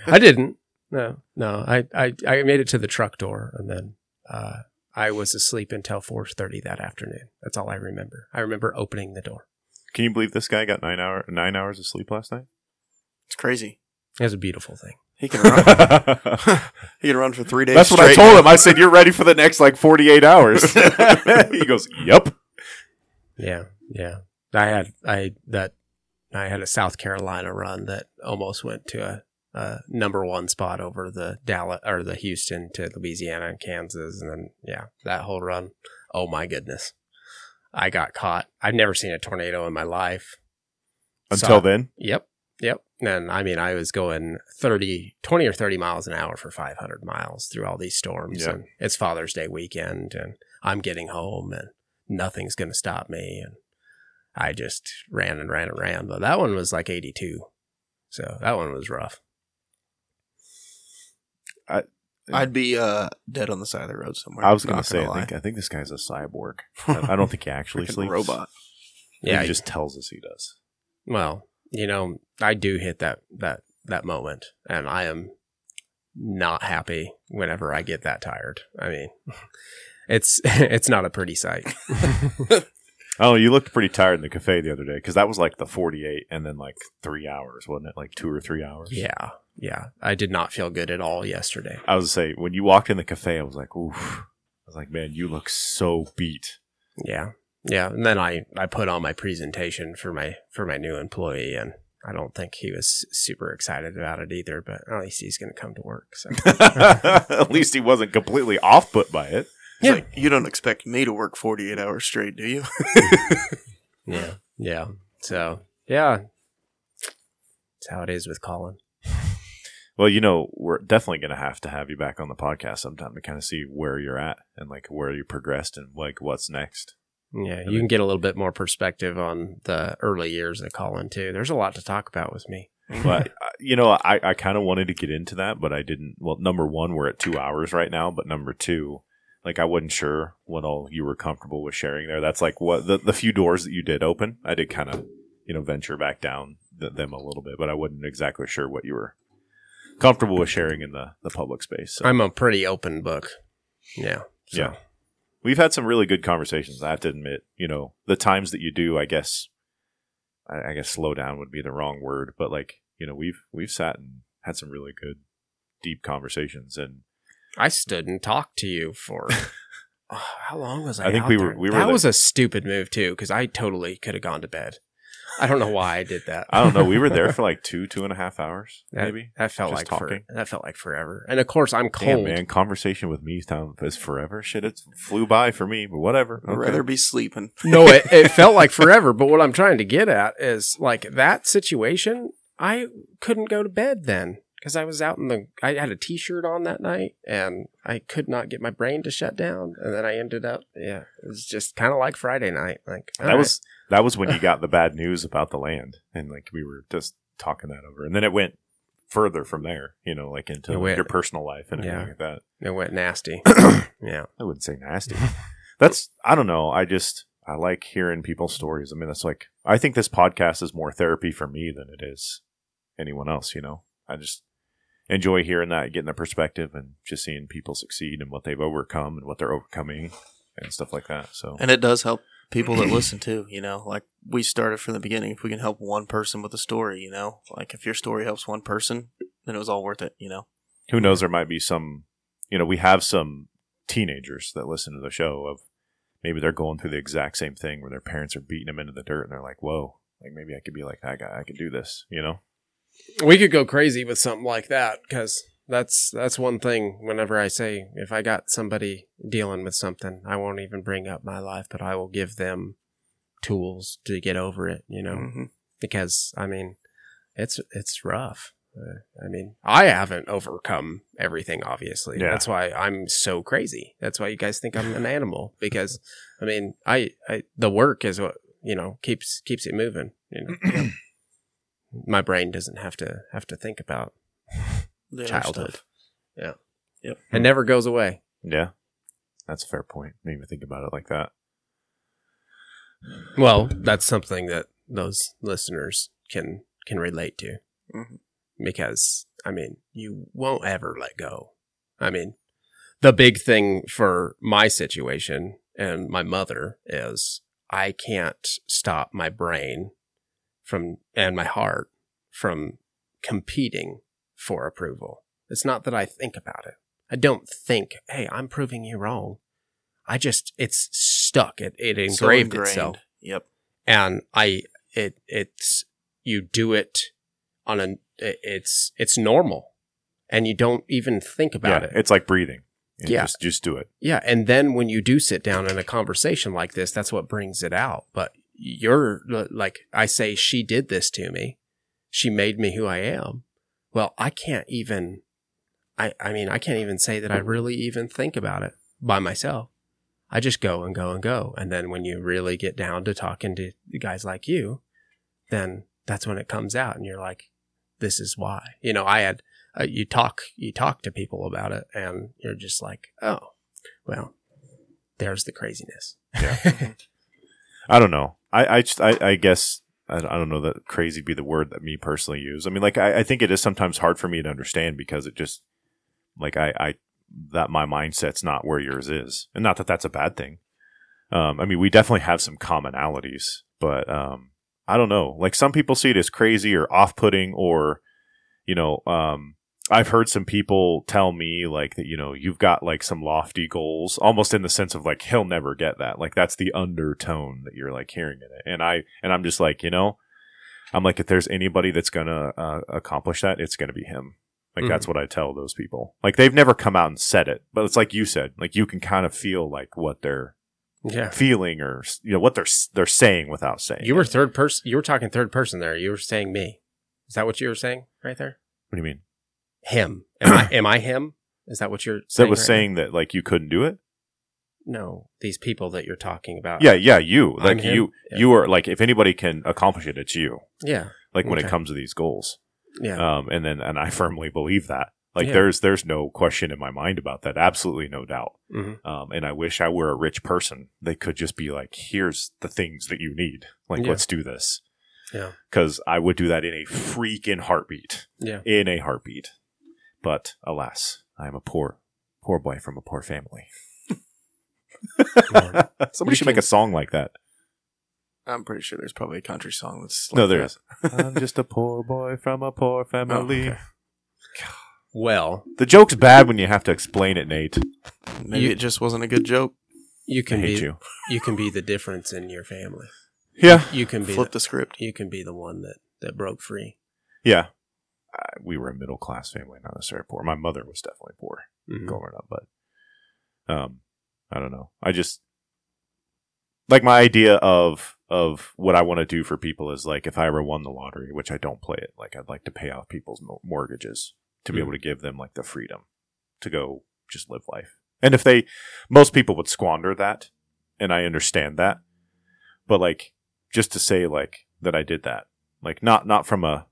C: I didn't. No, no. I, I, I made it to the truck door and then, uh, I was asleep until 4:30 that afternoon. That's all I remember. I remember opening the door.
A: Can you believe this guy got nine hour nine hours of sleep last night?
B: It's crazy.
C: It was a beautiful thing.
B: He can run. He can run for three days.
A: That's what I told him. I said, "You're ready for the next like 48 hours." he goes, "Yep."
C: Yeah, yeah. I had I that I had a South Carolina run that almost went to a, a number one spot over the Dallas or the Houston to Louisiana and Kansas, and then yeah, that whole run. Oh my goodness, I got caught. I've never seen a tornado in my life.
A: Until
C: So-
A: then,
C: Yep. Yep. And I mean, I was going 30, 20 or 30 miles an hour for 500 miles through all these storms.
A: Yeah.
C: And it's Father's Day weekend and I'm getting home and nothing's going to stop me. And I just ran and ran and ran. But that one was like 82. So that one was rough.
B: I'd be uh, dead on the side of the road somewhere.
A: I was going to say, I think I think this guy's a cyborg. I I don't think he actually
B: Freaking
A: sleeps.
B: robot.
C: Yeah.
A: he just tells us he does.
C: well, you know, I do hit that, that, that moment and I am not happy whenever I get that tired. I mean, it's, it's not a pretty sight.
A: Oh, you looked pretty tired in the cafe the other day because that was like the 48 and then like three hours, wasn't it? Like two or three hours.
C: Yeah, yeah. I did not feel good at all yesterday.
A: I was say when you walked in the cafe, I was like, oof. I was like, man, you look so beat.
C: Yeah, yeah. And then I I put on my presentation for my for my new employee, and I don't think he was super excited about it either. But at least he's going to come to work. So
A: At least he wasn't completely off put by it.
B: It's
C: Yeah.
B: like, you don't expect me to work 48 hours straight, do you?
C: yeah, yeah. So yeah, that's how it is with Colyn.
A: Well, you know, we're definitely going to have to have you back on the podcast sometime to kind of see where you're at and like where you progressed and like what's next.
C: Yeah, you can get a little bit more perspective on the early years of Colyn too. There's a lot to talk about with me.
A: But uh, you know, I, I kind of wanted to get into that, but I didn't. Well, number one, we're at two hours right now, but number two, like I wasn't sure what all you were comfortable with sharing there. That's like what the the few doors that you did open. I did kind of you know venture back down th- them a little bit, but I wasn't exactly sure what you were comfortable with sharing in the the public space. So.
C: I'm a pretty open book. Yeah. So.
A: Yeah. We've had some really good conversations. I have to admit, you know, the times that you do, I guess, I, I guess slow down would be the wrong word, but like, you know, we've we've sat and had some really good, deep conversations, and
C: I stood and talked to you for oh, how long was I?
A: I think we were-
C: there?
A: we were
C: That
A: there-
C: was a stupid move too, because I totally could have gone to bed. I don't know why I did that.
A: I don't know. We were there for like two, two and a half hours,
C: that,
A: maybe.
C: that felt
A: just
C: like for,
A: talking.
C: that felt like forever. And of course, I'm
A: Damn,
C: cold.
A: man, conversation with me time is forever. Shit, it flew by for me, but whatever.
B: I'd
A: Okay.
B: rather be sleeping.
C: no, it, it felt like forever. But what I'm trying to get at is like that situation. I couldn't go to bed then because I was out in the. I had a T-shirt on that night, and I could not get my brain to shut down. And then I ended up, yeah, it was just kind of like Friday night. Like all
A: that
C: right.
A: was that was when you got the bad news about the land, and like we were just talking that over, and then it went further from there. You know, like into
C: went-
A: your personal life and
C: Yeah.
A: everything like that.
C: it went nasty. yeah.
A: I wouldn't say nasty. That's I don't know. I just I like hearing people's stories. I mean, that's like I think this podcast is more therapy for me than it is anyone else. You know, I just enjoy hearing that, getting the perspective, and just seeing people succeed and what they've overcome and what they're overcoming and stuff like that. So
B: And it does help people that listen too, you know, like we started from the beginning. If we can help one person with a story, you know, like if your story helps one person, then it was all worth it. You know.
A: Who knows? There might be some. You know, we have some teenagers that listen to the show of maybe they're going through the exact same thing where their parents are beating them into the dirt and they're like, "Whoa, like maybe I could be like that guy. I could do this." You know?
C: We could go crazy with something like that because that's that's one thing. Whenever I say if I got somebody dealing with something, I won't even bring up my life, but I will give them tools to get over it. You know,
B: Mhm.
C: because I mean, it's it's rough. Uh, I mean, I haven't overcome everything. Obviously,
A: Yeah.
C: that's why I'm so crazy. That's why you guys think I'm an animal because I mean, I, I the work is what you know keeps keeps it moving. You know, my brain doesn't have to have to think about
B: The other
C: childhood.
B: stuff.
C: Yeah.
B: Yep.
C: It never goes away.
A: Yeah, that's a fair point. Didn't even think about it like that.
C: Well, that's something that those listeners can can relate to
B: Mhm.
C: because I mean, you won't ever let go. I mean, the big thing for my situation and my mother is I can't stop my brain from and my heart from competing for approval. It's not that I think about it. I don't think, "Hey, I'm proving you wrong." I just it's stuck. It it
B: So
C: engraved
B: ingrained.
C: itself
B: Yep.
C: and I it it's you do it on a it's it's normal, and you don't even think about
A: yeah,
C: it.
A: it's like breathing. You
C: Yeah.
A: just just do it.
C: Yeah, and then when you do sit down in a conversation like this, that's what brings it out. But you're like I say, she did this to me. She made me who I am. Well, I can't even. I I mean, I can't even say that I really even think about it by myself. I just go and go and go, and then when you really get down to talking to guys like you, then that's when it comes out, and you're like, "This is why." You know, I had uh, you talk you talk to people about it and you're just like oh well there's the craziness Yeah.
A: I don't know. I I just, I, I guess I, don't know that crazy be the word that me personally use. I mean, like I, I think it is sometimes hard for me to understand because it just like I I that my mindset's not where yours is, and not that that's a bad thing. Um, I mean, we definitely have some commonalities, but um, I don't know. Like some people see it as crazy or off-putting, or you know, um, I've heard some people tell me like that, you know, you've got like some lofty goals, almost in the sense of like he'll never get that. Like that's the undertone that you're like hearing in it. And I and I'm just like, you know, I'm like if there's anybody that's gonna uh, accomplish that, it's gonna be him. Like that's what I tell those people. Like they've never come out and said it, but it's like you said, like you can kind of feel like what they're
C: yeah
A: feeling or you know what they're they're saying without saying.
C: you were
A: it.
C: third person you were talking third person there you were saying me is that what you were saying right there
A: What do you mean?
C: Him am i am i him is that what you're saying
A: That was
C: right
A: saying that like you couldn't do it.
C: no these people that you're talking about
A: Yeah, yeah, you
C: I'm
A: like
C: him?
A: you
C: Yeah.
A: you are like if anybody can accomplish it, it's you.
C: yeah
A: Like when it comes to these goals.
C: yeah
A: Um, and then and I firmly believe that. Like
C: Yeah.
A: there's there's no question in my mind about that. Absolutely no doubt.
C: hmm
A: Um, and I wish I were a rich person. They could just be like, here's the things that you need. Like,
C: Yeah.
A: let's do this.
C: Yeah.
A: Because I would do that in a freaking heartbeat.
C: yeah
A: In a heartbeat. But alas, I am a poor, poor boy from a poor family. Somebody
C: We
A: should make a song like that.
B: I'm pretty sure there's probably a country song that's
A: No,
B: like
A: there
B: that.
A: is. I'm just a poor boy from a poor oh, family.
B: okay.
C: well
A: The joke's bad when you have to explain it, Nate.
B: Maybe
C: You-
B: it just wasn't a good joke.
C: you
A: I
C: can
A: hate
C: be
A: you.
C: you can be the difference in your family
A: Yeah.
C: you can be
B: Flip
C: the,
B: the script.
C: you can be the one that that broke free
A: Yeah. Uh, we were a middle class family, not necessarily poor. My mother was definitely poor.
C: Mhm.
A: growing up, but um, I don't know. I just like my idea of of what I want to do for people is like if I ever won the lottery, which I don't play it, like I'd like to pay off people's mortgages to be
C: Mhm.
A: able to give them like the freedom to go just live life. And if they, most people would squander that, and I understand that, but like just to say like that I did that, like not not from a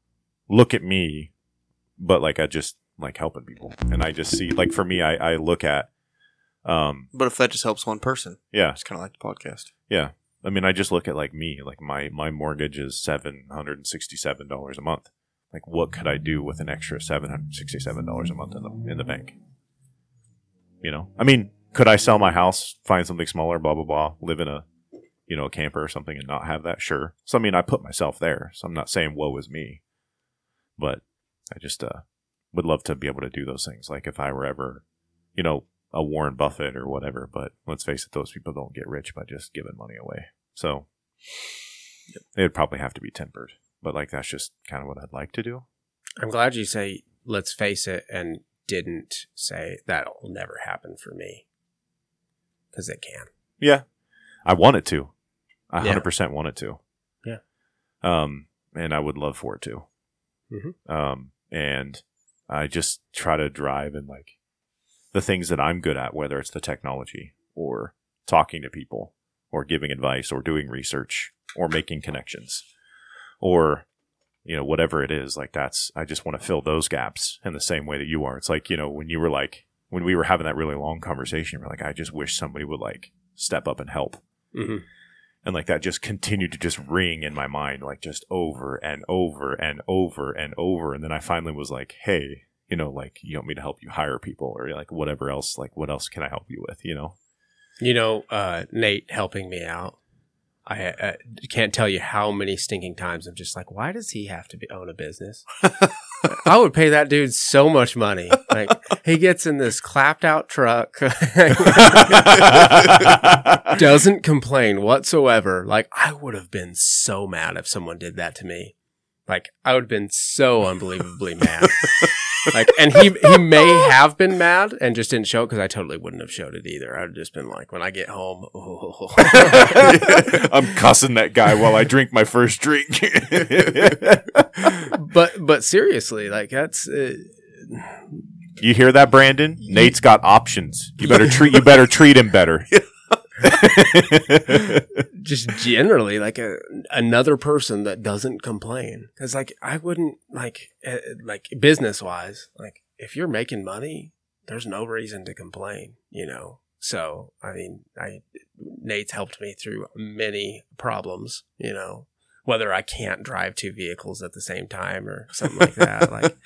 A: look at me, but like I just like helping people, and I just see like for me, I I look at, um,
B: But if that just helps one person,
A: yeah,
B: it's kind of like the podcast.
A: yeah. I mean, I just look at like me, like my my mortgage is seven hundred and sixty seven dollars a month. Like, what could I do with an extra seven hundred sixty seven dollars a month in the in the bank? You know, I mean, could I sell my house, find something smaller, blah blah blah, live in a you know a camper or something, and not have that? Sure. So I mean, I put myself there. So I'm not saying woe is me, but I just uh would love to be able to do those things. Like if I were ever, you know, a Warren Buffett or whatever. But let's face it, those people don't get rich by just giving money away. So it'd probably have to be tempered. But like that's just kind of what I'd like to do.
C: I'm glad you say let's face it and didn't say that'll never happen for me because it can.
A: Yeah, I want it to. I
C: Yeah.
A: hundred percent want it to.
C: Yeah.
A: Um, and I would love for it to.
C: Mhm.
A: Um, and I just try to drive in like the things that I'm good at, whether it's the technology or talking to people or giving advice or doing research or making connections or you know whatever it is like that's i just want to fill those gaps in the same way that you are it's like you know when you were like when we were having that really long conversation we're like i just wish somebody would like step up and help
C: Mm-hmm.
A: And like that just continued to just ring in my mind like just over and over and over and over and then i finally was like hey you know like you want me to help you hire people or like whatever else like what else can i help you with you know
C: You know, uh, Nate helping me out. I uh, can't tell you how many stinking times I'm just like, why does he have to be, own a business? I would pay that dude so much money. Like he gets in this clapped out truck, doesn't complain whatsoever. Like I would have been so mad if someone did that to me. Like I would have been so unbelievably mad. Like, and he he may have been mad and just didn't show it because I totally wouldn't have showed it either. I'd just been like, when I get home, oh.
A: i'm cussing that guy while i drink my first drink
C: but but seriously, like that's uh,
A: You hear that, Brandon? Nate's got options. You better treat you better treat him better.
C: just generally like a another person that doesn't complain because like I wouldn't like uh, like business wise like if you're making money, there's no reason to complain, you know. So I mean, I Nate's helped me through many problems, you know. Whether I can't drive two vehicles at the same time or something like that, like,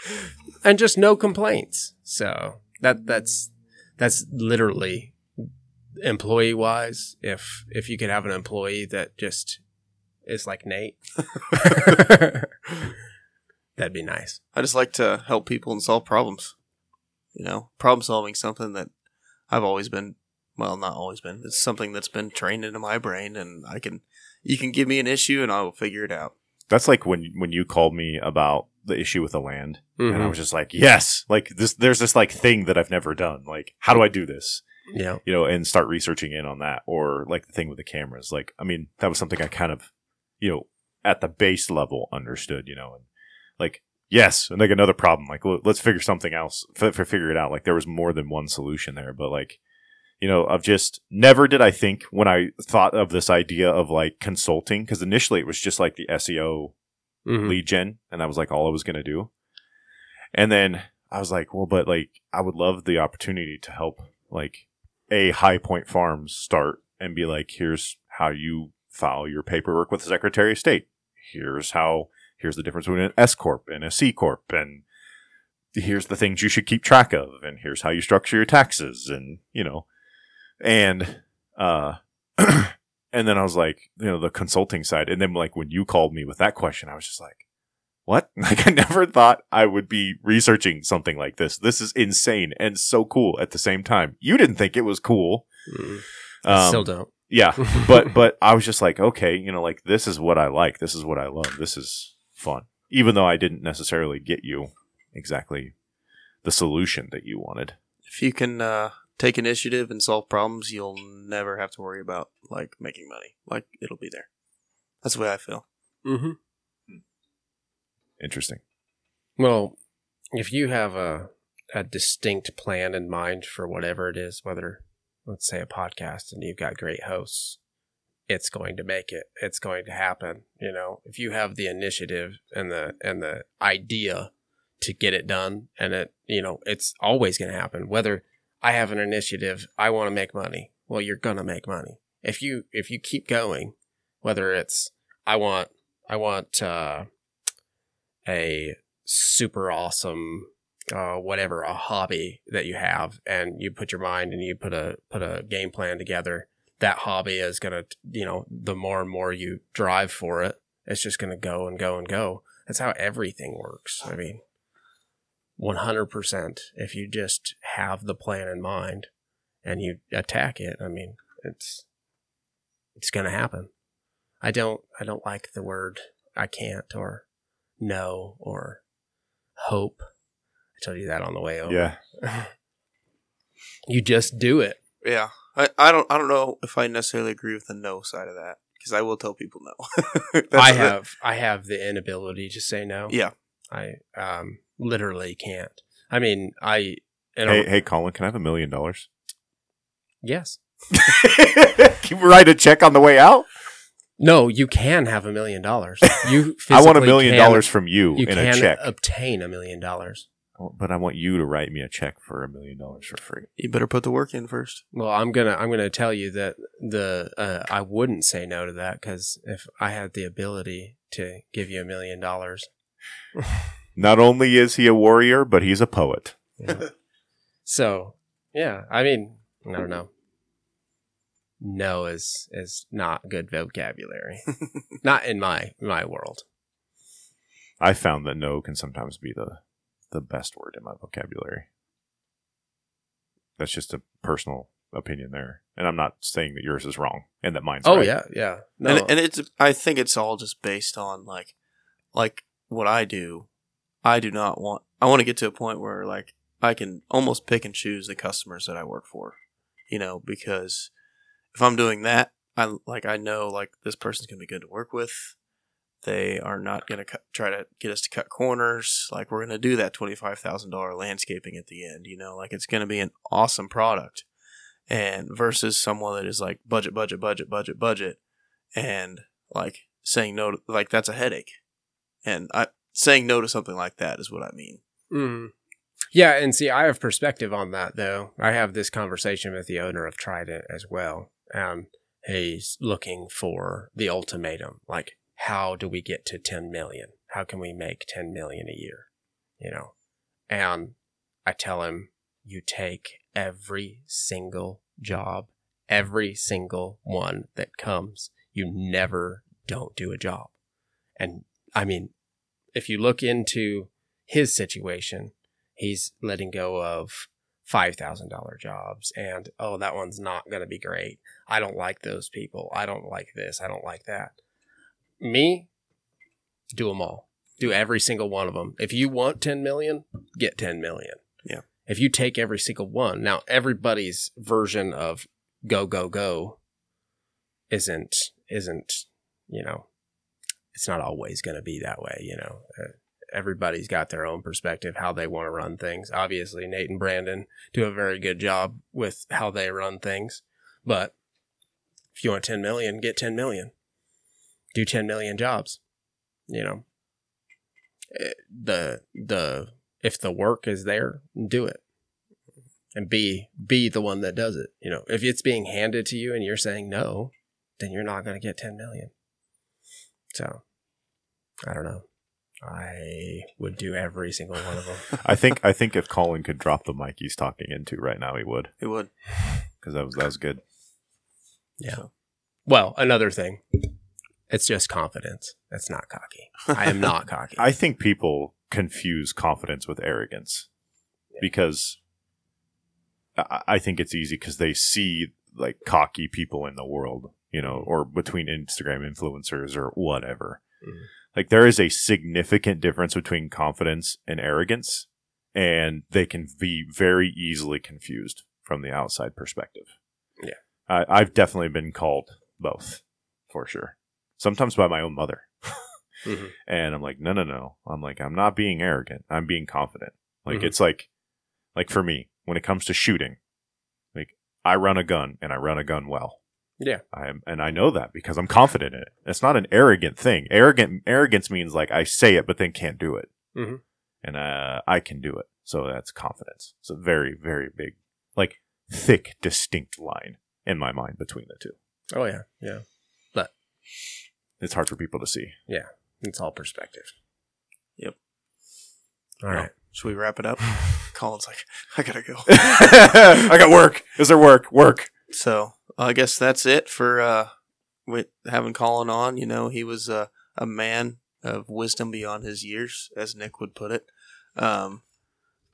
C: and just no complaints. So that that's that's literally employee wise. If if you could have an employee that just is like Nate, that'd be nice.
B: I just like to help people and solve problems. You know, problem solving something that I've always been well, not always been. It's something that's been trained into my brain and I can you can give me an issue and I will figure it out.
A: That's like when when you called me about the issue with the land, and I
C: Mhm.
A: was just like, "Yes!" Like this, there's this like thing that I've never done. Like, how do I do this?
C: Yeah.
A: You know, and start researching in on that, or like the thing with the cameras. Like, I mean, that was something I kind of, you know, at the base level understood. You know, and like, yes, and like another problem. Like, let's figure something else. F- figure it out. Like, there was more than one solution there, but like, you know, of just never did I think when I thought of this idea of like consulting, because initially it was just like the SEO
C: Mhm.
A: lead gen, and that was like all I was going to do. And then I was like, well, but like I would love the opportunity to help like a High Point Farms start and be like, here's how you file your paperwork with the Secretary of State. Here's how. Here's the difference between an S corp and a C corp, and here's the things you should keep track of, and here's how you structure your taxes, and you know, and uh. And then I was like, you know, the consulting side. And then like when you called me with that question, I was just like, what? Like I never thought I would be researching something like this. This is insane and so cool at the same time. You didn't think it was cool.
C: Mhm.
A: Um,
C: Still don't.
A: yeah. But, but I was just like, okay, you know, like this is what I like. This is what I love. This is fun. Even though I didn't necessarily get you exactly the solution that you wanted.
B: If you can uh, take initiative and solve problems, you'll never have to worry about like making money. Like it'll be there. That's the way I feel.
C: Mm-hmm.
A: Interesting.
C: Well, if you have a a distinct plan in mind for whatever it is, whether let's say a podcast and you've got great hosts, it's going to make it. It's going to happen. You know, if you have the initiative and the and the idea to get it done, and it you know it's always going to happen. Whether I have an initiative, I want to make money. Well, you're gonna make money if you if you keep going. Whether it's I want I want uh, a super awesome uh, whatever a hobby that you have and you put your mind and you put a put a game plan together that hobby is going to you know the more and more you drive for it it's just going to go and go and go that's how everything works i mean 100% if you just have the plan in mind and you attack it. I mean, it's it's going to happen. I don't I don't like the word I can't or no or hope. I told you that on the way over.
A: Yeah.
C: You just do it.
B: Yeah, I, I don't I don't know if I necessarily agree with the no side of that because I will tell people no.
C: I
B: the-
C: have I have the inability to say no.
B: Yeah,
C: I um literally can't. I mean, I and
A: Hey, hey, Colyn, can I have a million dollars?
C: yes.
A: Can you write a check on the way out?
C: No, you can have a million dollars. You
A: I want a million
C: can-
A: dollars from you,
C: You
A: in
C: can
A: a check.
C: obtain a million dollars.
A: but I want you to write me a check for a million dollars for free.
B: you better put the work in first.
C: Well, I'm gonna I'm gonna tell you that the uh, I wouldn't say no to that because if I had the ability to give you a million dollars,
A: Not only is he a warrior, but he's a poet.
C: you know. so yeah, I mean I don't know. No is is not good vocabulary. not in my my world.
A: I found that no can sometimes be the the best word in my vocabulary. That's just a personal opinion there, and I'm not saying that yours is wrong and that mine's
C: Oh
A: right.
C: yeah, yeah. No,
B: And and it's I think it's all just based on like like what I do. I do not want. I want to get to a point where like I can almost pick and choose the customers that I work for. You know, because if I'm doing that, I like I know like this person's gonna be good to work with. They are not gonna cut, try to get us to cut corners. Like we're gonna do that twenty five thousand dollar landscaping at the end. You know, like it's gonna be an awesome product. And versus someone that is like budget, budget, budget, budget, budget, and like saying no, to, like that's a headache. And I saying no to something like that is what I mean.
C: Mm. Yeah, and see, I have perspective on that though. I have this conversation with the owner of Trident as well. Um, he's looking for the ultimatum, like how do we get to 10 million? How can we make 10 million a year? You know, and I tell him, you take every single job, every single one that comes. You never don't do a job. And I mean, if you look into his situation, he's letting go of $5,000 jobs and, oh, that one's not going to be great. I don't like those people. I don't like this. I don't like that. Me, do them all. Do every single one of them. If you want 10 million, get 10 million.
B: Yeah.
C: If you take every single one, now everybody's version of go, go, go isn't, isn't, you know, it's not always going to be that way, you know. Uh, everybody's got their own perspective how they want to run things. Obviously, Nate and Brandon do a very good job with how they run things. But if you want 10 million, get 10 million. Do 10 million jobs. You know. Eh, The the if the work is there, do it. And be be the one that does it. You know, if it's being handed to you and you're saying no, then you're not going to get 10 million. So, I don't know. I would do every single one of them.
A: I think I think if Colyn could drop the mic he's talking into right now, he would
B: He would.
A: because that was that was good.
C: Yeah. Well, another thing. It's just confidence. It's not cocky. I am not cocky.
A: I think people confuse confidence with arrogance because I, I think it's easy because they see like cocky people in the world, you know, or between Instagram influencers or whatever.
C: Mhm.
A: Like there is a significant difference between confidence and arrogance, and they can be very easily confused from the outside perspective.
C: Yeah.
A: I, I've definitely been called both for sure. Sometimes by my own mother.
C: Mhm.
A: And I'm like, no, no, no. I'm like, I'm not being arrogant. I'm being confident. Like,
C: Mhm.
A: it's like, like for me, when it comes to shooting, like I run a gun and I run a gun well.
C: Yeah.
A: I am, and I know that because I'm confident in it. It's not an arrogant thing. Arrogant, arrogance means like I say it, but then can't do it.
C: Mhm.
A: And, uh, I can do it. So that's confidence. It's a very, very big, like thick, distinct line in my mind between the two.
C: Oh yeah, yeah.
A: But it's hard for people to see.
C: Yeah, it's all perspective.
B: Yep.
C: All right.
B: Should we wrap it up? Colyn's like, I gotta go.
A: I got work. Is there work? Work.
B: So I guess that's it for uh, with having Colyn on. You know, he was uh, a man of wisdom beyond his years, as Nick would put it. Um,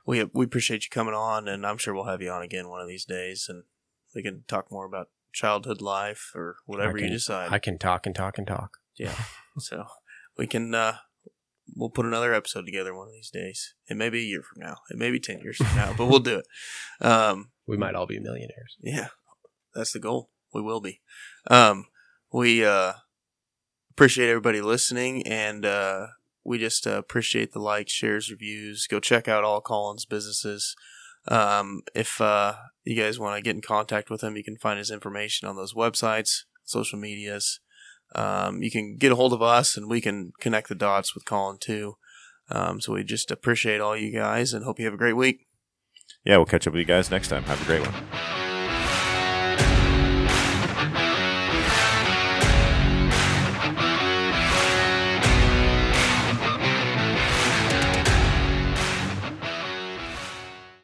B: we we appreciate you coming on, and I'm sure we'll have you on again one of these days, and we can talk more about childhood life or whatever
C: can,
B: you decide.
C: I can talk and talk and talk.
B: yeah, so we can. uh We'll put another episode together one of these days. It may be a year from now. It may be ten years from now, but we'll do it. Um,
C: We might all be millionaires.
B: yeah, that's the goal. We will be. Um, we uh, appreciate everybody listening, and uh, we just uh, appreciate the likes, shares, reviews. Go check out all Colyn's businesses. Um, if uh, you guys want to get in contact with him, you can find his information on those websites, social medias. Um, you can get a hold of us, and we can connect the dots with Colyn too. Um, so we just appreciate all you guys, and hope you have a great week.
A: Yeah, we'll catch up with you guys next time. Have a great one.